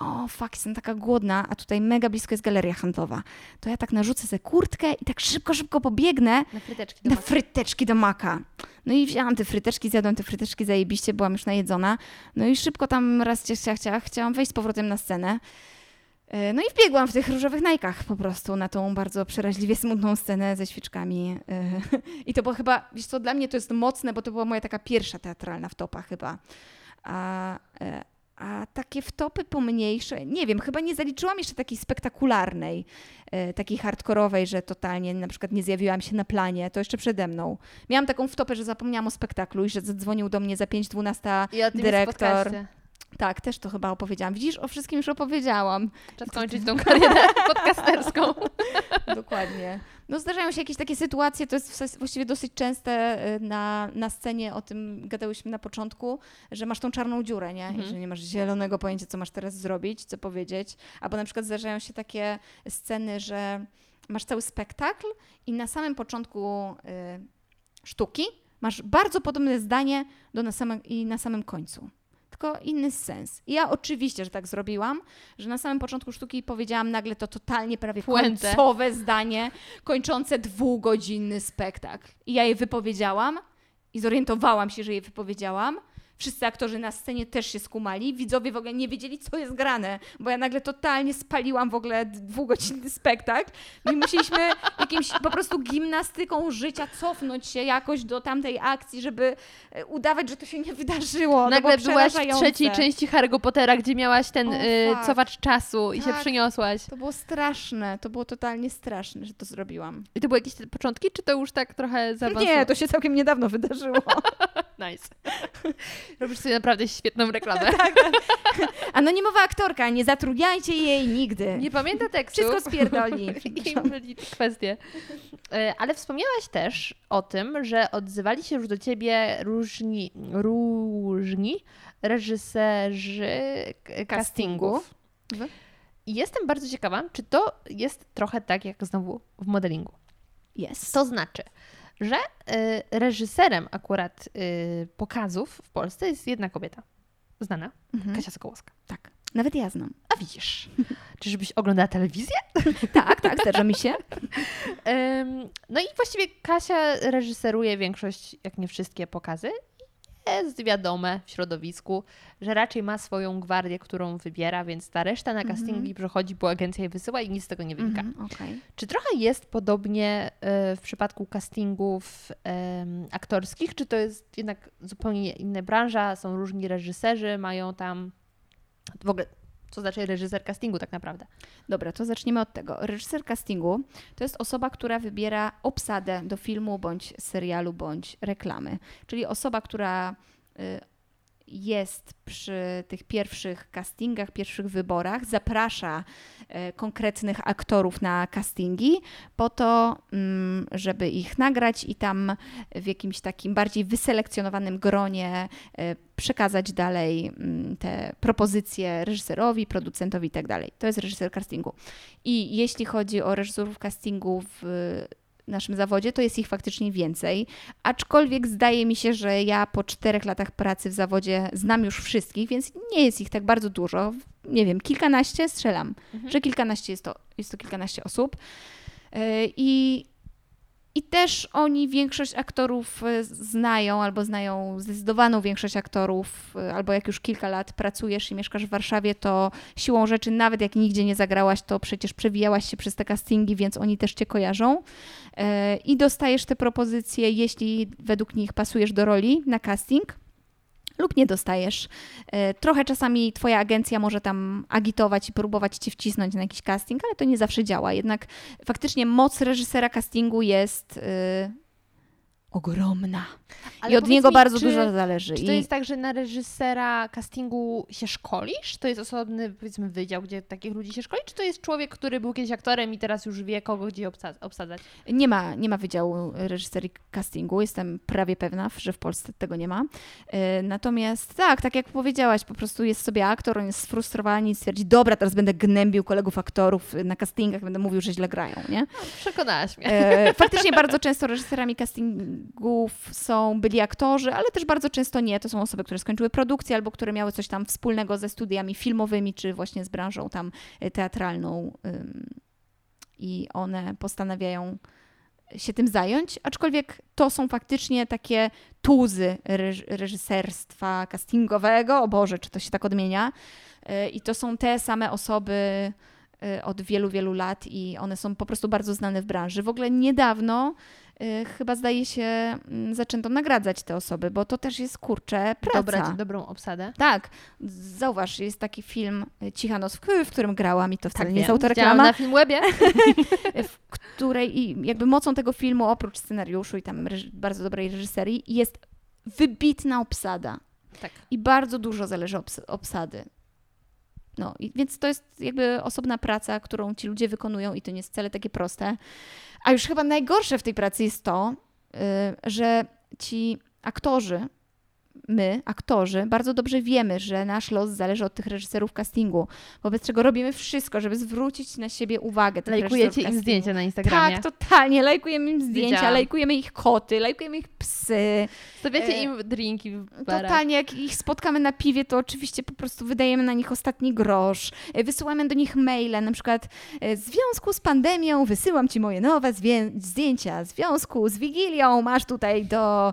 o, fuck, jestem taka głodna, a tutaj mega blisko jest galeria handlowa. To ja tak narzucę sobie kurtkę i tak szybko, szybko pobiegnę Na fryteczki do na maka. fryteczki do maka. No i wzięłam te fryteczki, zjadłam te fryteczki zajebiście, byłam już najedzona. No i szybko tam raz ciach, ciach, chciałam wejść z powrotem na scenę. E, No i wbiegłam w tych różowych najkach po prostu na tą bardzo przeraźliwie smutną scenę ze świeczkami. E, (laughs) I to było chyba, wiesz co, dla mnie to jest mocne, bo to była moja taka pierwsza teatralna wtopa chyba. A, e, a takie wtopy pomniejsze, nie wiem, chyba nie zaliczyłam jeszcze takiej spektakularnej, e, takiej hardkorowej, że totalnie na przykład nie zjawiłam się na planie, to jeszcze przede mną. Miałam taką wtopę, że zapomniałam o spektaklu i że zadzwonił do mnie za 5.12 I o tym dyrektor. Tak, też to chyba opowiedziałam. Widzisz, o wszystkim już opowiedziałam. Czas kończyć tą karierę (laughs) podcasterską. Dokładnie. No zdarzają się jakieś takie sytuacje, to jest właściwie dosyć częste y, na, na scenie, o tym gadałyśmy na początku, że masz tą czarną dziurę, nie? I że nie masz zielonego pojęcia, co masz teraz zrobić, co powiedzieć. Albo na przykład zdarzają się takie sceny, że masz cały spektakl i na samym początku y, sztuki masz bardzo podobne zdanie do na samym, i na samym końcu. Tylko inny sens. I ja oczywiście, że tak zrobiłam, że na samym początku sztuki powiedziałam nagle to totalnie prawie Puentę. końcowe zdanie, kończące dwugodzinny spektakl. I ja je wypowiedziałam i zorientowałam się, że je wypowiedziałam. Wszyscy aktorzy na scenie też się skumali. Widzowie w ogóle nie wiedzieli, co jest grane, bo ja nagle totalnie spaliłam w ogóle dwugodzinny spektakl. I musieliśmy jakimś po prostu gimnastyką życia cofnąć się jakoś do tamtej akcji, żeby e, udawać, że to się nie wydarzyło. Nagle byłaś w trzeciej części Harry'ego Pottera, gdzie miałaś ten O, y, cofacz czasu i się Tak. przyniosłaś. To było straszne, to było totalnie straszne, że to zrobiłam. I to były jakieś te początki, czy to już tak trochę zaawansowało? Nie, to się całkiem niedawno wydarzyło. (laughs) Nice. (laughs) Robisz sobie naprawdę świetną reklamę. (laughs) (laughs) Anonimowa aktorka, nie zatrudniajcie jej nigdy. Nie pamięta tekstu. Wszystko spierdoli. I myli kwestie. E, Ale wspomniałaś też o tym, że odzywali się już do ciebie różni, różni reżyserzy k- castingów. Mhm. I jestem bardzo ciekawa, czy to jest trochę tak jak znowu w modelingu. Jest. To znaczy, że y, reżyserem akurat y, pokazów w Polsce jest jedna kobieta. Znana, Mhm. Kasia Sokołowska. Tak. Nawet ja znam. A widzisz, czyżbyś oglądała telewizję? (laughs) Tak, tak, zdarza mi się. No i właściwie Kasia reżyseruje większość, jak nie wszystkie pokazy. Jest wiadome w środowisku, że raczej ma swoją gwardię, którą wybiera, więc ta reszta na castingi przychodzi, bo agencja je wysyła i nic z tego nie wynika. Mhm, Okej. Czy trochę jest podobnie e, w przypadku castingów aktorskich, czy to jest jednak zupełnie inna branża, są różni reżyserzy, mają tam w ogóle, co znaczy reżyser castingu tak naprawdę? Dobra, to zacznijmy od tego. Reżyser castingu to jest osoba, która wybiera obsadę do filmu, bądź serialu, bądź reklamy. Czyli osoba, która y, jest przy tych pierwszych castingach, pierwszych wyborach, zaprasza e, konkretnych aktorów na castingi po to, mm, żeby ich nagrać i tam w jakimś takim bardziej wyselekcjonowanym gronie e, przekazać dalej mm, te propozycje reżyserowi, producentowi i tak. To jest reżyser castingu. I jeśli chodzi o reżyserów castingu w naszym zawodzie, to jest ich faktycznie więcej. Aczkolwiek zdaje mi się, że ja po czterech latach pracy w zawodzie znam już wszystkich, więc nie jest ich tak bardzo dużo. Nie wiem, kilkanaście strzelam, że kilkanaście jest to, jest to kilkanaście osób. Yy, I, I też oni większość aktorów y, znają, albo znają zdecydowaną większość aktorów, y, albo jak już kilka lat pracujesz i mieszkasz w Warszawie, to siłą rzeczy, nawet jak nigdzie nie zagrałaś, to przecież przewijałaś się przez te castingi, więc oni też cię kojarzą. E, I dostajesz te propozycje, jeśli według nich pasujesz do roli na casting. Lub nie dostajesz. E, Trochę czasami twoja agencja może tam agitować i próbować cię wcisnąć na jakiś casting, ale to nie zawsze działa. Jednak faktycznie moc reżysera castingu jest y, ogromna. Ale I od niego mi, bardzo czy, dużo zależy. Czy I to jest tak, że na reżysera castingu się szkolisz? To jest osobny, powiedzmy, wydział, gdzie takich ludzi się szkoli? Czy to jest człowiek, który był kiedyś aktorem i teraz już wie, kogo gdzie obsa- obsadzać? nie, ma, nie ma wydziału reżyserii castingu, jestem prawie pewna, że w Polsce tego nie ma. E, Natomiast tak, tak jak powiedziałaś, po prostu jest sobie aktor, on jest sfrustrowany i stwierdzi, dobra, teraz będę gnębił kolegów aktorów na castingach, będę mówił, że źle grają, nie? Przekonałaś mnie. E, faktycznie bardzo często reżyserami castingów są byli aktorzy, ale też bardzo często nie. To są osoby, które skończyły produkcję albo które miały coś tam wspólnego ze studiami filmowymi, czy właśnie z branżą tam e, teatralną. I one postanawiają się tym zająć, aczkolwiek to są faktycznie takie tuzy reż- reżyserstwa castingowego. O Boże, czy to się tak odmienia? E, I to są te same osoby y, od wielu, wielu lat i one są po prostu bardzo znane w branży. W ogóle niedawno y, chyba zdaje się mm, zaczęto nagradzać te osoby, bo to też jest kurczę praca. Dobrać dobrą obsadę. Tak, zauważ, jest taki film y, Cicha noc, w, którym grałam i to wcale Tak nie jest autoreklama, na Filmwebie. (laughs) w której i jakby mocą tego filmu, oprócz scenariuszu i tam bardzo dobrej reżyserii, jest wybitna obsada. Tak. I bardzo dużo zależy od obs- obsady. No, więc to jest jakby osobna praca, którą ci ludzie wykonują i to nie jest wcale takie proste. A już chyba najgorsze w tej pracy jest to, y, że ci aktorzy, my, aktorzy, bardzo dobrze wiemy, że nasz los zależy od tych reżyserów castingu, wobec czego robimy wszystko, żeby zwrócić na siebie uwagę. tych Lajkujecie im zdjęcia na Instagramie. Tak, totalnie. Lajkujemy im zdjęcia, lajkujemy ich koty, lajkujemy ich psy. Stawiacie E, im drinki w barach. Totalnie, jak ich spotkamy na piwie, to oczywiście po prostu wydajemy na nich ostatni grosz. E, Wysyłamy do nich maile, na przykład e, w związku z pandemią wysyłam ci moje nowe zdjęcia, w związku z Wigilią masz tutaj do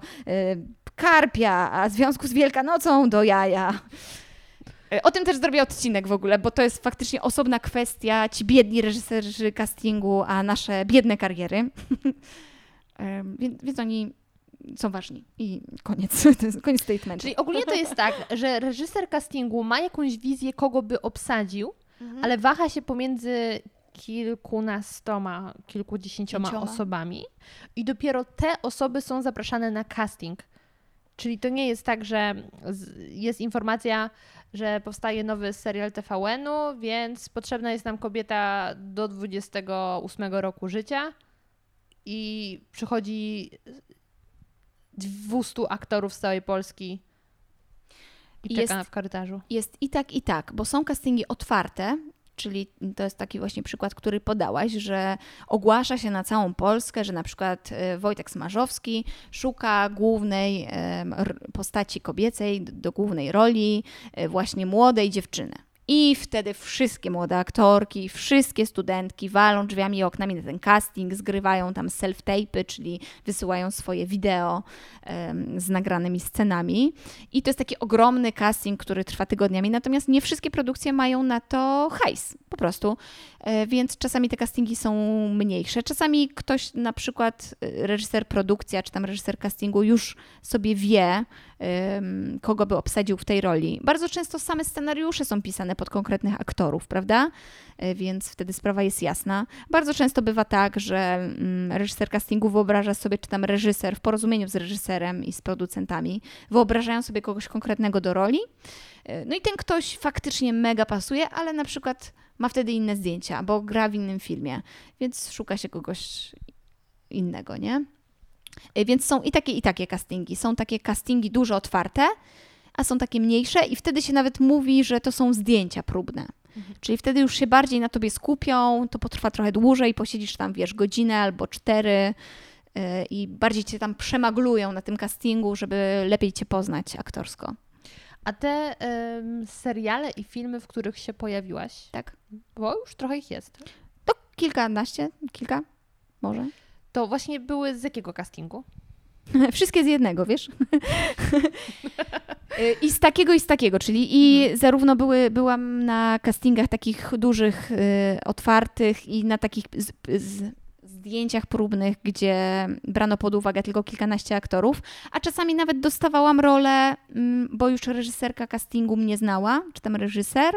karpia, a w związku z Wielkanocą do jaja. E, O tym też zrobię odcinek w ogóle, bo to jest faktycznie osobna kwestia, ci biedni reżyserzy castingu, a nasze biedne kariery. (laughs) Więc, więc oni są ważni. I koniec. (laughs) Koniec statementu. Czyli ogólnie to jest tak, że reżyser castingu ma jakąś wizję, kogo by obsadził, ale waha się pomiędzy kilkunastoma, kilkudziesięcioma Pięcioma. osobami i dopiero te osoby są zapraszane na casting. Czyli to nie jest tak, że jest informacja, że powstaje nowy serial TVN-u, więc potrzebna jest nam kobieta do 28 roku życia i przychodzi 200 aktorów z całej Polski i Jest- czeka w korytarzu. Jest i tak, i tak, bo są castingi otwarte, czyli to jest taki właśnie przykład, który podałaś, że ogłasza się na całą Polskę, że na przykład e, Wojtek Smarzowski szuka głównej postaci kobiecej do głównej roli e, właśnie młodej dziewczyny. I wtedy wszystkie młode aktorki, wszystkie studentki walą drzwiami i oknami na ten casting, zgrywają tam self-tape'y, czyli wysyłają swoje wideo em, z nagranymi scenami. I to jest taki ogromny casting, który trwa tygodniami, natomiast nie wszystkie produkcje mają na to hajs, po prostu. E, Więc czasami te castingi są mniejsze. Czasami ktoś, na przykład e, reżyser produkcja, czy tam reżyser castingu już sobie wie, kogo by obsadził w tej roli. Bardzo często same scenariusze są pisane pod konkretnych aktorów, prawda? E, Więc wtedy sprawa jest jasna. Bardzo często bywa tak, że mm, reżyser castingu wyobraża sobie, czy tam reżyser w porozumieniu z reżyserem i z producentami, wyobrażają sobie kogoś konkretnego do roli. No i ten ktoś faktycznie mega pasuje, ale na przykład ma wtedy inne zdjęcia, bo gra w innym filmie, więc szuka się kogoś innego, nie? E, Więc są i takie, i takie castingi. Są takie castingi dużo otwarte, a są takie mniejsze i wtedy się nawet mówi, że to są zdjęcia próbne. Czyli wtedy już się bardziej na tobie skupią, to potrwa trochę dłużej, posiedzisz tam, wiesz, godzinę albo cztery yy, i bardziej cię tam przemaglują na tym castingu, żeby lepiej cię poznać aktorsko. A te em, seriale i filmy, w których się pojawiłaś, Tak? bo już trochę ich jest, To kilkanaście, kilka może. to właśnie były z jakiego castingu? (laughs) Wszystkie z jednego, wiesz? (laughs) Y, I z takiego, i z takiego, czyli i zarówno były, byłam na castingach takich dużych, y, otwartych i na takich z, z, zdjęciach próbnych, gdzie brano pod uwagę tylko kilkanaście aktorów, a czasami nawet dostawałam rolę, mm, bo już reżyserka castingu mnie znała, czy tam reżyser,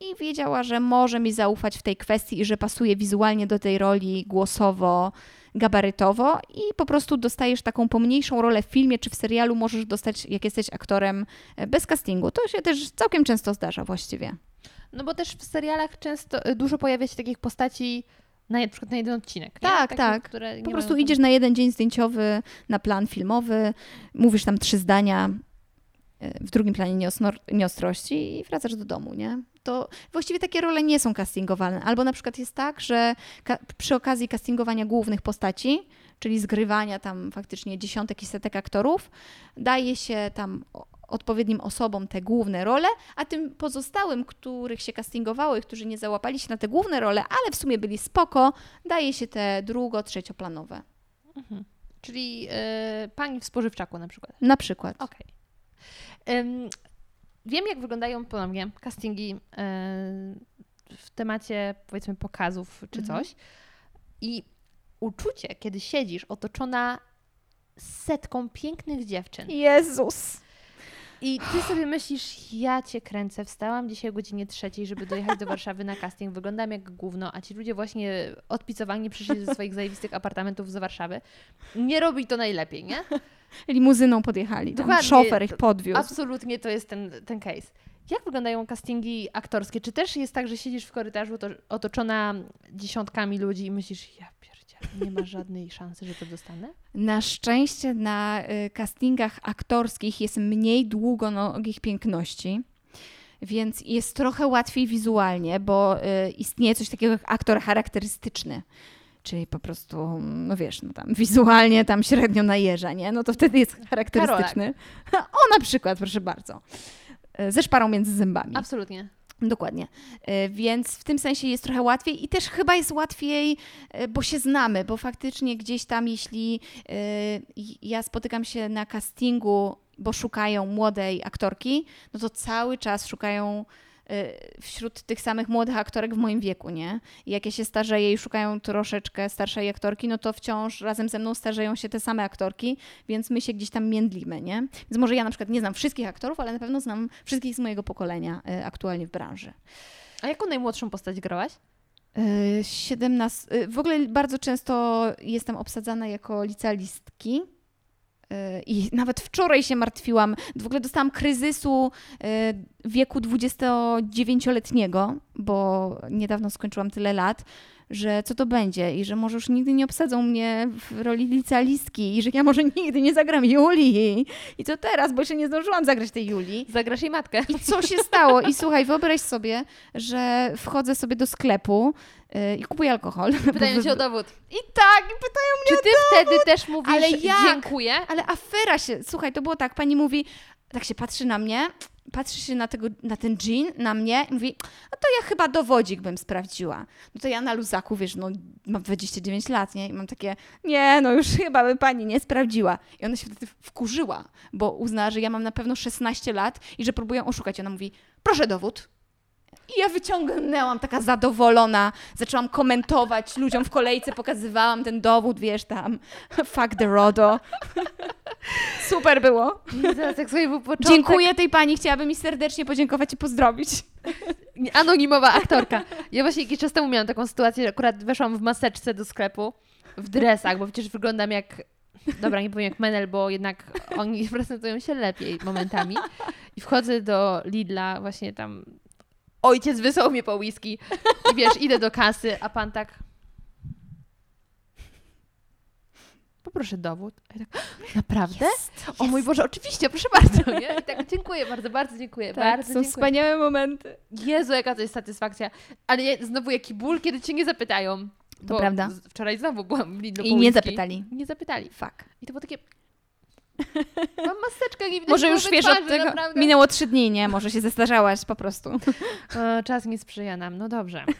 i wiedziała, że może mi zaufać w tej kwestii i że pasuje wizualnie do tej roli głosowo, gabarytowo i po prostu dostajesz taką pomniejszą rolę w filmie czy w serialu możesz dostać, jak jesteś aktorem e, bez castingu. To się też całkiem często zdarza właściwie. No bo też w serialach często y, dużo pojawia się takich postaci na, na przykład na jeden odcinek. Tak, Takich, tak. Po prostu idziesz na jeden dzień zdjęciowy, na plan filmowy, mówisz tam trzy zdania, e, w drugim planie nieosnor- nieostrości i wracasz do domu, nie? To właściwie takie role nie są castingowane. Albo na przykład jest tak, że przy okazji castingowania głównych postaci, czyli zgrywania tam faktycznie dziesiątek i setek aktorów, daje się tam odpowiednim osobom te główne role, a tym pozostałym, których się castingowało i którzy nie załapali się na te główne role, ale w sumie byli spoko, daje się te drugo, trzecioplanowe. Mhm. Czyli y, pani w spożywczaku na przykład. Na przykład. Okej. Ym, Wiem, jak wyglądają ponownie castingi y, w temacie, powiedzmy, pokazów czy Mhm. coś. I uczucie, kiedy siedzisz otoczona setką pięknych dziewczyn Jezus! I ty sobie myślisz, ja cię kręcę, wstałam dzisiaj o godzinie trzeciej, żeby dojechać do Warszawy na casting, wyglądam jak gówno, a ci ludzie właśnie odpicowani przyszli ze swoich zajebistych apartamentów z Warszawy. Nie robi to najlepiej, nie? Limuzyną podjechali. Tam Dokładnie. szofer ich podwiózł. Absolutnie to jest ten, ten case. Jak wyglądają castingi aktorskie? Czy też jest tak, że siedzisz w korytarzu to, otoczona dziesiątkami ludzi i myślisz, ja nie ma żadnej szansy, że to dostanę? Na szczęście na y, castingach aktorskich jest mniej długonogich piękności, więc jest trochę łatwiej wizualnie, bo y, istnieje coś takiego jak aktor charakterystyczny. Czyli po prostu, no wiesz, no tam wizualnie tam średnio najeża, nie? No to wtedy jest charakterystyczny. O, na przykład, proszę bardzo. Y, Ze szparą między zębami. Absolutnie. Dokładnie. E, Więc w tym sensie jest trochę łatwiej i też chyba jest łatwiej, e, bo się znamy, bo faktycznie gdzieś tam, jeśli e, ja spotykam się na castingu, bo szukają młodej aktorki, no to cały czas szukają wśród tych samych młodych aktorek w moim wieku, nie? I jak ja się starzeję i szukają troszeczkę starszej aktorki, no to wciąż razem ze mną starzeją się te same aktorki, więc my się gdzieś tam międlimy, nie? Więc może ja na przykład nie znam wszystkich aktorów, ale na pewno znam wszystkich z mojego pokolenia e, aktualnie w branży. A jaką najmłodszą postać grałaś? E, 17. e, W ogóle bardzo często jestem obsadzana jako licealistki. E, I nawet wczoraj się martwiłam. W ogóle dostałam kryzysu e, wieku 29-letniego, bo niedawno skończyłam tyle lat, że co to będzie i że może już nigdy nie obsadzą mnie w roli licealistki i że ja może nigdy nie zagram Julii. I co teraz, bo jeszcze nie zdążyłam zagrać tej Julii. Zagrasz jej matkę. I co się stało? I słuchaj, wyobraź sobie, że wchodzę sobie do sklepu yy, i kupuję alkohol. Pytają cię o dowód. I tak, i pytają mnie Czy ty wtedy też mówisz Ale jak? dziękuję? Ale afera się, słuchaj, to było tak, pani mówi, tak się patrzy na mnie, patrzy się na, tego, na ten jean, na mnie i mówi, no to ja chyba dowodzik bym sprawdziła. No to ja na luzaku, wiesz, no mam 29 lat, nie? I mam takie, nie, no już (laughs) chyba by pani nie sprawdziła. I ona się wtedy wkurzyła, bo uznała, że ja mam na pewno 16 lat i że próbuję oszukać. Ona mówi, proszę dowód. I ja wyciągnęłam taka zadowolona, zaczęłam komentować ludziom w kolejce, pokazywałam ten dowód, wiesz tam, fuck the RODO. (laughs) Super było. Teraz jak sobie był początek... Dziękuję tej pani, chciałabym mi serdecznie podziękować i pozdrowić. (laughs) Anonimowa aktorka. Ja właśnie jakiś czas temu miałam taką sytuację, że akurat weszłam w maseczce do sklepu, w dresach, bo przecież wyglądam jak... Dobra, nie powiem jak Menel, bo jednak oni (laughs) prezentują się lepiej momentami. I wchodzę do Lidla, właśnie tam ojciec wysłał mnie po whisky. I wiesz, idę do kasy, a pan tak... Poproszę dowód. A ja tak, naprawdę? O mój Boże, oczywiście, proszę bardzo. Nie? I tak, dziękuję bardzo, bardzo dziękuję. Tak, bardzo są dziękuję. wspaniałe momenty. Jezu, jaka to jest satysfakcja. Ale je- znowu jaki ból, kiedy cię nie zapytają. To prawda. Wczoraj znowu byłam w Lidlu I nie zapytali. Nie zapytali. Fuck. I to było takie... (laughs) Mam maseczkę, nie widać Może już wiesz twarzy, od tego. naprawdę. Minęło trzy dni, nie? Może się zestarzałaś po prostu. (laughs) O, czas mi sprzyja nam, no dobrze. (laughs)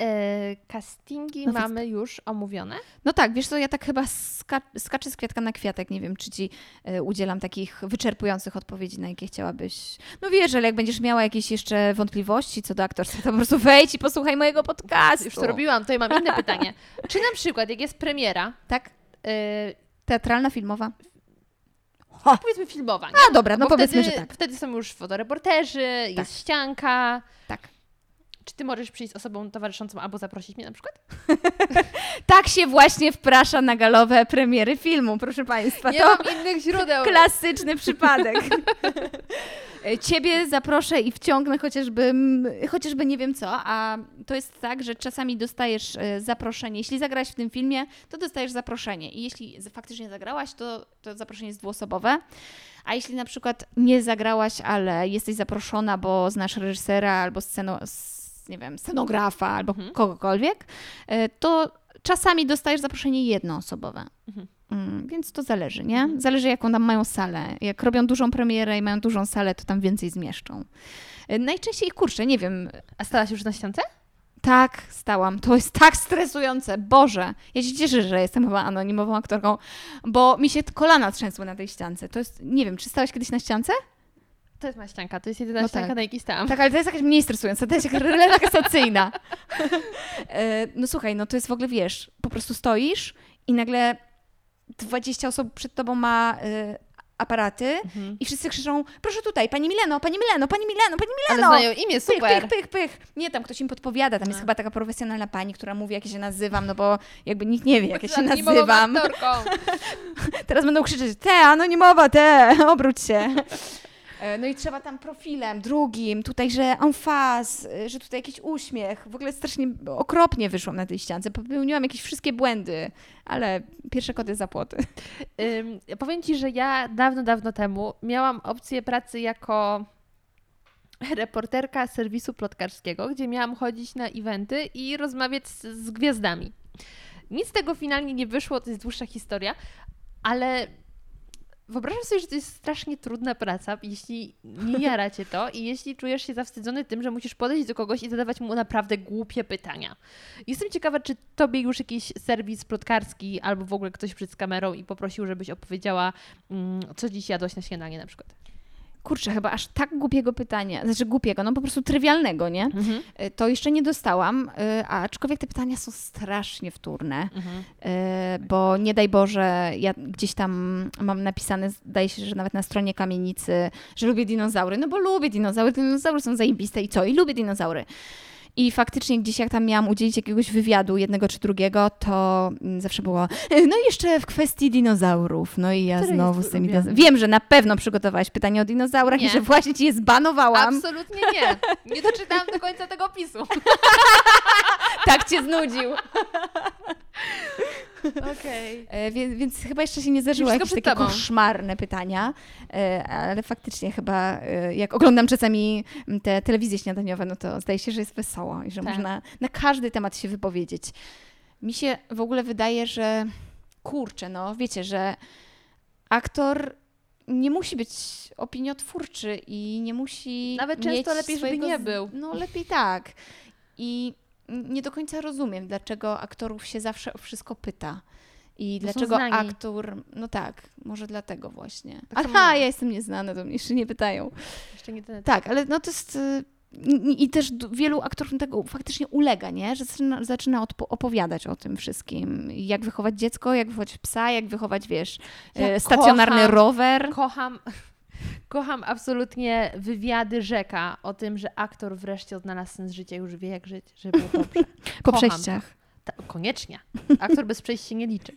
E, castingi No mamy już omówione. No tak, wiesz co, ja tak chyba ska skaczę z kwiatka na kwiatek. Nie wiem, czy ci e, udzielam takich wyczerpujących odpowiedzi, na jakie chciałabyś. No wiesz, ale jak będziesz miała jakieś jeszcze wątpliwości co do aktorstwa, to po prostu wejdź i posłuchaj mojego podcastu. Już to robiłam, to ja mam inne pytanie. Czy na przykład, jak jest premiera, Tak? e, Teatralna, filmowa? Powiedzmy filmowa, nie? A dobra, no Bo powiedzmy, wtedy, że tak. Wtedy są już fotoreporterzy, jest ścianka. Tak. Czy ty możesz przyjść z osobą towarzyszącą albo zaprosić mnie na przykład? (laughs) Tak się właśnie wprasza na galowe premiery filmu, proszę Państwa. Nie to mam innych źródeł. klasyczny przypadek. (laughs) Ciebie zaproszę i wciągnę chociażby, chociażby nie wiem co, a to jest tak, że czasami dostajesz e, zaproszenie. Jeśli zagrałaś w tym filmie, to dostajesz zaproszenie. I jeśli faktycznie zagrałaś, to, to zaproszenie jest dwuosobowe. A jeśli na przykład nie zagrałaś, ale jesteś zaproszona, bo znasz reżysera albo sceno, nie wiem, scenografa albo Mhm. kogokolwiek, e, to czasami dostajesz zaproszenie jednoosobowe. Mhm. Mm, Więc to zależy, nie? Mhm. Zależy, jaką tam mają salę. Jak robią dużą premierę i mają dużą salę, to tam więcej zmieszczą. E, Najczęściej, kurczę, nie wiem, A stałaś już na ściance? tak stałam. To jest tak stresujące. Boże, ja się cieszę, że jestem chyba anonimową aktorką, bo mi się kolana trzęsły na tej ściance. To jest, nie wiem, czy stałeś kiedyś na ściance? To jest moja ścianka, to jest jedyna No ścianka, tak. na jakiej stałam. Tak, ale to jest jakaś mniej stresująca, to jest jakaś relaksacyjna. (laughs) E, No słuchaj, no to jest w ogóle, wiesz, po prostu stoisz i nagle 20 osób przed tobą ma e, aparaty Mhm. i wszyscy krzyczą, proszę tutaj, pani Mileno, pani Mileno, pani Mileno, pani Ale Mileno. znają imię, Pych, super. pych, pych, pych. Nie, tam ktoś im podpowiada, tam jest A. chyba taka profesjonalna pani, która mówi, jak ja się nazywam, no bo jakby nikt nie wie, jak ja się nazywam. (laughs) Teraz będą krzyczeć, te, anonimowa, te, obróć się. (laughs) E, No i trzeba tam profilem, drugim, tutaj, że en e, że tutaj jakiś uśmiech. W ogóle strasznie okropnie wyszłam na tej ściance. Popełniłam jakieś wszystkie błędy, ale pierwsze koty za płoty. Powiem Ci, że ja dawno, dawno temu miałam opcję pracy jako reporterka serwisu plotkarskiego, gdzie miałam chodzić na eventy i rozmawiać z, z gwiazdami. Nic z tego finalnie nie wyszło, to jest dłuższa historia, ale wyobrażam sobie, że to jest strasznie trudna praca, jeśli nie jara Cię to i jeśli czujesz się zawstydzony tym, że musisz podejść do kogoś i zadawać mu naprawdę głupie pytania. Jestem ciekawa, czy Tobie już jakiś serwis plotkarski albo w ogóle ktoś przed kamerą i poprosił, żebyś opowiedziała, mm, co dziś jadłaś na śniadanie na przykład. Kurczę, chyba aż tak głupiego pytania, znaczy głupiego, no po prostu trywialnego, nie? E, To jeszcze nie dostałam, e, aczkolwiek te pytania są strasznie wtórne. E, bo nie daj Boże, ja gdzieś tam mam napisane, zdaje się, że nawet na stronie kamienicy, że lubię dinozaury, no bo lubię dinozaury, dinozaury są zajebiste i co? I lubię dinozaury. I faktycznie gdzieś jak tam miałam udzielić jakiegoś wywiadu, jednego czy drugiego, to mm, zawsze było, "E, no i jeszcze w kwestii dinozaurów. No i ja znowu z tymi dinozaurami. Wiem, że na pewno przygotowałaś pytanie o dinozaurach i Nie. że właśnie ci je zbanowałam. Absolutnie nie. Nie doczytałam do końca tego opisu. (laughs) Tak cię znudził. Okej. (laughs) E, więc, więc chyba jeszcze się nie zdarzyło jakieś takie tobą. koszmarne pytania, e, ale faktycznie chyba e, jak oglądam czasami te telewizje śniadaniowe, no to zdaje się, że jest wesoło i że Tak. można na każdy temat się wypowiedzieć. Mi się w ogóle wydaje, że kurczę, no wiecie, że aktor nie musi być opiniotwórczy i nie musi Nawet często lepiej, żeby swojego nie z- był. No lepiej tak. I nie do końca rozumiem, dlaczego aktorów się zawsze o wszystko pyta. I Bo dlaczego aktor. No tak, może dlatego właśnie. Tak Aha, ja jestem nieznana, to mnie jeszcze nie pytają. Jeszcze nie ten Tak, ale no to jest. y, I, też wielu aktorów tego faktycznie ulega, nie? Że zaczyna, zaczyna opowiadać o tym wszystkim. Jak wychować dziecko, jak wychować psa, jak wychować, wiesz, Ja e, stacjonarny kocham- rower. Kocham, kocham absolutnie wywiady Rzeka o tym, że aktor wreszcie odnalazł sens życia i już wie, jak żyć, żeby było dobrze. (laughs) Po kocham. przejściach. Ta, koniecznie. Aktor bez przejść się nie liczy.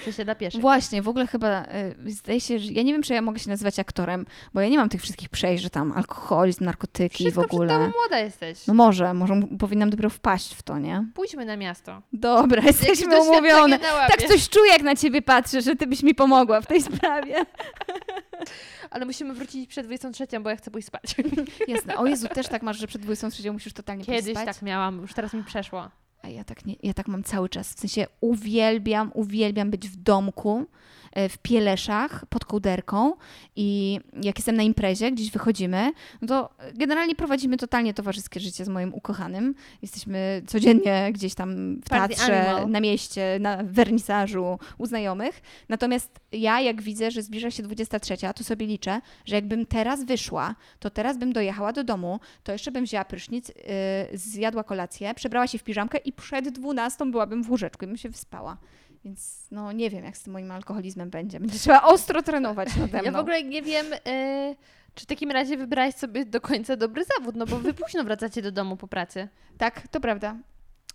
Przejście dla pieszych. Właśnie, w ogóle chyba y, zdaje się, że ja nie wiem, czy ja mogę się nazywać aktorem, bo ja nie mam tych wszystkich przejść, że tam alkoholizm, narkotyki Wszystko w ogóle. tobą młoda jesteś. No może, może powinnam dopiero wpaść w to, nie? Pójdźmy na miasto. Dobra, jesteśmy doświadczenie umówione. Tak coś czuję, jak na ciebie patrzę, że ty byś mi pomogła w tej (laughs) sprawie. Ale musimy wrócić przed 23, bo ja chcę pójść spać. Jasne. O Jezu, też tak masz, że przed 23 musisz totalnie pójść Kiedyś spać? tak miałam, już teraz mi przeszło. Ja tak, nie, ja tak mam cały czas. W sensie uwielbiam, uwielbiam być w domku, w Pieleszach, pod kołderką i jak jestem na imprezie, gdzieś wychodzimy, no to generalnie prowadzimy totalnie towarzyskie życie z moim ukochanym. Jesteśmy codziennie gdzieś tam w Party teatrze, animal. na mieście, na wernisażu u znajomych. Natomiast ja jak widzę, że zbliża się 23, to sobie liczę, że jakbym teraz wyszła, to teraz bym dojechała do domu, to jeszcze bym wzięła prysznic, yy, zjadła kolację, przebrała się w piżamkę i przed 12 byłabym w łóżeczku i bym się wyspała. Więc no nie wiem, jak z tym moim alkoholizmem będzie. Będzie trzeba ostro trenować (laughs) nade mną. Ja w ogóle nie wiem, y, czy w takim razie wybrałeś sobie do końca dobry zawód, no bo wy późno wracacie do domu po pracy. Tak, to prawda.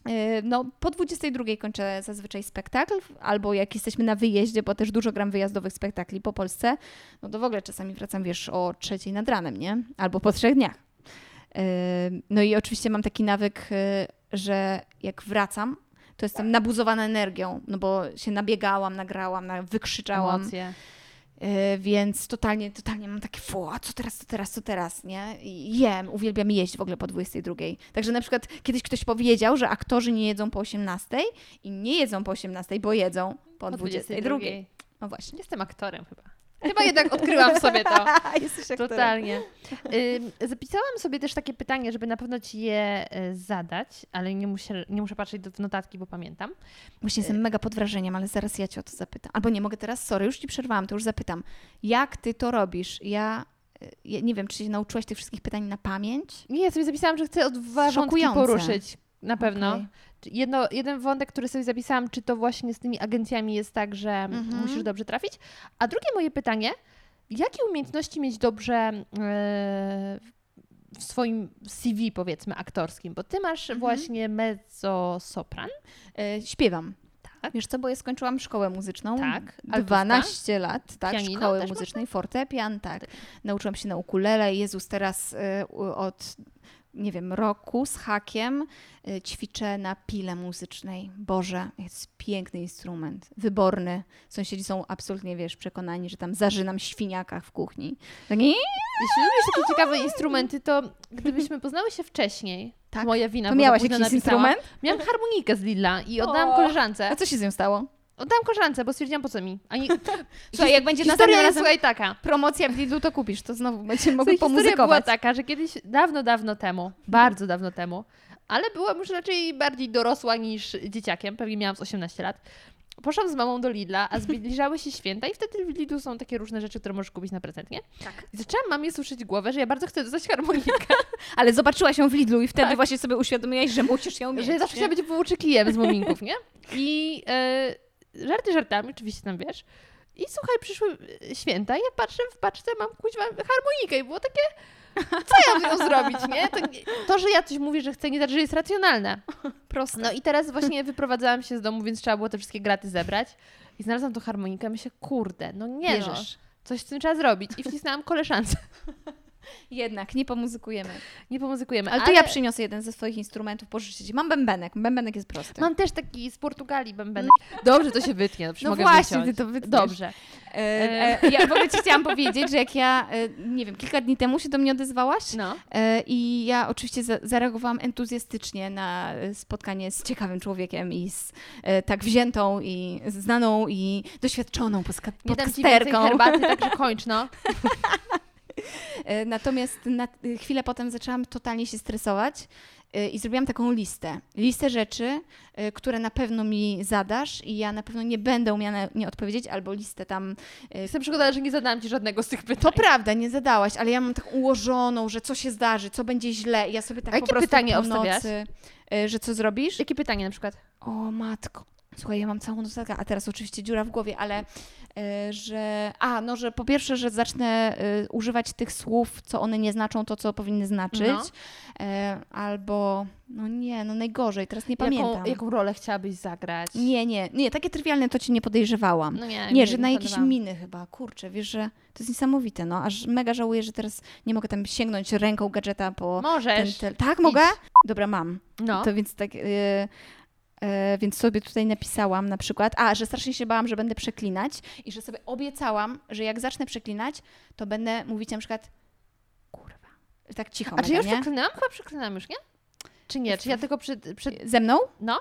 Yy, No, po 22 kończę zazwyczaj spektakl, albo jak jesteśmy na wyjeździe, bo też dużo gram wyjazdowych spektakli po Polsce, no to w ogóle czasami wracam, wiesz, o trzeciej nad ranem, nie? Albo po trzech dniach. Yy, No i oczywiście mam taki nawyk, że jak wracam, to jestem nabuzowana energią, no bo się nabiegałam, nagrałam, na- wykrzyczałam. Emocje. Yy, więc totalnie, totalnie mam takie, fu, co teraz, co teraz, co teraz, nie? I jem, uwielbiam jeść w ogóle po 22. Także na przykład kiedyś ktoś powiedział, że aktorzy nie jedzą po 18 i nie jedzą po 18, bo jedzą po, Po 22. No właśnie. Jestem aktorem chyba. Chyba jednak odkryłam w sobie to. (laughs) Jesteś. Totalnie. Zapisałam sobie też takie pytanie, żeby na pewno ci je y, zadać, ale nie muszę, nie muszę patrzeć do notatki, bo pamiętam. Właśnie jestem mega pod wrażeniem, ale zaraz ja cię o to zapytam. Albo nie mogę teraz, sorry, już ci przerwałam, to już zapytam. Jak ty to robisz? Ja, y, ja nie wiem, czy się nauczyłaś tych wszystkich pytań na pamięć? Nie, ja sobie zapisałam, że chcę o dwa Szokujące. poruszyć. Na pewno. Okej. Jedno, jeden wątek, który sobie zapisałam, czy to właśnie z tymi agencjami jest tak, że Mhm. musisz dobrze trafić. A drugie moje pytanie, jakie umiejętności mieć dobrze e, w swoim CV, powiedzmy, aktorskim? Bo ty masz Mhm. właśnie mezzo-sopran. E, śpiewam. Tak. Wiesz co, bo ja skończyłam szkołę muzyczną. Tak. Altówka? 12 lat, tak, Pianino szkoły muzycznej, fortepian, tak. Nauczyłam się na ukulele. Jezus, teraz y, u- od, nie wiem, roku z hakiem y, ćwiczę na pile muzycznej. Boże, jest piękny instrument, wyborny. Sąsiedzi są absolutnie, wiesz, przekonani, że tam zażynam świniakach w kuchni. Tak? Jeśli lubisz takie ciekawe instrumenty, to gdybyśmy poznały się wcześniej, Tak. moja wina, To miałaś jakiś napisałam. instrument? Miałam harmonikę z Lilla i oddałam O. koleżance. A co się z nią stało? Oddałam koleżance, bo stwierdziłam po co mi. Ani... (laughs) Słuchaj, jak będzie następnym razem słuchaj taka. promocja w Lidlu, to kupisz. To znowu będziemy Słuchaj, mogli historia była pomuzykować. taka, że kiedyś, dawno, dawno temu, bardzo dawno temu, ale byłam już raczej bardziej dorosła niż dzieciakiem, pewnie miałam z 18 lat. Poszłam z mamą do Lidla, a zbliżały się święta i wtedy w Lidlu są takie różne rzeczy, które możesz kupić na prezent, nie? Tak. I zaczęłam mamie słyszeć głowę, że ja bardzo chcę dostać harmonikę, (laughs) Ale zobaczyłaś ją w Lidlu i wtedy Tak. właśnie sobie uświadomiłaś, że musisz ją mieć. że ja zawsze chciałam być wyłuczykijem z muminków, nie? I e, żarty żartami, oczywiście tam wiesz. I słuchaj, przyszły e, święta ja patrzę w paczce, mam kuźwa harmonikę i było takie, co ja mam (laughs) zrobić, nie? To, to, że ja coś mówię, że chcę, nie znaczy, że jest racjonalne. Proste. No i teraz właśnie wyprowadzałam się z domu, więc trzeba było te wszystkie graty zebrać. I znalazłam tą harmonikę, myślę, kurde, no nie no, coś z tym trzeba zrobić. I wcisnęłam koleżance. (laughs) Jednak, nie pomuzykujemy. Nie pomuzykujemy. Ale to ja przyniosę jeden ze swoich instrumentów, pożyczę ci. Mam bębenek. Bębenek jest prosty. Mam też taki z Portugalii bębenek. Dobrze, to się wytnie. No, No mogę właśnie, wyciąć. ty to wytniesz. Dobrze. E, e, ja w ogóle ci chciałam powiedzieć, że jak ja, e, nie wiem, kilka dni temu się do mnie odezwałaś No. e, i ja oczywiście za, zareagowałam entuzjastycznie na e, spotkanie z ciekawym człowiekiem i z e, tak wziętą i znaną i doświadczoną podska- Nie dam ci podcasterką. herbaty, także (laughs) kończ, no. E, Natomiast na chwilę potem zaczęłam totalnie się stresować y, i zrobiłam taką listę. Listę rzeczy, y, które na pewno mi zadasz i ja na pewno nie będę umiała na nie odpowiedzieć, albo listę tam. Jestem przekonana, że nie zadałam ci żadnego z tych To pytań. prawda, nie zadałaś, ale ja mam tak ułożoną, że co się zdarzy, co będzie źle. I ja sobie tak A po prostu pytanie po nocy, że co zrobisz? Jakie pytanie na przykład? O matko. Słuchaj, ja mam całą notatkę, a teraz oczywiście dziura w głowie, ale że. A, no, że po pierwsze, że zacznę y, używać tych słów, co one nie znaczą to, co powinny znaczyć. No. E, albo. No nie, no najgorzej, teraz nie pamiętam. Jaką, jaką rolę chciałabyś zagrać? Nie, nie, nie, takie trywialne to ci nie podejrzewałam. No nie, Nie, że na jakieś miny chyba. Kurczę, wiesz, że to jest niesamowite, no. Aż mega żałuję, że teraz nie mogę tam sięgnąć ręką gadżeta po ten Możesz. tel. Tak, mogę? Dobra, mam. No. To więc tak. y, e, więc sobie tutaj napisałam na przykład, a, że strasznie się bałam, że będę przeklinać i że sobie obiecałam, że jak zacznę przeklinać, to będę mówić na przykład kurwa. Tak cicho A czy ja już nie? przeklinałam? Chyba przeklinam już, nie? Czy nie? Czy ja tylko przed... przed... Ze mną? No.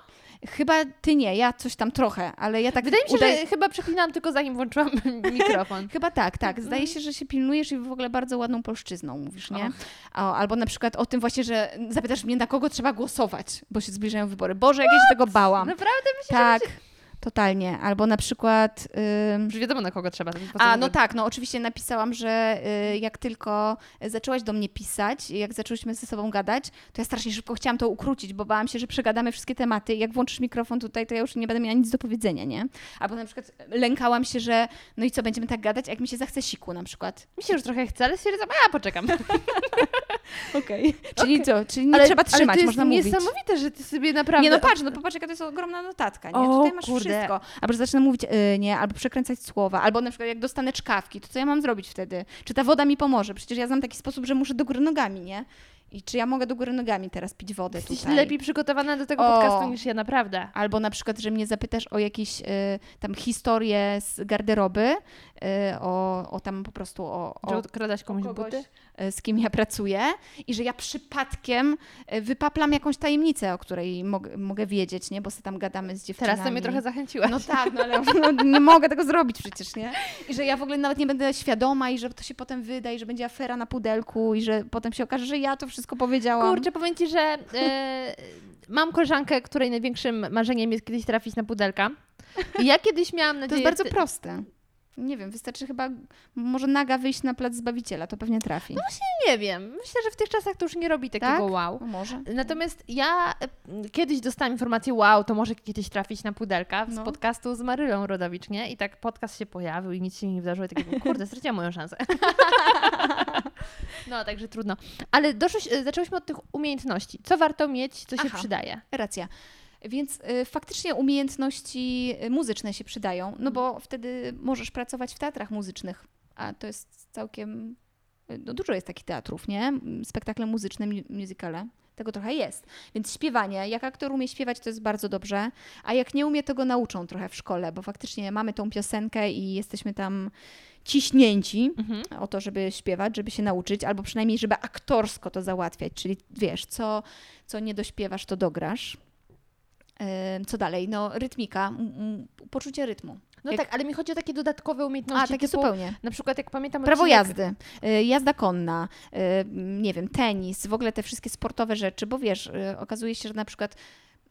Chyba ty nie, ja coś tam trochę, ale ja tak Wydaje mi się, że chyba przeklinałam tylko zanim włączyłam (laughs) mikrofon. Chyba tak, tak. Mhm. Zdaje się, że się pilnujesz i w ogóle bardzo ładną polszczyzną mówisz, nie? O, albo na przykład o tym właśnie, że zapytasz mnie, na kogo trzeba głosować, bo się zbliżają wybory. Boże, jak ja się tego bałam. Naprawdę myślę, Tak. że... totalnie. Albo na przykład... ym, Już wiadomo, na kogo trzeba. A, no tak, no oczywiście napisałam, że y, jak tylko zaczęłaś do mnie pisać, jak zaczęłyśmy ze sobą gadać, to ja strasznie szybko chciałam to ukrócić, bo bałam się, że przegadamy wszystkie tematy. Jak włączysz mikrofon tutaj, to ja już nie będę miała nic do powiedzenia, nie? Albo na przykład lękałam się, że no i co, będziemy tak gadać, jak mi się zachce siku na przykład. Mi się już trochę chce, ale stwierdzam, a poczekam. (laughs) Okej. Czyli co? Czyli nie ale, trzeba trzymać, ale to można mówić. niesamowite, że ty sobie naprawdę... Nie no patrz, no popatrz jaka to jest ogromna notatka, nie? O, Tutaj masz kurde. wszystko. Albo że zacznę mówić y, nie, albo przekręcać słowa, albo na przykład jak dostanę czkawki, to co ja mam zrobić wtedy? Czy ta woda mi pomoże? Przecież ja znam taki sposób, że muszę do góry nogami, nie? I czy ja mogę do góry nogami teraz pić wodę Jesteś tutaj? lepiej przygotowana do tego O. podcastu niż ja, naprawdę. Albo na przykład, że mnie zapytasz o jakieś y, tam historie z garderoby, y, o, o tam po prostu o, Że o okradasz komuś kogoś, buty? E, z kim ja pracuję i że ja przypadkiem e, wypaplam jakąś tajemnicę, o której mogę, mogę wiedzieć, nie? Bo sobie tam gadamy z dziewczynami. Teraz to mnie trochę zachęciła. No tak, no ale (laughs) no, nie mogę tego zrobić przecież, nie? I że ja w ogóle nawet nie będę świadoma i że to się potem wyda i że będzie afera na pudelku i że potem się okaże, że ja to wszystko powiedziałam. Kurczę, powiem Ci, że e, mam koleżankę, której największym marzeniem jest kiedyś trafić na pudelka. I ja kiedyś miałam to nadzieję... jest bardzo proste. Nie wiem, wystarczy chyba może naga wyjść na plac Zbawiciela, to pewnie trafi. No Nie wiem. Myślę, że w tych czasach to już nie robi takiego Tak? wow. No może. Natomiast ja e, kiedyś dostałam informację, wow, to może kiedyś trafić na pudelka z No. podcastu z Marylą Rodowicz, nie? I tak podcast się pojawił i nic się nie wydarzyło. I takiego, kurde, straciłam moją szansę. (laughs) no, także trudno. Ale doszłyś, e, zaczęłyśmy od tych umiejętności. Co warto mieć, co się Aha. przydaje? Racja. Więc y, faktycznie umiejętności y, muzyczne się przydają, no bo wtedy możesz pracować w teatrach muzycznych, a to jest całkiem. y, No dużo jest takich teatrów, nie? Spektakle muzyczne, mu- musicale. Tego trochę jest. Więc śpiewanie, jak aktor umie śpiewać, to jest bardzo dobrze, a jak nie umie, to go nauczą trochę w szkole, bo faktycznie mamy tą piosenkę i jesteśmy tam ciśnięci Mhm. o to, żeby śpiewać, żeby się nauczyć, albo przynajmniej, żeby aktorsko to załatwiać, czyli wiesz, co, co nie dośpiewasz, to dograsz. Co dalej? No, rytmika, poczucie rytmu. No Jak- tak, ale mi chodzi o takie dodatkowe umiejętności. A, takie typu, zupełnie. Na przykład, jak pamiętam. Prawo odcinek- jazdy, y, jazda konna, y, nie wiem, tenis, w ogóle te wszystkie sportowe rzeczy, bo wiesz, y, okazuje się, że na przykład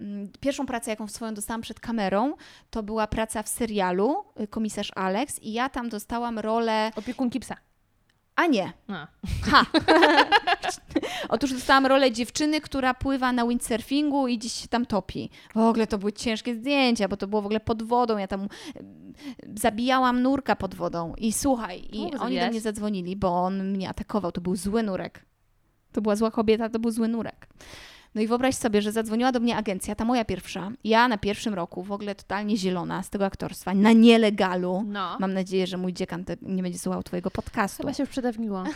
mm, pierwszą pracę, jaką swoją dostałam przed kamerą, to była praca w serialu Komisarz Alex i ja tam dostałam rolę, Opiekunki psa. A nie, A. Ha! (laughs) Otóż dostałam rolę dziewczyny, która pływa na windsurfingu i gdzieś się tam topi. W ogóle to były ciężkie zdjęcia, bo to było w ogóle pod wodą. Ja tam em, zabijałam nurka pod wodą. I słuchaj, i oni do mnie zadzwonili, bo on mnie atakował. To był zły nurek. To była zła kobieta, to był zły nurek. No i wyobraź sobie, że zadzwoniła do mnie agencja, ta moja pierwsza. Ja na pierwszym roku, w ogóle totalnie zielona z tego aktorstwa, na nielegalu. No. Mam nadzieję, że mój dziekan nie będzie słuchał twojego podcastu. Chyba się już przedawniło. (laughs)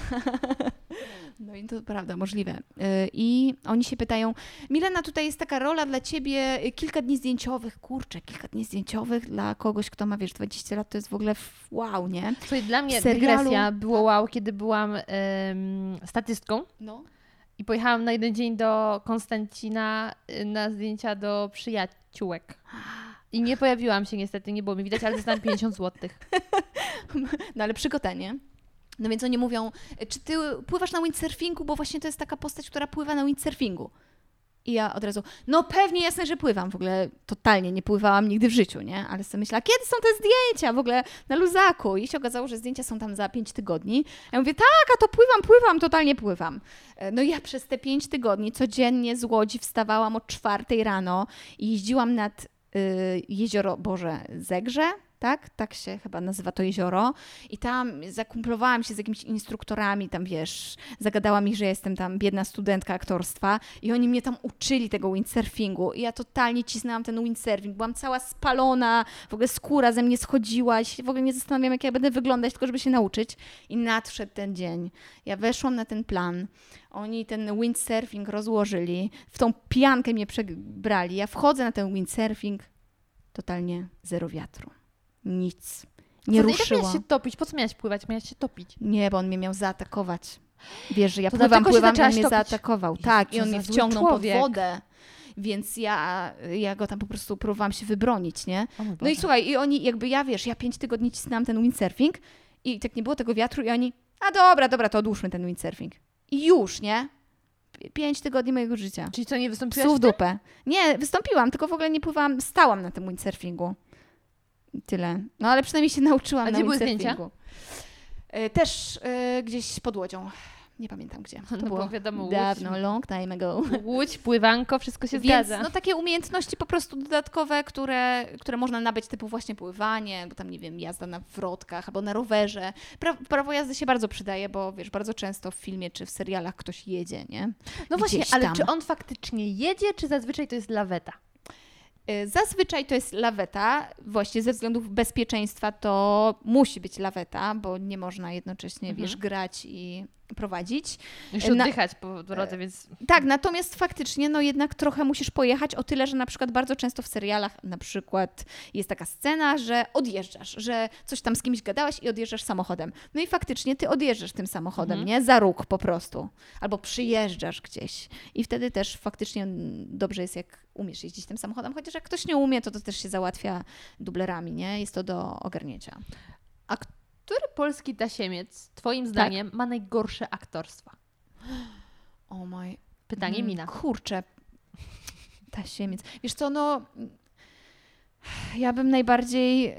No i to prawda, możliwe. Y, I oni się pytają, Milena, tutaj jest taka rola dla ciebie, y, kilka dni zdjęciowych. Kurczę, kilka dni zdjęciowych dla kogoś, kto ma, wiesz, 20 lat, to jest w ogóle wow, nie? Słuchaj, dla mnie serialu- dygresja było wow, kiedy byłam em, statystką No. I pojechałam na jeden dzień do Konstancina y, na zdjęcia do przyjaciółek. I nie pojawiłam się niestety, nie było mi widać, ale dostałam 50 zł. No ale przygotenie. No więc oni mówią, czy ty pływasz na windsurfingu, bo właśnie to jest taka postać, która pływa na windsurfingu. I ja od razu, no pewnie jasne, że pływam. W ogóle totalnie nie pływałam nigdy w życiu, nie? Ale sobie myślała, kiedy są te zdjęcia w ogóle na luzaku? I się okazało, że zdjęcia są tam za 5 tygodni. Ja mówię, tak, a to pływam, pływam, totalnie pływam. E, No ja przez te 5 tygodni codziennie z Łodzi wstawałam o 4 rano i jeździłam nad y, jezioro, Boże, Zegrze, tak? Tak się chyba nazywa to jezioro. I tam zakumplowałam się z jakimiś instruktorami, tam wiesz, zagadałam ich, że jestem tam biedna studentka aktorstwa i oni mnie tam uczyli tego windsurfingu i ja totalnie cisnęłam ten windsurfing, byłam cała spalona, w ogóle skóra ze mnie schodziła się w ogóle nie zastanawiam, jak ja będę wyglądać, tylko żeby się nauczyć. I nadszedł ten dzień. Ja weszłam na ten plan, oni ten windsurfing rozłożyli, w tą piankę mnie przebrali, ja wchodzę na ten windsurfing, totalnie zero wiatru. Nic. Nie Co, ruszyło. się topić. Po co miałaś pływać? Miałaś się topić. Nie, bo on mnie miał zaatakować. Wiesz, że ja To pływam, pływam, i on mnie topić. zaatakował. Tak, i on mnie wciągnął pod człowiek. wodę. Więc ja, ja go tam po prostu próbowałam się wybronić, nie? No i słuchaj, i oni, jakby ja, wiesz, ja pięć tygodni cisnęłam ten windsurfing i tak nie było tego wiatru i oni, a dobra, dobra, to odłóżmy ten windsurfing. I już, nie? Pi- Pięć tygodni mojego życia. Czyli co, nie wystąpiłaś Psu w dupę. Nie, wystąpiłam, tylko w ogóle nie pływałam, stałam na tym windsurfingu. Tyle. No ale przynajmniej się nauczyłam A na gdzie były windsurfingu. E, Też e, gdzieś pod łodzią. Nie pamiętam gdzie. To No bo było wiadomo, Łódź. dawno, long time ago. Łódź, pływanko, wszystko się Więc zgadza. no takie umiejętności po prostu dodatkowe, które, które można nabyć, typu właśnie pływanie, bo tam nie wiem, jazda na wrotkach albo na rowerze. Pra, prawo jazdy się bardzo przydaje, bo wiesz, bardzo często w filmie czy w serialach ktoś jedzie, nie? no właśnie, gdzieś ale tam. czy on faktycznie jedzie, czy zazwyczaj to jest laweta? Y, Zazwyczaj to jest laweta, właśnie ze względów bezpieczeństwa to musi być laweta, bo nie można jednocześnie, Mhm. wiesz, grać i prowadzić. Na- oddychać po drodze, więc... Tak, natomiast faktycznie, no jednak trochę musisz pojechać o tyle, że na przykład bardzo często w serialach na przykład jest taka scena, że odjeżdżasz, że coś tam z kimś gadałaś i odjeżdżasz samochodem. No i faktycznie ty odjeżdżasz tym samochodem, Mhm. nie? Za róg po prostu. Albo przyjeżdżasz gdzieś. I wtedy też faktycznie dobrze jest, jak umiesz jeździć tym samochodem, chociaż jak ktoś nie umie, to to też się załatwia dublerami, nie? Jest to do ogarnięcia. Który polski tasiemiec, twoim Tak. zdaniem, ma najgorsze aktorstwo? (gasps) O moj... Pytanie Mm, mina. Kurczę. Tasiemiec. Wiesz co, no... (sighs) Ja bym najbardziej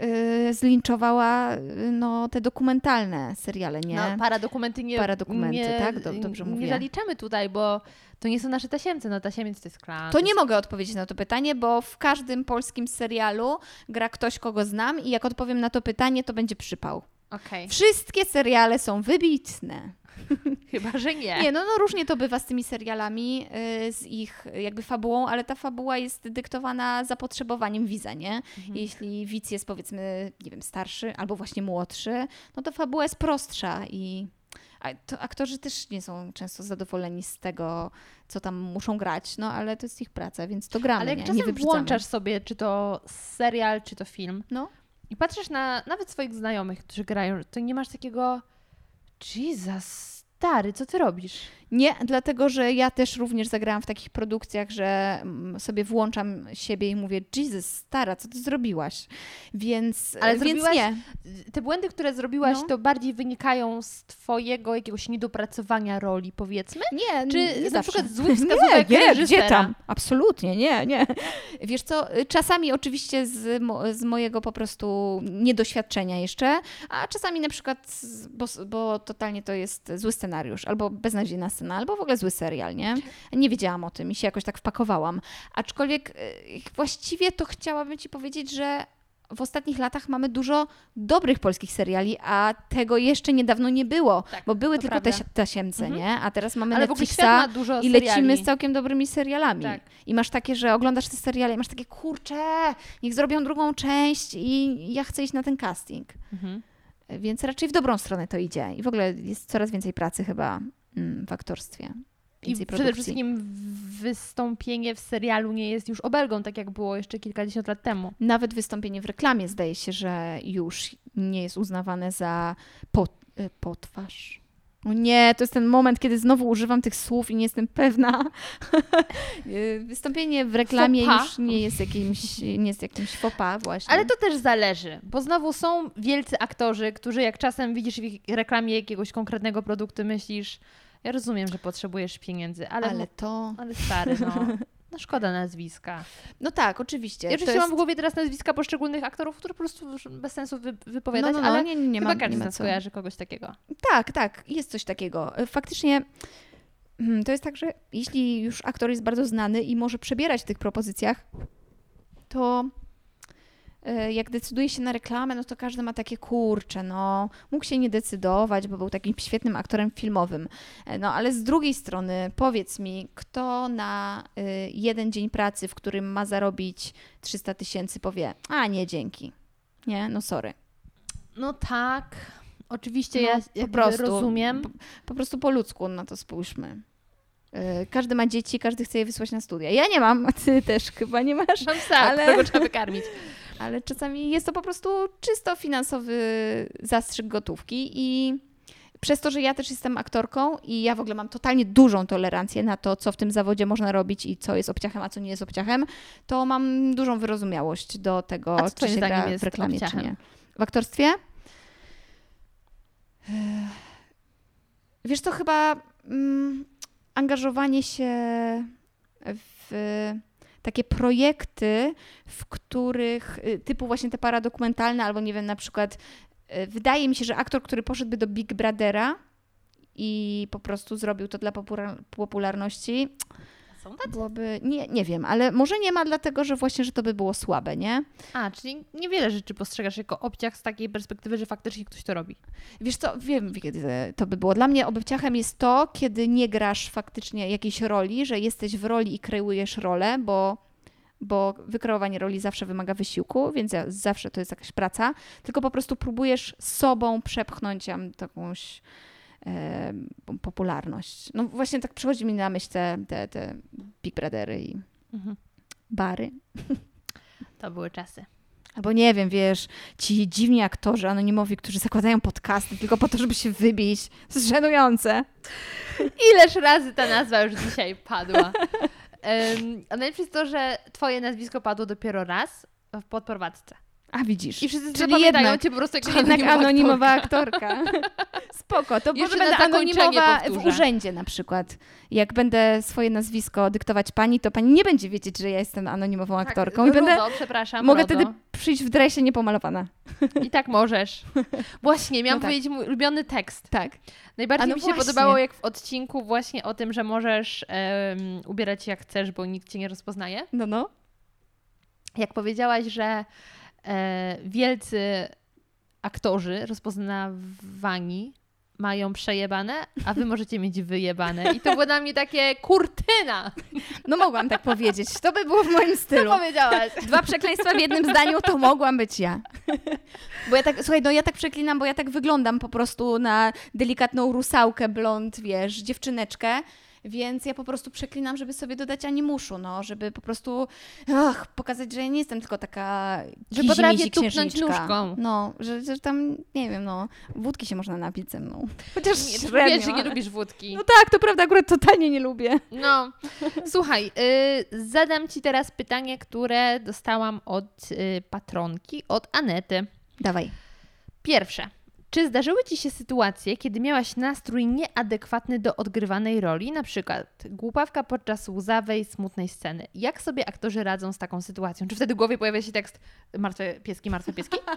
y, zlinczowała y, no, te dokumentalne seriale, nie? No, paradokumenty nie... Paradokumenty, nie, tak? Do- dobrze Nie mówię. zaliczamy tutaj, bo to nie są nasze tasiemce. No tasiemiec to jest klan. To nie mogę odpowiedzieć na to pytanie, bo w każdym polskim serialu gra ktoś, kogo znam i jak odpowiem na to pytanie, to będzie przypał. Okej, Wszystkie seriale są wybitne. (laughs) chyba, że nie. Nie, no, no różnie to bywa z tymi serialami, y, z ich jakby fabułą, ale ta fabuła jest dyktowana zapotrzebowaniem widza, nie? Mhm. Jeśli widz jest powiedzmy, nie wiem, starszy albo właśnie młodszy, no to fabuła jest prostsza i aktorzy też nie są często zadowoleni z tego, co tam muszą grać, no ale to jest ich praca, więc to gramy, Ale jak nie? nie czasem wybrzydamy. włączasz sobie, czy to serial, czy to film, No. I patrzysz na nawet swoich znajomych, którzy grają, to nie masz takiego Jesus, stary, co ty robisz? Nie, dlatego że ja też również zagrałam w takich produkcjach, że mm, sobie włączam siebie i mówię, Jesus, stara, co ty zrobiłaś? Więc, Ale więc zrobiłaś- nie. Te błędy, które zrobiłaś, No. to bardziej wynikają z twojego jakiegoś niedopracowania roli, powiedzmy? Nie, Czy nie na zawsze. przykład złych (laughs) wskazówek nie, nie, reżysera? gdzie tam? Absolutnie, nie, nie. Wiesz co, y, czasami oczywiście z, mo- z mojego po prostu niedoświadczenia jeszcze, a czasami na przykład, bo, bo totalnie to jest zły scenariusz, albo beznadziejna scena, albo w ogóle zły serial, nie? Nie wiedziałam o tym i się jakoś tak wpakowałam. Aczkolwiek y, właściwie to chciałabym Ci powiedzieć, że w ostatnich latach mamy dużo dobrych polskich seriali, a tego jeszcze niedawno nie było, Tak, bo były tylko prawda. te tasiemce, Mhm. nie? A teraz mamy Ale Netflixa dużo i lecimy seriali. z całkiem dobrymi serialami. Tak. I masz takie, że oglądasz te seriale i masz takie, kurczę, niech zrobią drugą część i ja chcę iść na ten casting. Mhm. Więc raczej w dobrą stronę to idzie. I w ogóle jest coraz więcej pracy chyba mm, w aktorstwie. I przede produkcji. wszystkim wystąpienie w serialu nie jest już obelgą, tak jak było jeszcze kilkadziesiąt lat temu. Nawet wystąpienie w reklamie zdaje się, że już nie jest uznawane za pot, y, potwarz. O nie, to jest ten moment, kiedy znowu używam tych słów i nie jestem pewna. (laughs) Y, Wystąpienie w reklamie pas. już nie jest jakimś, nie jest jakimś pas właśnie. Ale to też zależy, bo znowu są wielcy aktorzy, którzy jak czasem widzisz w ich reklamie jakiegoś konkretnego produktu, myślisz, ja rozumiem, że potrzebujesz pieniędzy, ale, Ale to... ale stary, no, (laughs) no szkoda nazwiska. No tak, oczywiście. Ja oczywiście jest... mam w głowie teraz nazwiska poszczególnych aktorów, które po prostu bez sensu wy, wypowiadać, no, no, no, ale nie, nie, nie chyba każdy nie ma co. kojarzy kogoś takiego. Tak, tak, jest coś takiego. Faktycznie mm, to jest tak, że jeśli już aktor jest bardzo znany i może przebierać w tych propozycjach, to e, jak decyduje się na reklamę, no to każdy ma takie kurcze, no mógł się nie decydować, bo był takim świetnym aktorem filmowym. E, No ale z drugiej strony powiedz mi, kto na y, jeden dzień pracy, w którym ma zarobić 300 tysięcy powie, a nie, dzięki. Nie, no sorry. No tak, oczywiście No, ja po prostu. rozumiem. Po, po prostu po ludzku na to spójrzmy. Yy, Każdy ma dzieci, każdy chce je wysłać na studia. Ja nie mam, a ty też chyba nie masz, Mam psa, ale- którego trzeba wykarmić. Ale czasami jest to po prostu czysto finansowy zastrzyk gotówki i przez to, że ja też jestem aktorką i ja w ogóle mam totalnie dużą tolerancję na to, co w tym zawodzie można robić i co jest obciachem, a co nie jest obciachem, to mam dużą wyrozumiałość do tego, A co czy się gra w reklamie, czy obciachem? nie. W aktorstwie? Wiesz, to chyba mm, angażowanie się w takie projekty, w których y, typu właśnie te paradokumentalne, albo nie wiem, na przykład y, wydaje mi się, że aktor, który poszedłby do Big Brothera i po prostu zrobił to dla popularności, Są tacy? byłoby, nie, nie wiem, ale może nie ma dlatego, że właśnie, że to by było słabe, nie? A, czyli niewiele rzeczy postrzegasz jako obciach z takiej perspektywy, że faktycznie ktoś to robi. Wiesz co, wiem, kiedy to by było. Dla mnie obciachem jest to, kiedy nie grasz faktycznie jakiejś roli, że jesteś w roli i kreujesz rolę, bo, bo wykreowanie roli zawsze wymaga wysiłku, więc zawsze to jest jakaś praca, tylko po prostu próbujesz sobą przepchnąć jakąś popularność. No właśnie tak przychodzi mi na myśl te, te, te Big Brothery i Mhm. bary. To były czasy. Albo nie wiem, wiesz, ci dziwni aktorzy anonimowi, którzy zakładają podcasty tylko po to, żeby się wybić. To jest żenujące. Ileż razy ta nazwa już dzisiaj padła. (laughs) Um, a najlepsze jest to, że twoje nazwisko padło dopiero raz w podprowadzce. A widzisz. I wszyscy Czyli jednak- cię po prostu jako Czyli jednak anonimowa aktorka. (laughs) Spoko, to Jeszcze może będę anonimowa w urzędzie na przykład. Jak będę swoje nazwisko dyktować pani, to pani nie będzie wiedzieć, że ja jestem anonimową aktorką. I Tak, będę, Rudo, przepraszam, mogę Rodo. wtedy przyjść w dresie niepomalowana. I tak możesz. (laughs) Właśnie, miałam No tak. powiedzieć mój ulubiony tekst. Tak. Najbardziej no mi się właśnie. podobało, jak w odcinku właśnie o tym, że możesz em, ubierać się jak chcesz, bo nikt cię nie rozpoznaje. No, no. Jak powiedziałaś, że wielcy aktorzy rozpoznawani mają przejebane, a wy możecie mieć wyjebane. I to było dla mnie takie kurtyna. No mogłam tak powiedzieć. To by było w moim Co stylu. powiedziałaś? Dwa przekleństwa w jednym zdaniu, to mogłam być ja. Bo ja tak, słuchaj, no ja tak przeklinam, bo ja tak wyglądam po prostu na delikatną rusałkę, blond, wiesz, dziewczyneczkę. Więc ja po prostu przeklinam, żeby sobie dodać animuszu, no, żeby po prostu ach, pokazać, że ja nie jestem tylko taka Że potrafię tupnąć nóżką. No, że, że tam, nie wiem, no, wódki się można napić ze mną. (laughs) Chociaż Nie, wiesz, że nie lubisz wódki. No tak, to prawda, akurat totalnie nie lubię. No, słuchaj, y, zadam Ci teraz pytanie, które dostałam od y, patronki, od Anety. Dawaj. Pierwsze. Czy zdarzyły Ci się sytuacje, kiedy miałaś nastrój nieadekwatny do odgrywanej roli, na przykład głupawka podczas łzawej, smutnej sceny? Jak sobie aktorzy radzą z taką sytuacją? Czy wtedy w głowie pojawia się tekst martwe pieski, martwe pieski? (laughs)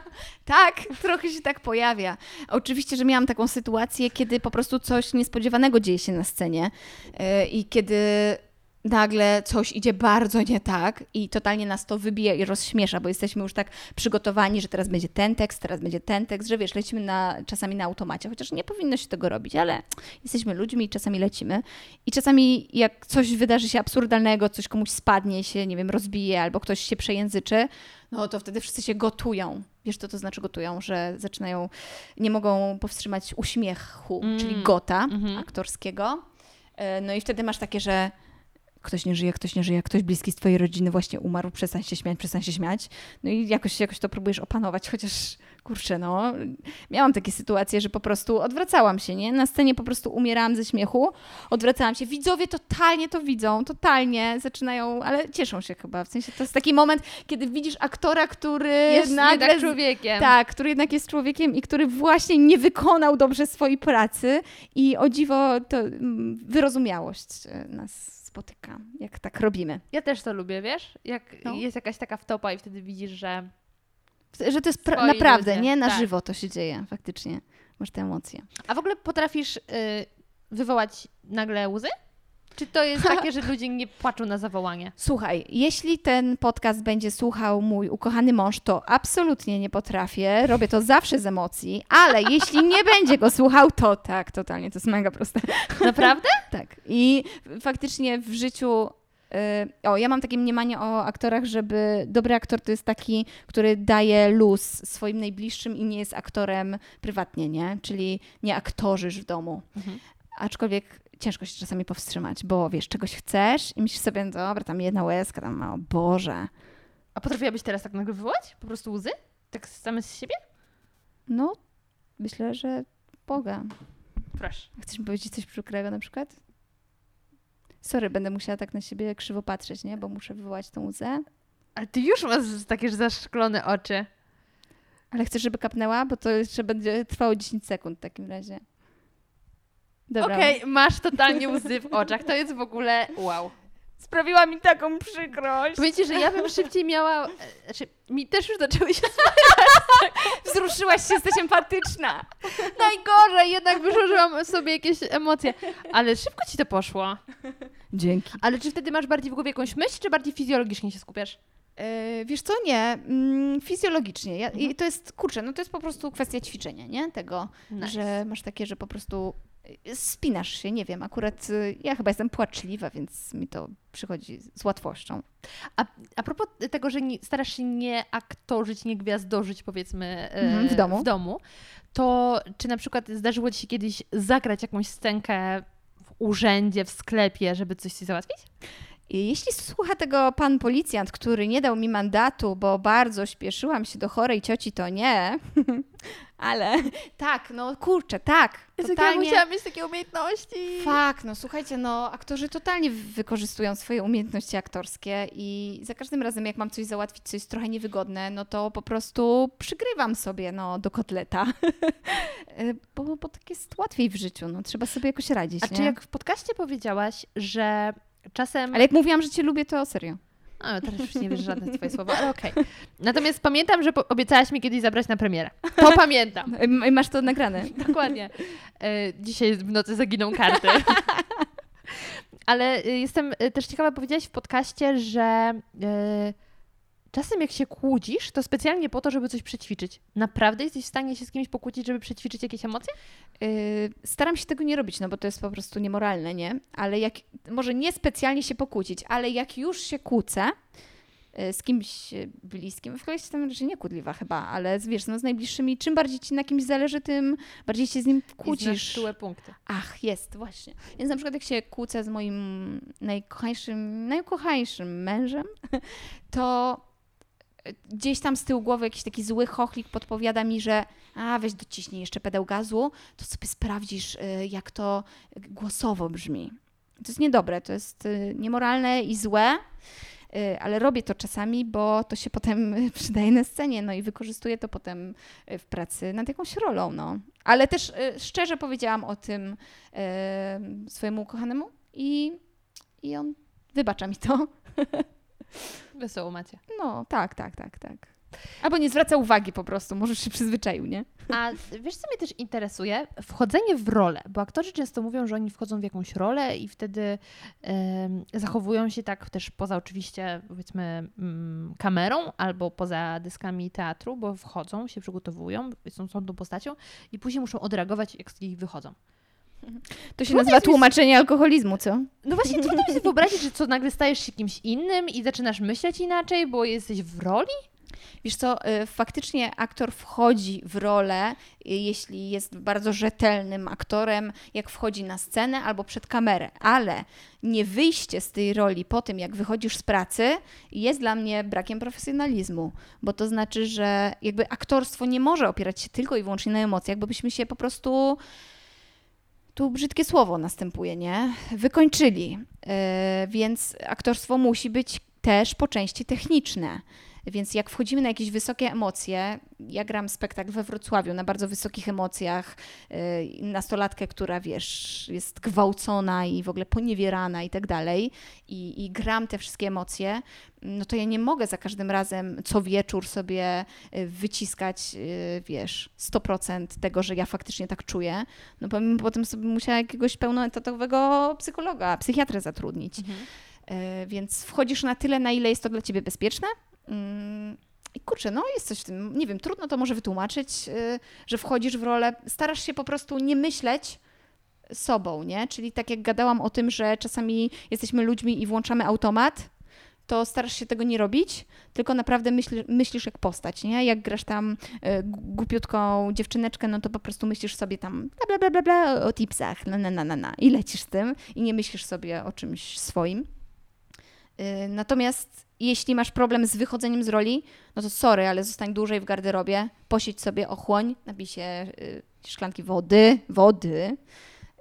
Tak, trochę się tak pojawia. Oczywiście, że miałam taką sytuację, kiedy po prostu coś niespodziewanego dzieje się na scenie yy, i kiedy nagle coś idzie bardzo nie tak i totalnie nas to wybija i rozśmiesza, bo jesteśmy już tak przygotowani, że teraz będzie ten tekst, teraz będzie ten tekst, że wiesz, lecimy na, czasami na automacie, chociaż nie powinno się tego robić, ale jesteśmy ludźmi i czasami lecimy. I czasami jak coś wydarzy się absurdalnego, coś komuś spadnie, się, nie wiem, rozbije albo ktoś się przejęzyczy, no to wtedy wszyscy się gotują. Wiesz, co to znaczy gotują? Że zaczynają, nie mogą powstrzymać uśmiechu, Mm, czyli gota mhm. aktorskiego. E, No i wtedy masz takie, że ktoś nie żyje, ktoś nie żyje, ktoś bliski z twojej rodziny właśnie umarł, przestań się śmiać, przestań się śmiać. No i jakoś, jakoś to próbujesz opanować, chociaż kurczę, no, miałam takie sytuacje, że po prostu odwracałam się, nie? Na scenie po prostu umierałam ze śmiechu, odwracałam się. Widzowie totalnie to widzą, totalnie zaczynają, ale cieszą się chyba. W sensie to jest taki moment, kiedy widzisz aktora, który Jest nagle... jednak człowiekiem. Tak, który jednak jest człowiekiem i który właśnie nie wykonał dobrze swojej pracy i o dziwo to mm, wyrozumiałość e, nas spotyka, jak tak robimy. Ja też to lubię, wiesz? Jak No. jest jakaś taka wtopa i wtedy widzisz, że Że to jest pra- naprawdę, ludzie, nie? Na tak. żywo to się dzieje, faktycznie. Masz te emocje. A w ogóle potrafisz y, wywołać nagle łzy? Czy to jest takie, że (laughs) ludzie nie płaczą na zawołanie? Słuchaj, jeśli ten podcast będzie słuchał mój ukochany mąż, to absolutnie nie potrafię. Robię to zawsze z emocji, ale jeśli nie (laughs) będzie go słuchał, to tak, totalnie, to jest mega proste. (laughs) Naprawdę? Tak. I faktycznie w życiu. y, O, ja mam takie mniemanie o aktorach, żeby dobry aktor to jest taki, który daje luz swoim najbliższym i nie jest aktorem prywatnie, nie? Czyli nie aktorzysz w domu. Mhm. Aczkolwiek ciężko się czasami powstrzymać, bo wiesz, czegoś chcesz i myślisz sobie, dobra, tam jedna łezka, tam, o Boże. A potrafiłabyś teraz tak nagle wywołać? Po prostu łzy? Tak same z siebie? No, myślę, że Boga. Proszę. Chcesz mi powiedzieć coś przykrego na przykład? Sorry, będę musiała tak na siebie krzywo patrzeć, nie? Bo muszę wywołać tą łzę. Ale ty już masz takie zaszklone oczy. Ale chcesz, żeby kapnęła? Bo to jeszcze będzie trwało 10 sekund w takim razie. Dobra. Okej, masz totalnie łzy w oczach. To jest w ogóle wow. Sprawiła mi taką przykrość. Powiem Ci, że ja bym szybciej miała... e, Znaczy, mi też już zaczęły się (laughs) Wzruszyłaś się, jesteś empatyczna. najgorzej, jednak wyżużyłam sobie jakieś emocje. Ale szybko Ci to poszło. Dzięki. Ale czy wtedy masz bardziej w głowie jakąś myśl, czy bardziej fizjologicznie się skupiasz? E, wiesz co, nie, mm, fizjologicznie. Ja, I to jest, kurczę, no to jest po prostu kwestia ćwiczenia, nie? Tego, Nice. że masz takie, że po prostu spinasz się, nie wiem, akurat y, ja chyba jestem płaczliwa, więc mi to przychodzi z łatwością. A, a propos tego, że nie, starasz się nie aktorzyć, nie gwiazdożyć, powiedzmy, e, Mhm, w domu. w domu, to czy na przykład zdarzyło Ci się kiedyś zagrać jakąś scenkę w urzędzie, w sklepie, żeby coś Ci załatwić? Jeśli słucha tego pan policjant, który nie dał mi mandatu, bo bardzo śpieszyłam się do chorej cioci, to nie. (laughs) Ale tak, no kurczę, tak. Totalnie. mieć takie umiejętności. Fak, no słuchajcie, no aktorzy totalnie wykorzystują swoje umiejętności aktorskie i za każdym razem jak mam coś załatwić, co jest trochę niewygodne, no to po prostu przygrywam sobie no, do kotleta, E, (laughs) bo, bo tak jest łatwiej w życiu, no trzeba sobie jakoś radzić, A nie? czy jak w podcaście powiedziałaś, że czasem... Ale jak mówiłam, że cię lubię, to serio. A, teraz już nie wiesz żadne twoje słowa, ale okej. (laughs) Natomiast pamiętam, że obiecałaś mi kiedyś zabrać na premierę. To (laughs) pamiętam. Masz to nagrane. (laughs) Dokładnie. E, Dzisiaj w nocy zaginą karty. Ale e, jestem e, też ciekawa, powiedziałaś w podcaście, że e, czasem jak się kłócisz, to specjalnie po to, żeby coś przećwiczyć. Naprawdę jesteś w stanie się z kimś pokłócić, żeby przećwiczyć jakieś emocje? Y, Staram się tego nie robić, no bo to jest po prostu niemoralne, nie? Ale jak, może nie specjalnie się pokłócić, ale jak już się kłócę y, z kimś bliskim, w ogóle jestem raczej niekłódliwa chyba, ale z- wiesz, no z najbliższymi, czym bardziej ci na kimś zależy, tym bardziej się z nim I kłócisz. czułe punkty. Ach, jest, właśnie. Więc na przykład jak się kłócę z moim najkochańszym, najkochańszym mężem, (laughs) to gdzieś tam z tyłu głowy jakiś taki zły chochlik podpowiada mi, że a weź dociśnij jeszcze pedał gazu, to sobie sprawdzisz, y, jak to głosowo brzmi. To jest niedobre, to jest y, niemoralne i złe, y, ale robię to czasami, bo to się potem (laughs) przydaje na scenie, no i wykorzystuję to potem w pracy nad jakąś rolą, no. Ale też szczerze powiedziałam o tym swojemu ukochanemu i, i on wybacza mi to. (laughs) Wesoło macie. No, tak, tak, tak, tak. Albo nie zwraca uwagi po prostu, może się przyzwyczaił, nie? A wiesz, co mnie też interesuje? Wchodzenie w rolę, bo aktorzy często mówią, że oni wchodzą w jakąś rolę i wtedy em, zachowują się tak też poza oczywiście, powiedzmy, mm, kamerą albo poza dyskami teatru, bo wchodzą, się przygotowują, są, są tą postacią i później muszą odreagować, jak z nich wychodzą. (laughs) To się Trudno nazywa tłumaczenie alkoholizmu, co? No właśnie, trudno mi sobie (laughs) wyobrazić, że co, nagle stajesz się kimś innym i zaczynasz myśleć inaczej, bo jesteś w roli? Wiesz co, y, faktycznie aktor wchodzi w rolę, y, jeśli jest bardzo rzetelnym aktorem, jak wchodzi na scenę albo przed kamerę, ale nie wyjście z tej roli po tym, jak wychodzisz z pracy, jest dla mnie brakiem profesjonalizmu, bo to znaczy, że jakby aktorstwo nie może opierać się tylko i wyłącznie na emocjach, bo byśmy się po prostu tu brzydkie słowo następuje, nie? Wykończyli. Yy, więc aktorstwo musi być też po części techniczne. Więc jak wchodzimy na jakieś wysokie emocje, ja gram spektakl we Wrocławiu na bardzo wysokich emocjach, yy, nastolatkę, która wiesz, jest gwałcona i w ogóle poniewierana i tak dalej, i, i gram te wszystkie emocje, no to ja nie mogę za każdym razem co wieczór sobie y, wyciskać, y, wiesz, 100% tego, że ja faktycznie tak czuję, no bo potem sobie musiała jakiegoś pełnoetatowego psychologa, psychiatrę zatrudnić. E, Więc wchodzisz na tyle, na ile jest to dla ciebie bezpieczne. Mm, I kurczę, no jest coś w tym, nie wiem, trudno to może wytłumaczyć, y, że wchodzisz w rolę, starasz się po prostu nie myśleć sobą, nie? Czyli tak jak gadałam o tym, że czasami jesteśmy ludźmi i włączamy automat, to starasz się tego nie robić, tylko naprawdę myśl, myślisz jak postać, nie? Jak grasz tam y, głupiutką dziewczyneczkę, no to po prostu myślisz sobie tam bla, bla, bla, bla, bla o tipsach, na, na, na, na, na i lecisz z tym i nie myślisz sobie o czymś swoim. Y, Natomiast jeśli masz problem z wychodzeniem z roli, no to sorry, ale zostań dłużej w garderobie, posiedź sobie, ochłoń, napij się y, szklanki wody, wody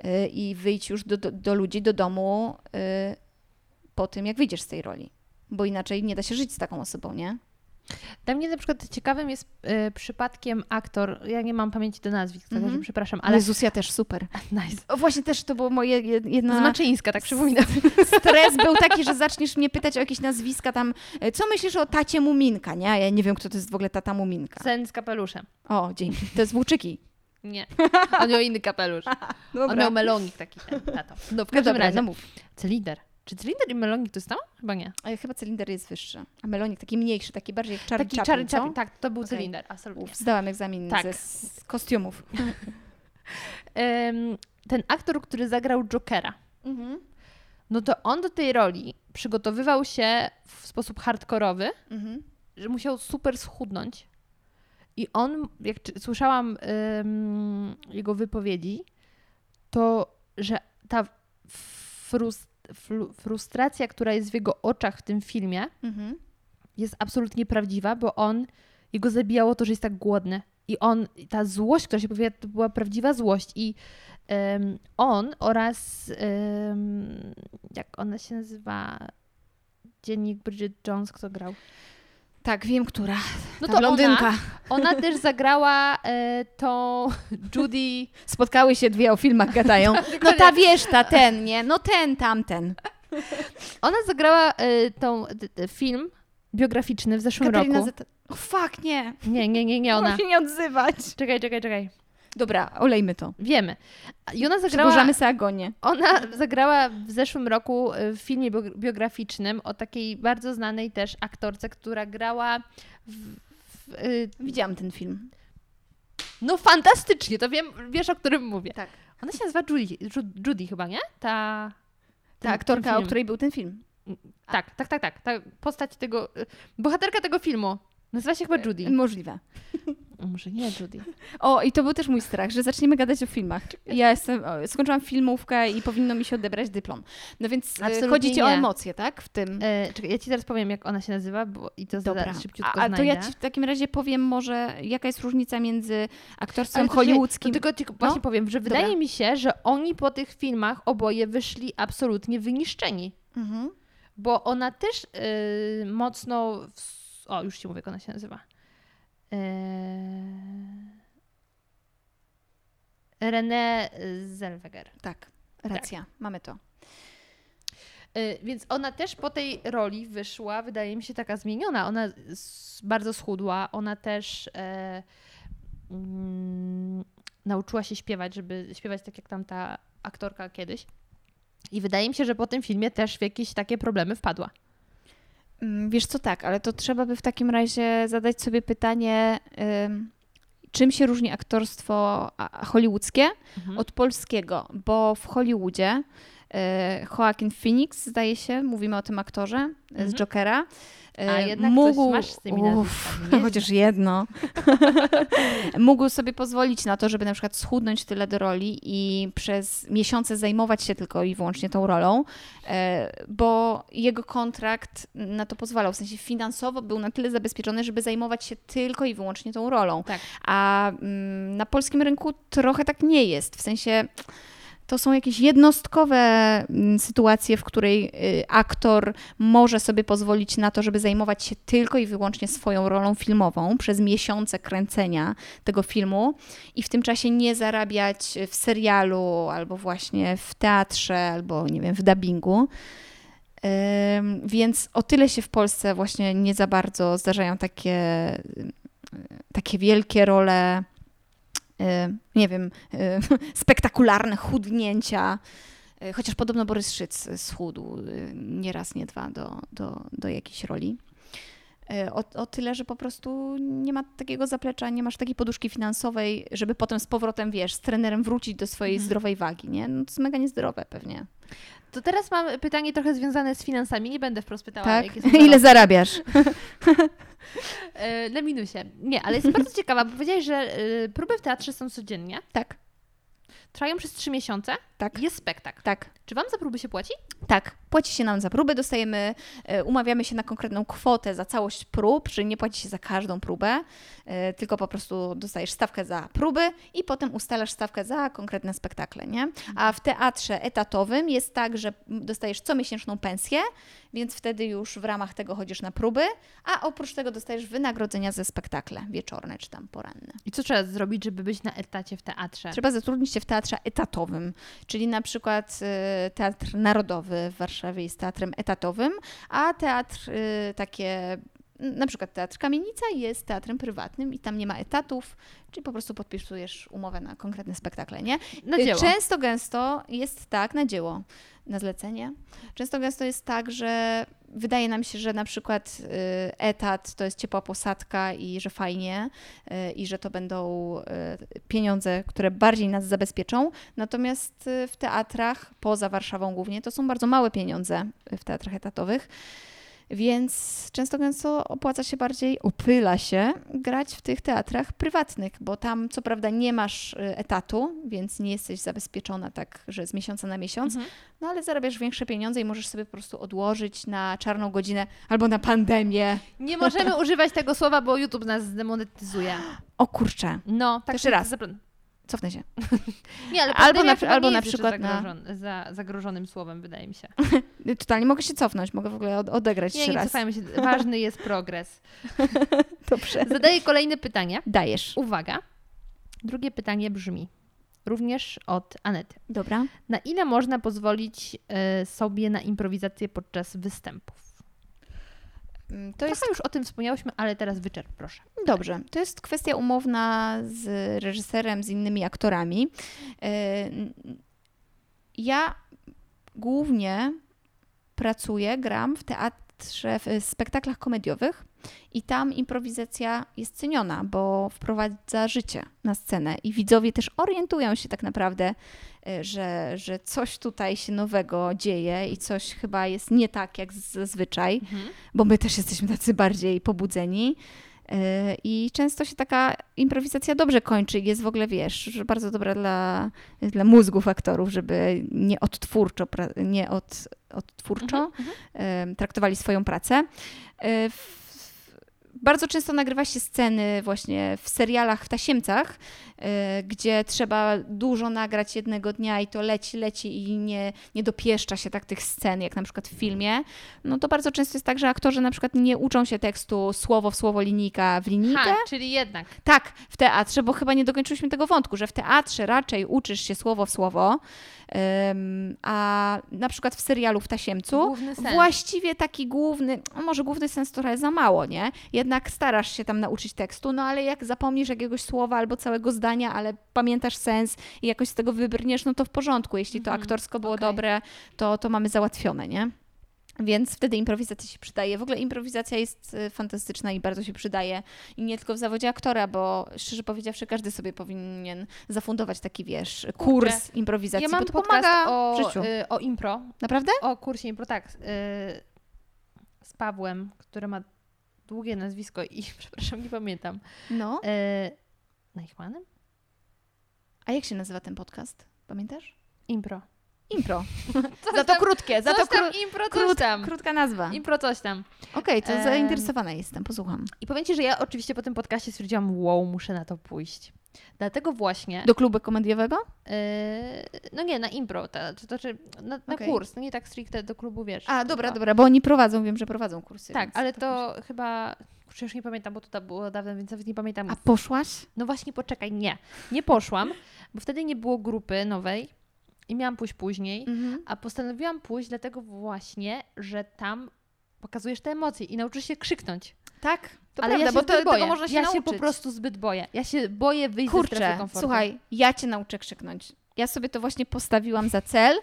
y, i wyjdź już do, do, do ludzi, do domu y, po tym, jak wyjdziesz z tej roli. Bo inaczej nie da się żyć z taką osobą, nie? Dla mnie na przykład ciekawym jest y, przypadkiem aktor, ja nie mam pamięci do nazwisk, Mhm. także przepraszam, Ale Jezus, ja też super. (laughs) nice. O, właśnie też to było moje jed- jedna... Z Maczyńska, tak przypominam. (laughs) Stres był taki, że zaczniesz mnie pytać o jakieś nazwiska tam, e, co myślisz o tacie Muminka, nie? Ja nie wiem, kto to jest w ogóle tata Muminka. Sen z kapeluszem. O, dzięki. To jest Włóczyki. Nie, (laughs) on miał inny kapelusz. On miał melonik taki ten, tato. No w No każdym dobra, razie, no mów. cylinder. Czy cylinder i melonik to jest to? Chyba nie. A chyba cylinder jest wyższy, a melonik taki mniejszy, taki bardziej jak Charlie Taki czarny czapin, tak, to był Okej. cylinder, absolutnie. Uf, zdałam egzamin Tak. s- kostiumów. (laughs) Ten aktor, który zagrał Jokera, Mhm. no to on do tej roli przygotowywał się w sposób hardkorowy, Mhm. że musiał super schudnąć. I on, jak słyszałam jego wypowiedzi, to że ta frus, flu, frustracja, która jest w jego oczach w tym filmie, Mhm. jest absolutnie prawdziwa, bo on, jego zabijało to, że jest tak głodny. I on, ta złość, która się pojawia, to była prawdziwa złość. I em, on oraz, em, jak ona się nazywa, dziennik Bridget Jones, kto grał? Tak, wiem, która. No Ta to blondynka. ona, ona też zagrała e, tą (laughs) Judy. Spotkały się dwie o filmach gadają. (laughs) No ta wiesz, ta ten, nie? No ten, tamten. Ona zagrała e, tą t, t, film biograficzny w zeszłym Katarina roku. Zeta... O, fuck, nie. Nie, nie, nie, nie ona. Mam się nie odzywać. Czekaj, czekaj, czekaj. Dobra, olejmy to. Wiemy. I ona zagrała. Przedłużamy sobie agonię. Ona zagrała w zeszłym roku e, w filmie bio- biograficznym o takiej bardzo znanej też aktorce, która grała w, w, e, Widziałam ten film. no fantastycznie, to wiem, wiesz o którym mówię. Tak. Ona się nazywa Judy, Ju- Judy chyba, nie? Ta, Ta ten- aktorka, o której był ten film. Tak, tak, tak, tak. Ta postać tego, y, bohaterka tego filmu. Nazywa się chyba Judy. Możliwe. Może nie Judy. O, i to był też mój strach, że zaczniemy gadać o filmach. Ja jestem, o, skończyłam filmówkę i powinno mi się odebrać dyplom. No więc e, Absolutnie chodzi ci o nie. emocje, tak? W tym. E, czekaj, ja ci zaraz powiem, jak ona się nazywa, bo i to Dobra. zaraz szybciutko A, a to znajdę. ja ci w takim razie powiem może, jaka jest różnica między aktorstwem Ale to czekaj, hollywoodzkim. To tylko ci właśnie No, powiem, że dobra. wydaje mi się, że oni po tych filmach oboje wyszli absolutnie wyniszczeni. Mhm. Bo ona też y, mocno. W... O, już ci mówię, jak ona się nazywa. Yy... René Zellweger. Tak, racja, mamy to. Y, Więc ona też po tej roli wyszła, wydaje mi się, taka zmieniona. Ona bardzo schudła, ona też e, mm, nauczyła się śpiewać, żeby śpiewać tak jak tamta aktorka kiedyś. I wydaje mi się, że po tym filmie też w jakieś takie problemy wpadła. Mm, Wiesz co, tak, ale to trzeba by w takim razie zadać sobie pytanie, ym, czym się różni aktorstwo hollywoodzkie Mhm. od polskiego, bo w Hollywoodzie y, Joaquin Phoenix, zdaje się, mówimy o tym aktorze y, Mhm. z Jokera, A jednak mógł, masz z tymi Uff, chociaż jedno, (laughs) mógł sobie pozwolić na to, żeby na przykład schudnąć tyle do roli i przez miesiące zajmować się tylko i wyłącznie tą rolą, e, bo jego kontrakt na to pozwalał, w sensie finansowo był na tyle zabezpieczony, żeby zajmować się tylko i wyłącznie tą rolą. Tak. A mm, na polskim rynku trochę tak nie jest, w sensie to są jakieś jednostkowe mm, sytuacje, w której y, aktor może sobie pozwolić na to, żeby zajmować się tylko i wyłącznie swoją rolą filmową przez miesiące kręcenia tego filmu i w tym czasie nie zarabiać w serialu albo właśnie w teatrze albo nie wiem, w dubbingu. Więc o tyle się w Polsce właśnie nie za bardzo zdarzają takie, y, takie wielkie role, nie wiem, y, (laughs) spektakularne chudnięcia. Y, Chociaż podobno Borys Szyc schudł y, nie raz, nie dwa do, do, do jakiejś roli. Y, O, o tyle, że po prostu nie ma takiego zaplecza, nie masz takiej poduszki finansowej, żeby potem z powrotem, wiesz, z trenerem wrócić do swojej Mhm. zdrowej wagi, nie? No to jest mega niezdrowe pewnie. To teraz mam pytanie trochę związane z finansami. Nie będę wprost pytała, Tak? jakie są (laughs) Ile zarabiasz? (laughs) E, Na minusie. Nie, ale jestem bardzo ciekawa, bo powiedziałeś, że e, próby w teatrze są codziennie. Tak, Trwają przez trzy miesiące. tak, Jest spektakl. tak. Czy wam za próby się płaci? Tak, płaci się nam za próby, dostajemy, e, umawiamy się na konkretną kwotę za całość prób, czyli nie płaci się za każdą próbę, e, tylko po prostu dostajesz stawkę za próby i potem ustalasz stawkę za konkretne spektakle, nie? A w teatrze etatowym jest tak, że dostajesz comiesięczną pensję, więc wtedy już w ramach tego chodzisz na próby, a oprócz tego dostajesz wynagrodzenia ze spektakle wieczorne czy tam poranne. I co trzeba zrobić, żeby być na etacie w teatrze? Trzeba zatrudnić się w teatrze etatowym, czyli na przykład y, Teatr Narodowy w Warszawie jest teatrem etatowym, a teatr y, takie, na przykład Teatr Kamienica jest teatrem prywatnym i tam nie ma etatów, czyli po prostu podpisujesz umowę na konkretne spektakle, nie? Na dzieło. Często gęsto jest tak, na dzieło, na zlecenie. Często gęsto jest tak, że wydaje nam się, że na przykład y, etat to jest ciepła posadka i że fajnie y, i że to będą y, pieniądze, które bardziej nas zabezpieczą. Natomiast w teatrach, poza Warszawą głównie, to są bardzo małe pieniądze w teatrach etatowych. Więc często gęsto opłaca się bardziej, opyla się grać w tych teatrach prywatnych, bo tam co prawda nie masz y, etatu, więc nie jesteś zabezpieczona tak, że z miesiąca na miesiąc, Mhm. no ale zarabiasz większe pieniądze i możesz sobie po prostu odłożyć na czarną godzinę albo na pandemię. Nie możemy (laughs) używać tego słowa, bo YouTube nas zdemonetyzuje. O kurczę, No, tak Jeszcze raz. Cofnę się. Nie, ale Albo na- albo nie na przykład na- zagrożon- za, zagrożonym słowem, wydaje mi się. (laughs) Totalnie mogę się cofnąć, mogę w ogóle od- odegrać Nie, jeszcze nie raz. cofajmy się. Ważny jest progres. (laughs) Dobrze. Zadaję kolejne pytanie. Dajesz. Uwaga. Drugie pytanie brzmi, również od Anety. Dobra. Na ile można pozwolić e, sobie na improwizację podczas występów? Mm, To Trochę jest już o tym wspomniałyśmy, ale teraz wyczerp, proszę. Dobrze, to jest kwestia umowna z reżyserem, z innymi aktorami. N- Ja głównie pracuję, gram w teatrze, w spektaklach komediowych i tam improwizacja jest ceniona, bo wprowadza życie na scenę i widzowie też orientują się tak naprawdę, yy, że, że coś tutaj się nowego dzieje i coś chyba jest nie tak jak zazwyczaj bo my też jesteśmy tacy bardziej pobudzeni. Yy, I często się taka improwizacja dobrze kończy i jest w ogóle, wiesz, że bardzo dobra dla, dla mózgów aktorów, żeby nie odtwórczo, nie od, odtwórczo yy, traktowali swoją pracę. Yy, w- Bardzo często nagrywa się sceny właśnie w serialach w tasiemcach, yy, gdzie trzeba dużo nagrać jednego dnia i to leci, leci i nie, nie dopieszcza się tak tych scen, jak na przykład w filmie no to bardzo często jest tak, że aktorzy na przykład nie uczą się tekstu słowo w słowo, linijka w linijkę. Ha, czyli jednak. Tak, w teatrze, bo chyba nie dokończyliśmy tego wątku, że w teatrze raczej uczysz się słowo w słowo, a na przykład w serialu w Tasiemcu właściwie taki główny, no może główny sens trochę za mało, nie? Jednak starasz się tam nauczyć tekstu, no ale jak zapomnisz jakiegoś słowa albo całego zdania, ale pamiętasz sens i jakoś z tego wybrniesz, no to w porządku. Jeśli to Mhm, aktorsko było okej. dobre, to, to mamy załatwione, nie? Więc wtedy improwizacja się przydaje. W ogóle improwizacja jest y, fantastyczna i bardzo się przydaje. I nie tylko w zawodzie aktora, bo szczerze powiedziawszy, każdy sobie powinien zafundować taki, wiesz, kurs improwizacji, Ja mam bo pomaga o, w życiu. y, o impro, Naprawdę? o kursie impro, tak, y, z Pawłem, który ma długie nazwisko i, (laughs) przepraszam, nie pamiętam, No. y, Najchmanem? A jak się nazywa ten podcast? Pamiętasz? Impro. Impro. (laughs) Coś za to tam- krótkie, za to tam, kró- impro, krót, tam. krótka nazwa. Okej, Impro coś tam. to Em. zainteresowana jestem, posłucham. I powiem Ci, że ja oczywiście po tym podcaście stwierdziłam, wow, muszę na to pójść. Dlatego właśnie, Do klubu komediowego? yy, no nie, na impro, ta, to znaczy na, na Okej. kurs, no nie tak stricte do klubu, wiesz. A, dobra, tylko- dobra, bo oni prowadzą, wiem, że prowadzą kursy. Tak, ale to chyba, kurczę, już nie pamiętam, bo to było dawno, więc nawet nie pamiętam. A poszłaś? No właśnie, poczekaj, nie, nie poszłam, bo wtedy nie było grupy nowej i miałam pójść później, Mhm. a postanowiłam pójść dlatego właśnie, że tam pokazujesz te emocje i nauczysz się krzyknąć. Tak, to Ale prawda, ja bo to, boję. tego można się ja nauczyć. się po prostu zbyt boję. Ja się boję wyjść ze strefy Kurczę, komfortu. słuchaj, ja cię nauczę krzyknąć. Ja sobie to właśnie postawiłam za cel.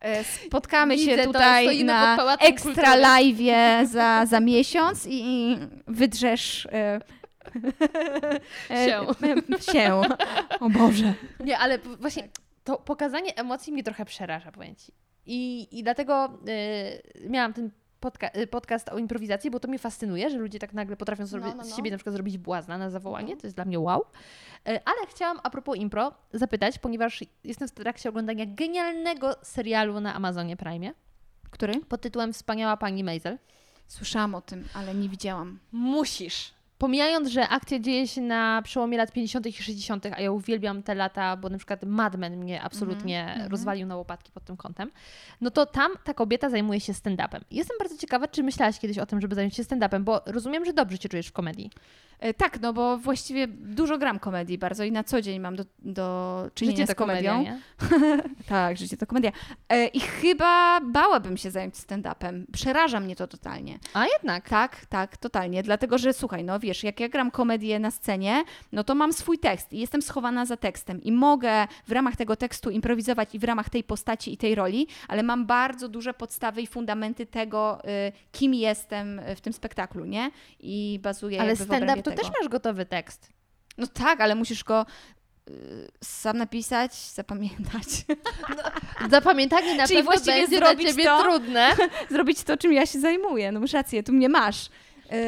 E, Spotkamy Widzę się tutaj na ekstra live'ie za, za miesiąc i wydrzesz e, Się. e, się. O Boże. Nie, ale właśnie to pokazanie emocji mnie trochę przeraża, powiem Ci. I, i dlatego y, miałam ten podca- y, podcast o improwizacji, bo to mnie fascynuje, że ludzie tak nagle potrafią sobie, No, no, no. z siebie na przykład zrobić błazna na zawołanie. Mhm. To jest dla mnie wow. Y, ale chciałam a propos impro zapytać, ponieważ jestem w trakcie oglądania genialnego serialu na Amazonie Prime. Który? pod tytułem Wspaniała Pani Maisel. Słyszałam o tym, ale nie widziałam. Musisz. Pomijając, że akcja dzieje się na przełomie lat 50. i 60., a ja uwielbiam te lata, bo na przykład Mad Men mnie absolutnie Mhm, rozwalił na łopatki pod tym kątem, no to tam ta kobieta zajmuje się stand-upem. Jestem bardzo ciekawa, czy myślałaś kiedyś o tym, żeby zająć się stand-upem, bo rozumiem, że dobrze się czujesz w komedii. E, Tak, no bo właściwie dużo gram komedii bardzo i na co dzień mam do, do czynienia Życie z komedią. komedia, (laughs) tak, życie to komedia. E, I chyba bałabym się zająć stand-upem. Przeraża mnie to totalnie. A jednak. Tak, tak, totalnie. Dlatego, że słuchaj, no wiesz, jak ja gram komedię na scenie, no to mam swój tekst i jestem schowana za tekstem i mogę w ramach tego tekstu improwizować i w ramach tej postaci i tej roli, ale mam bardzo duże podstawy i fundamenty tego, y, kim jestem w tym spektaklu, nie? I bazuję Ale stand-up to też masz gotowy tekst. No tak, ale musisz go y, sam napisać, zapamiętać. Zapamiętanie na Czyli pewno będzie dla zrobić ciebie to? trudne. (laughs) Zrobić to, czym ja się zajmuję. No masz rację, tu mnie masz.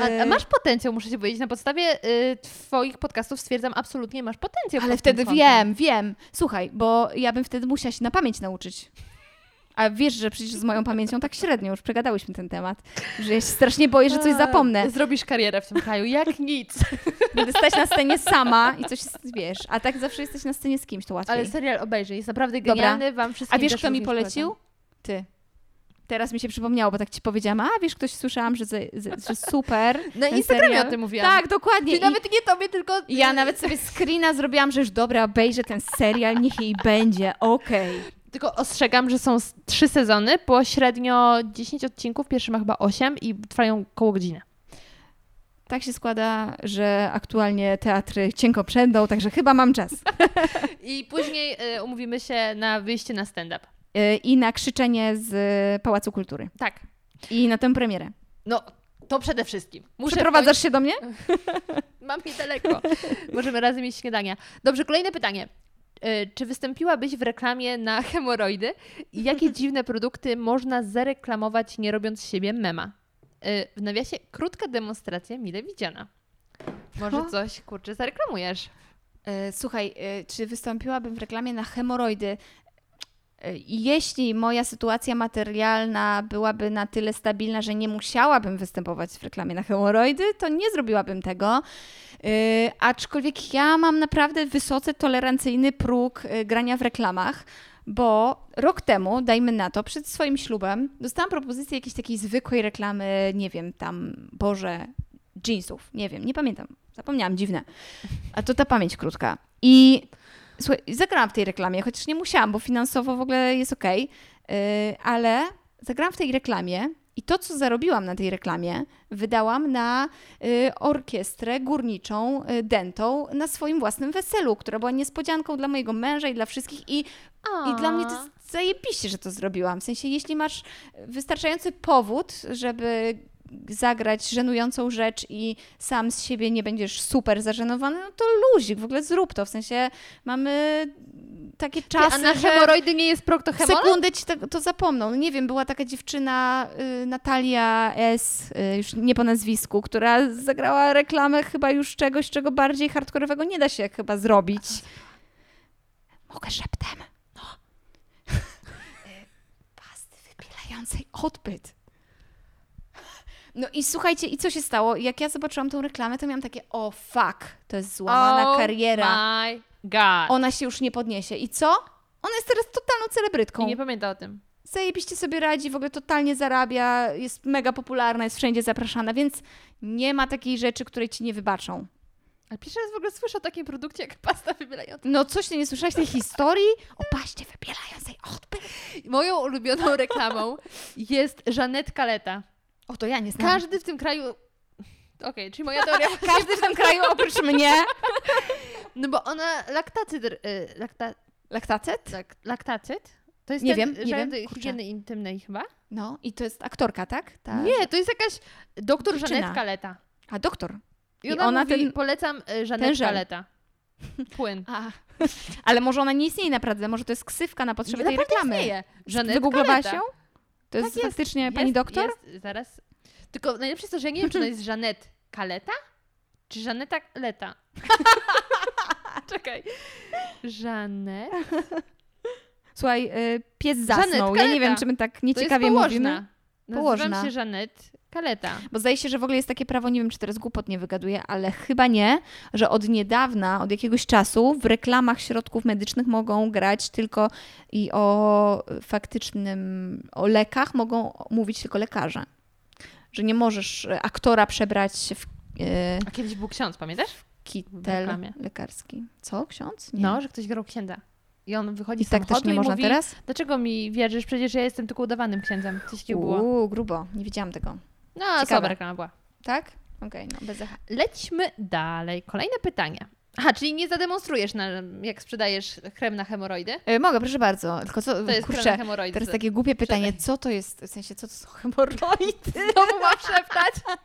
A, a masz potencjał, muszę ci powiedzieć. Na podstawie y, twoich podcastów stwierdzam, absolutnie masz potencjał. Ale wtedy kątem. wiem, wiem. Słuchaj, bo ja bym wtedy musiała się na pamięć nauczyć. A wiesz, że przecież z moją pamięcią tak średnio już przegadałyśmy ten temat, że ja się strasznie boję, że coś zapomnę. Zrobisz karierę w tym kraju, jak nic. (laughs) Będę stać na scenie sama i coś, wiesz, a tak zawsze jesteś na scenie z kimś, to łatwiej. Ale serial obejrzyj, jest naprawdę Dobra. genialny, wam wszystkim A wiesz, kto mi polecił? Ty. Teraz mi się przypomniało, bo tak ci powiedziałam, a wiesz, ktoś słyszałam, że, ze- ze- że super. (laughs) Na Instagramie serial. o tym mówiłam. Tak, dokładnie. I I nawet nie tobie, tylko... ja nawet sobie screena zrobiłam, że już dobra, obejrzę ten serial, niech jej będzie, okej. Tylko ostrzegam, że są trzy sezony, po średnio 10 odcinków, pierwszy ma chyba 8 i trwają koło godziny. Tak się składa, że aktualnie teatry cienko przędą, także chyba mam czas. (laughs) I później y, umówimy się na wyjście na stand-up. Y, I na krzyczenie z Pałacu Kultury. Tak. I na tę premierę. No, to przede wszystkim. Muszę Przeprowadzasz się do mnie? (laughs) Mam niedaleko. Możemy razem mieć śniadania. Dobrze, kolejne pytanie. Y, Czy wystąpiłabyś w reklamie na hemoroidy? I jakie (laughs) dziwne produkty można zareklamować, nie robiąc z siebie mema? Y, W nawiasie krótka demonstracja mile widziana. Może coś, kurczę, zareklamujesz. Słuchaj, czy wystąpiłabym w reklamie na hemoroidy? E, Jeśli moja sytuacja materialna byłaby na tyle stabilna, że nie musiałabym występować w reklamie na hemoroidy, to nie zrobiłabym tego. E, Aczkolwiek ja mam naprawdę wysoce tolerancyjny próg e, grania w reklamach, bo rok temu, dajmy na to, przed swoim ślubem, dostałam propozycję jakiejś takiej zwykłej reklamy, nie wiem, tam, Boże, jeansów, nie wiem, nie pamiętam, zapomniałam, dziwne. A to ta pamięć krótka. I słuchaj, zagrałam w tej reklamie, chociaż nie musiałam, bo finansowo w ogóle jest okej, yy, ale zagrałam w tej reklamie i to, co zarobiłam na tej reklamie, wydałam na y, orkiestrę górniczą y, dentą na swoim własnym weselu, która była niespodzianką dla mojego męża i dla wszystkich. I i dla mnie to jest zajebiście, że to zrobiłam. W sensie, jeśli masz wystarczający powód, żeby zagrać żenującą rzecz i sam z siebie nie będziesz super zażenowany, no to luzik, w ogóle zrób to. W sensie mamy takie czasy, a na że hemoroidy nie jest proctohemol? sekundę ci to, to zapomną. No nie wiem, była taka dziewczyna y, Natalia S., y, już nie po nazwisku, która zagrała reklamę chyba już czegoś, czego bardziej hardkorowego nie da się chyba zrobić. Mogę szeptem. No. (laughs) Y, Pasty wypilającej odbyt. No i słuchajcie, i co się stało? Jak ja zobaczyłam tą reklamę, to miałam takie, o fuck, to jest złamana oh kariera. my god. Ona się już nie podniesie. I co? Ona jest teraz totalną celebrytką. I nie pamięta o tym. zajebiście sobie radzi, w ogóle totalnie zarabia, jest mega popularna, jest wszędzie zapraszana, więc nie ma takiej rzeczy, której ci nie wybaczą. Ale pierwszy raz w ogóle słyszę o takim produkcie jak pasta wybielająca. No coś, ty nie słyszałeś tej historii o paście wybielającej odbyt? Moją ulubioną reklamą jest Żanet Kaleta. O, to ja nie znam. Każdy w tym kraju... Okej, czyli moja teoria... (laughs) Każdy w tym kraju oprócz mnie. No bo ona laktacyt... y, Lakta, Laktacet? lak, laktacyt? To jest Nie ten wiem, nie wiem, kurczę. higieny intymnej chyba? No i to jest aktorka, tak? Ta... Nie, to jest jakaś doktor Dziewczyna. Żanet Kaleta. A doktor. I I ona, ona mówi, ten- polecam y, Żanet. Kaleta. Płyn. A. (laughs) Ale może ona nie istnieje naprawdę, może to jest ksywka na potrzeby tej Naprawdę reklamy. istnieje. Żanet Wygooglowałaś Kaleta. To jest Tak jest. faktycznie pani Jest- doktor? Jest, zaraz. Tylko najlepsze jest to, że ja nie wiem, czy ona jest Żanet Kaleta, czy Żaneta Leta. (laughs) Czekaj. Żanet. Słuchaj, y, pies zasnął. Żanet, ja nie wiem, czy my tak To jest nieciekawie położna. Nazywam się Żanet Kaleta. Bo zdaje się, że w ogóle jest takie prawo, nie wiem, czy teraz głupot nie wygaduję, ale chyba nie, że od niedawna, od jakiegoś czasu w reklamach środków medycznych mogą grać tylko i o faktycznym, o lekach mogą mówić tylko lekarze. Że nie możesz e, aktora przebrać w e, A kiedyś był ksiądz, pamiętasz? kitel reklamie. lekarski. Co? Ksiądz? Nie. No, że ktoś grał księdza. I on wychodzi I z tak też nie można mówi, teraz? Dlaczego mi wierzysz? Przecież ja jestem tylko udawanym księdzem. Coś takiego było. Uuu, grubo. Nie widziałam tego. No, ciekawe. słaba reklama była. Tak? Okej, no bez echa. Lećmy dalej. Kolejne pytanie. Aha, czyli nie zademonstrujesz, na, jak sprzedajesz krem na hemoroidy? E, mogę, proszę bardzo. Tylko co, To jest krem kurczę, na hemoroidy. teraz takie głupie pytanie, co to jest, w sensie, co to są hemoroidy? (laughs) Znowu mam szeptać? (laughs)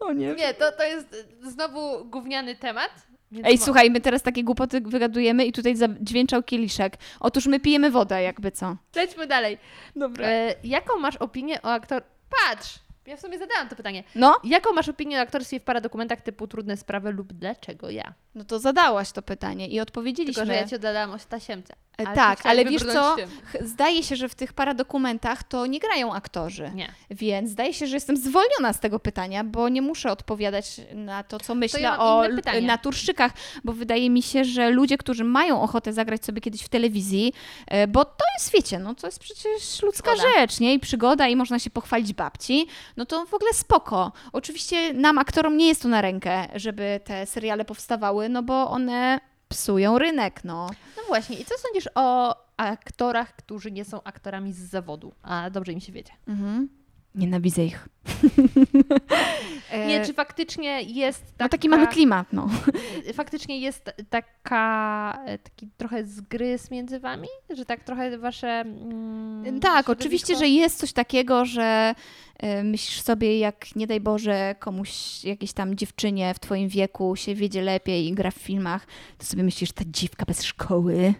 O nie. Nie, to, to jest znowu gówniany temat. Więc Ej, słuchaj, my teraz takie głupoty wygadujemy i tutaj zadźwięczał kieliszek. Otóż my pijemy wodę, jakby co. Lećmy dalej. Dobra. E, jaką masz opinię o aktor... Patrz! Ja w sumie zadałam to pytanie. No, Jaką masz opinię o aktorstwie w paradokumentach typu Trudne sprawy lub Dlaczego ja? no to zadałaś to pytanie i odpowiedzieliśmy. Tylko, że ja ci oddałam o tasiemce. E, Ale tak, ale wiesz co? Zdaje się, że w tych paradokumentach to nie grają aktorzy. Nie. Więc zdaje się, że jestem zwolniona z tego pytania, bo nie muszę odpowiadać na to, co myślę ja mam o naturszczykach, bo wydaje mi się, że ludzie, którzy mają ochotę zagrać sobie kiedyś w telewizji, e, bo to jest, wiecie, no to jest przecież ludzka rzecz, nie? I przygoda i można się pochwalić babci, no to w ogóle spoko. Oczywiście nam, aktorom, nie jest to na rękę, żeby te seriale powstawały, no bo one psują rynek, no. No właśnie, i co sądzisz o aktorach, którzy nie są aktorami z zawodu? A dobrze im się wiecie. Mhm. Nienawidzę ich. (laughs) Nie, czy faktycznie jest taka... No taki mamy klimat, no. (laughs) Faktycznie jest taka, e, taki trochę zgryz między wami? Że tak trochę wasze mm, Tak, oczywiście, że jest coś takiego, że e, myślisz sobie, jak nie daj Boże komuś, jakiejś tam dziewczynie w twoim wieku się wiedzie lepiej i gra w filmach, to sobie myślisz, ta dziwka bez szkoły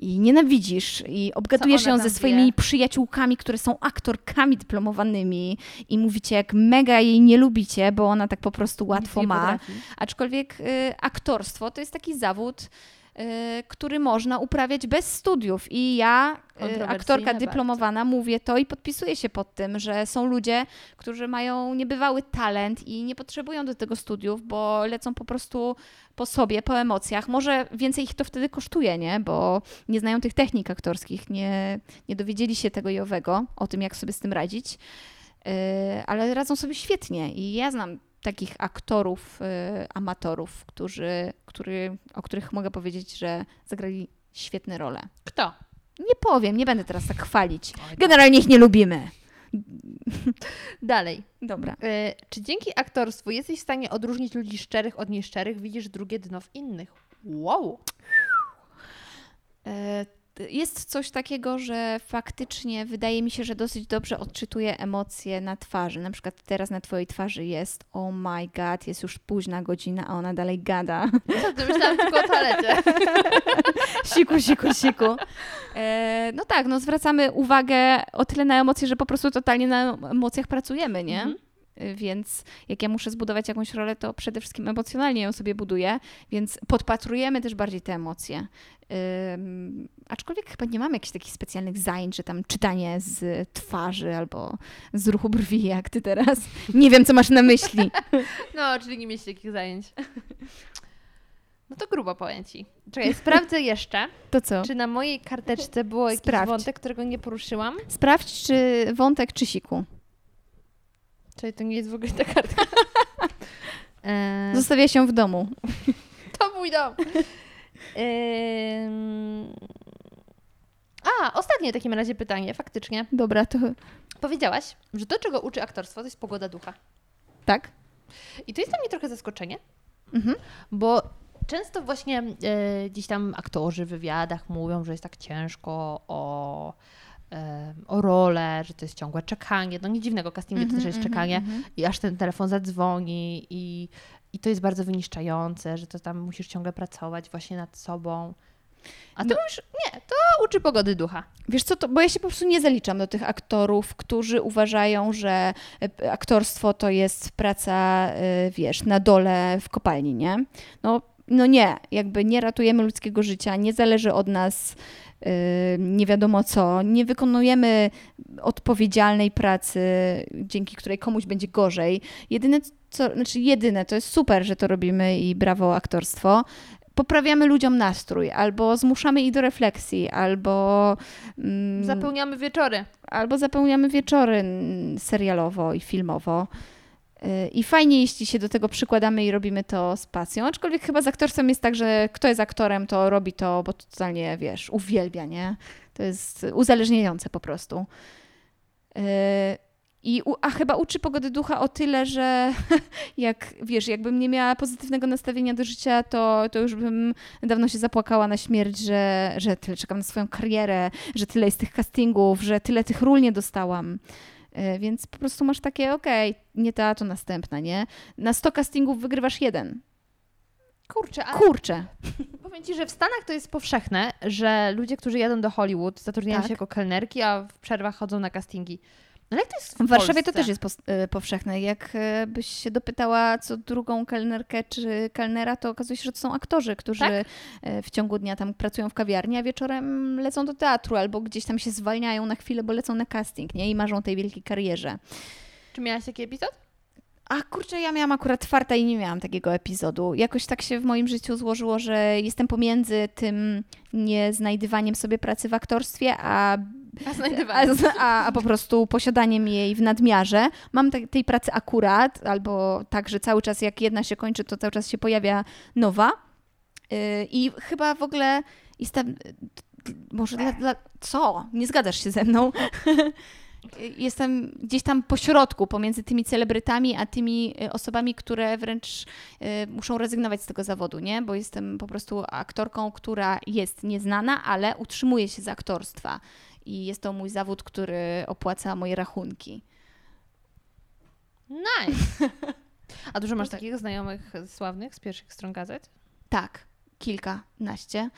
i nienawidzisz i obgadujesz ją ze swoimi wie? przyjaciółkami, które są aktorkami dyplomowanymi i mówicie, jak mega jej nie lubicie, bo ona tak po prostu łatwo ma. potrafi. Aczkolwiek y, aktorstwo to jest taki zawód, który można uprawiać bez studiów. I ja, y, aktorka bardzo. dyplomowana, mówię to i podpisuję się pod tym, że są ludzie, którzy mają niebywały talent i nie potrzebują do tego studiów, bo lecą po prostu po sobie, po emocjach. Może więcej ich to wtedy kosztuje, nie? Bo nie znają tych technik aktorskich, nie, nie dowiedzieli się tego i owego, o tym, jak sobie z tym radzić. Yy, ale radzą sobie świetnie i ja znam takich aktorów, yy, amatorów, którzy, który, o których mogę powiedzieć, że zagrali świetne role. Kto? Nie powiem, nie będę teraz tak chwalić. Generalnie ich nie lubimy. (laughs) Dalej. Dobra. E, czy dzięki aktorstwu jesteś w stanie odróżnić ludzi szczerych od nieszczerych? Widzisz drugie dno w innych. Wow. T- Jest coś takiego, że faktycznie wydaje mi się, że dosyć dobrze odczytuję emocje na twarzy. Na przykład teraz na twojej twarzy jest oh my god, jest już późna godzina, a ona dalej gada. Co ty myślałam tylko o toalecie? (laughs) Siku, siku, siku. E, no tak, no zwracamy uwagę o tyle na emocje, że po prostu totalnie na emocjach pracujemy, nie? Mhm. Więc jak ja muszę zbudować jakąś rolę, to przede wszystkim emocjonalnie ją sobie buduję, więc podpatrujemy też bardziej te emocje. Ym, aczkolwiek chyba nie mamy jakichś takich specjalnych zajęć, że tam czytanie z twarzy albo z ruchu brwi, jak ty teraz. Nie wiem, co masz na myśli. (laughs) No, czyli nie mieliście takich zajęć. (laughs) No to grubo powiem ci. Czekaj, sprawdzę jeszcze, To co? czy na mojej karteczce było jakiś Sprawdź. wątek, którego nie poruszyłam. Sprawdź, czy wątek, czy siku. Czyli to nie jest w ogóle ta kartka. (laughs) Eee, Zostawia się w domu. (laughs) to mój dom. Ehm, A, ostatnie w takim razie pytanie, faktycznie. Dobra, to Powiedziałaś, że to, czego uczy aktorstwo, to jest pogoda ducha. tak. I to jest dla mnie trochę zaskoczenie, Mhm. bo często właśnie e, gdzieś tam aktorzy w wywiadach mówią, że jest tak ciężko o, e, o rolę, że to jest ciągłe czekanie. No nic dziwnego, castingi to też jest czekanie i aż ten telefon zadzwoni i, i to jest bardzo wyniszczające, że to tam musisz ciągle pracować właśnie nad sobą. A ty mówisz, nie, to uczy pogody ducha. Wiesz co, to, bo ja się po prostu nie zaliczam do tych aktorów, którzy uważają, że e, aktorstwo to jest praca, e, wiesz, na dole w kopalni, nie? No, no nie, jakby nie ratujemy ludzkiego życia, nie zależy od nas nie wiadomo co, nie wykonujemy odpowiedzialnej pracy, dzięki której komuś będzie gorzej. Jedyne, co, znaczy jedyne, to jest super, że to robimy i brawo aktorstwo, poprawiamy ludziom nastrój, albo zmuszamy ich do refleksji, albo, mm, Zapełniamy wieczory. albo zapełniamy wieczory mm, serialowo i filmowo. Y, I fajnie, jeśli się do tego przykładamy i robimy to z pasją. Aczkolwiek chyba z aktorstwem jest tak, że kto jest aktorem, to robi to, bo totalnie, wiesz, uwielbia, nie? To jest uzależniające po prostu. Y, I, a chyba uczy pogody ducha o tyle, że (laughs) jak wiesz, jakbym nie miała pozytywnego nastawienia do życia, to, to już bym dawno się zapłakała na śmierć, że, że tyle czekam na swoją karierę, że tyle jest tych castingów, że tyle tych ról nie dostałam. E, Więc po prostu masz takie, okej, nie ta, to następna, nie? Na 100 castingów wygrywasz jeden. Kurczę, a Kurczę. (laughs) powiem Ci, że w Stanach to jest powszechne, że ludzie, którzy jadą do Hollywood, zatrudniają Tak. się jako kelnerki, a w przerwach chodzą na castingi. No ale to jest w, W Warszawie to też jest e, powszechne. Jak e, byś się dopytała co drugą kelnerkę czy kelnera, to okazuje się, że to są aktorzy, którzy Tak? e, w ciągu dnia tam pracują w kawiarni, a wieczorem lecą do teatru albo gdzieś tam się zwalniają na chwilę, bo lecą na casting, nie? I marzą o tej wielkiej karierze. Czy miałaś taki epizod? A kurczę, ja miałam akurat farta i nie miałam takiego epizodu. Jakoś tak się w moim życiu złożyło, że jestem pomiędzy tym nieznajdywaniem sobie pracy w aktorstwie, a, A a, a, po prostu posiadaniem jej w nadmiarze. Mam te, tej pracy akurat, albo tak, że cały czas jak jedna się kończy, to cały czas się pojawia nowa. Yy, I chyba w ogóle jestem. Może dla, dla. Co? Nie zgadzasz się ze mną? (laughs) Jestem gdzieś tam po środku pomiędzy tymi celebrytami, a tymi y, osobami, które wręcz y, muszą rezygnować z tego zawodu, nie? Bo jestem po prostu aktorką, która jest nieznana, ale utrzymuje się z aktorstwa. I jest to mój zawód, który opłaca moje rachunki. Nice. (laughs) A dużo masz No tak. takich znajomych sławnych z pierwszych stron gazet? Tak, kilkanaście.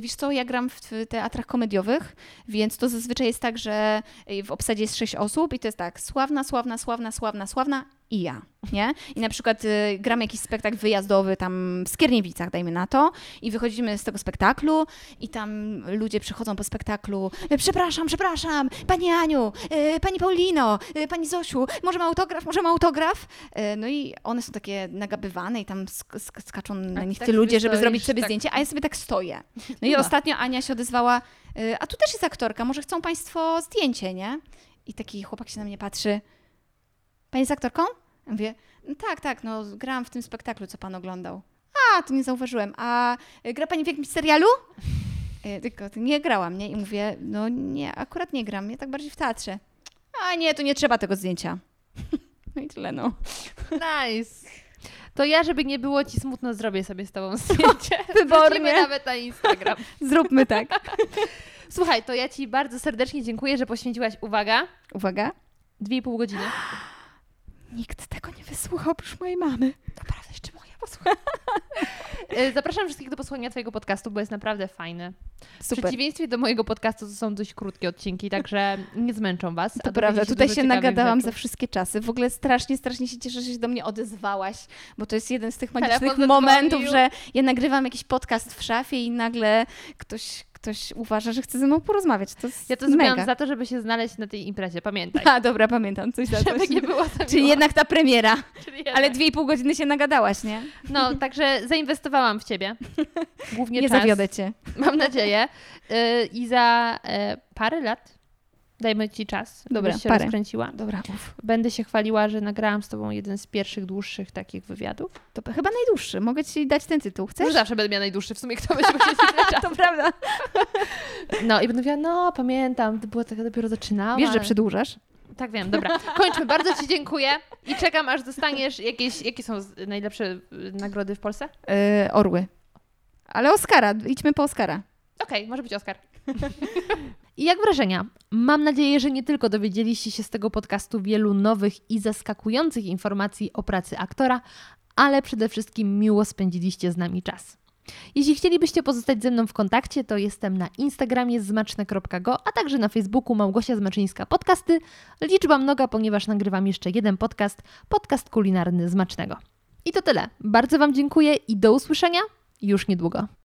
Wiesz co, ja gram w w teatrach komediowych, więc to zazwyczaj jest tak, że w obsadzie jest sześć osób i to jest tak, sławna, sławna, sławna, sławna, sławna i ja, nie? I na przykład y, gramy jakiś spektakl wyjazdowy tam w Skierniewicach, dajmy na to, i wychodzimy z tego spektaklu i tam ludzie przychodzą po spektaklu, "E, przepraszam, przepraszam, pani Aniu, e, pani Paulino, e, pani Zosiu, może ma autograf, może ma autograf? No i one są takie nagabywane i tam sk- sk- skaczą na ty nich tak ci ludzie, żeby stoisz, zrobić sobie tak. zdjęcie, a ja sobie tak stoję. No i Miła. ostatnio Ania się odezwała, y, a tu też jest aktorka, może chcą Państwo zdjęcie, nie? I taki chłopak się na mnie patrzy. Pani jest aktorką? Ja mówię, "No tak, tak, no grałam w tym spektaklu, co Pan oglądał. A, to nie zauważyłem. A y, gra Pani w jakimś serialu? (laughs) Y, Tylko nie grałam, nie? I mówię, no nie, akurat nie gram, ja tak bardziej w teatrze. A nie, to nie trzeba tego zdjęcia. (laughs) No i tyle, no. Nice. (laughs) To ja, żeby nie było ci smutno, zrobię sobie z tobą zdjęcie. Wybornie. Nawet na Instagram. Zróbmy tak. Słuchaj, to ja ci bardzo serdecznie dziękuję, że poświęciłaś, uwaga, Uwaga. dwie i pół godziny. (gasps) (gasps) Nikt tego nie wysłuchał oprócz mojej mamy. Naprawdę, jeszcze moja posłuchaj. Y, (laughs) Zapraszam wszystkich do posłuchania Twojego podcastu, bo jest naprawdę fajny. W Super. przeciwieństwie do mojego podcastu to są dość krótkie odcinki, także nie zmęczą Was. To prawda, się tutaj się nagadałam rzeczy. za wszystkie czasy. W ogóle strasznie, strasznie się cieszę, że się do mnie odezwałaś, bo to jest jeden z tych magicznych Telefon momentów, że ja nagrywam jakiś podcast w szafie i nagle ktoś, ktoś uważa, że chce ze mną porozmawiać. To Ja to zrobiłam za to, żeby się znaleźć na tej imprezie, pamiętaj. A, dobra, pamiętam, coś za Żeby coś. nie było za Czyli jednak ta premiera, (laughs) jednak. ale dwie i pół godziny się nagadałaś, nie? No, także zainwestowałam w Ciebie. (laughs) Głównie Nie czas. zawiodę cię. Mam nadzieję. Y, I za y, parę lat dajmy Ci czas, Dobra, się parę. rozkręciła. Dobra, uf. Będę się chwaliła, że nagrałam z Tobą jeden z pierwszych, dłuższych takich wywiadów. To chyba najdłuższy. Mogę ci dać ten tytuł. Chcesz? zawsze będę miała najdłuższy, w sumie kto będzie. (laughs) To prawda. No i będę mówiła, no pamiętam, to było tak, dopiero zaczynałam. Wiesz, że przedłużasz? Tak wiem, dobra. Kończmy. Bardzo Ci dziękuję i czekam, aż dostaniesz jakieś, jakie są najlepsze y, nagrody w Polsce? Yy, orły. Ale Oscara, idźmy po Oscara. Okej, może być Oscar. I jak wrażenia? Mam nadzieję, że nie tylko dowiedzieliście się z tego podcastu wielu nowych i zaskakujących informacji o pracy aktora, ale przede wszystkim miło spędziliście z nami czas. Jeśli chcielibyście pozostać ze mną w kontakcie, to jestem na Instagramie zmaczne.go, a także na Facebooku Małgosia Zmaczyńska Podcasty. Liczba mnoga, ponieważ nagrywam jeszcze jeden podcast, podcast kulinarny Zmacznego. I to tyle. Bardzo Wam dziękuję i do usłyszenia już niedługo.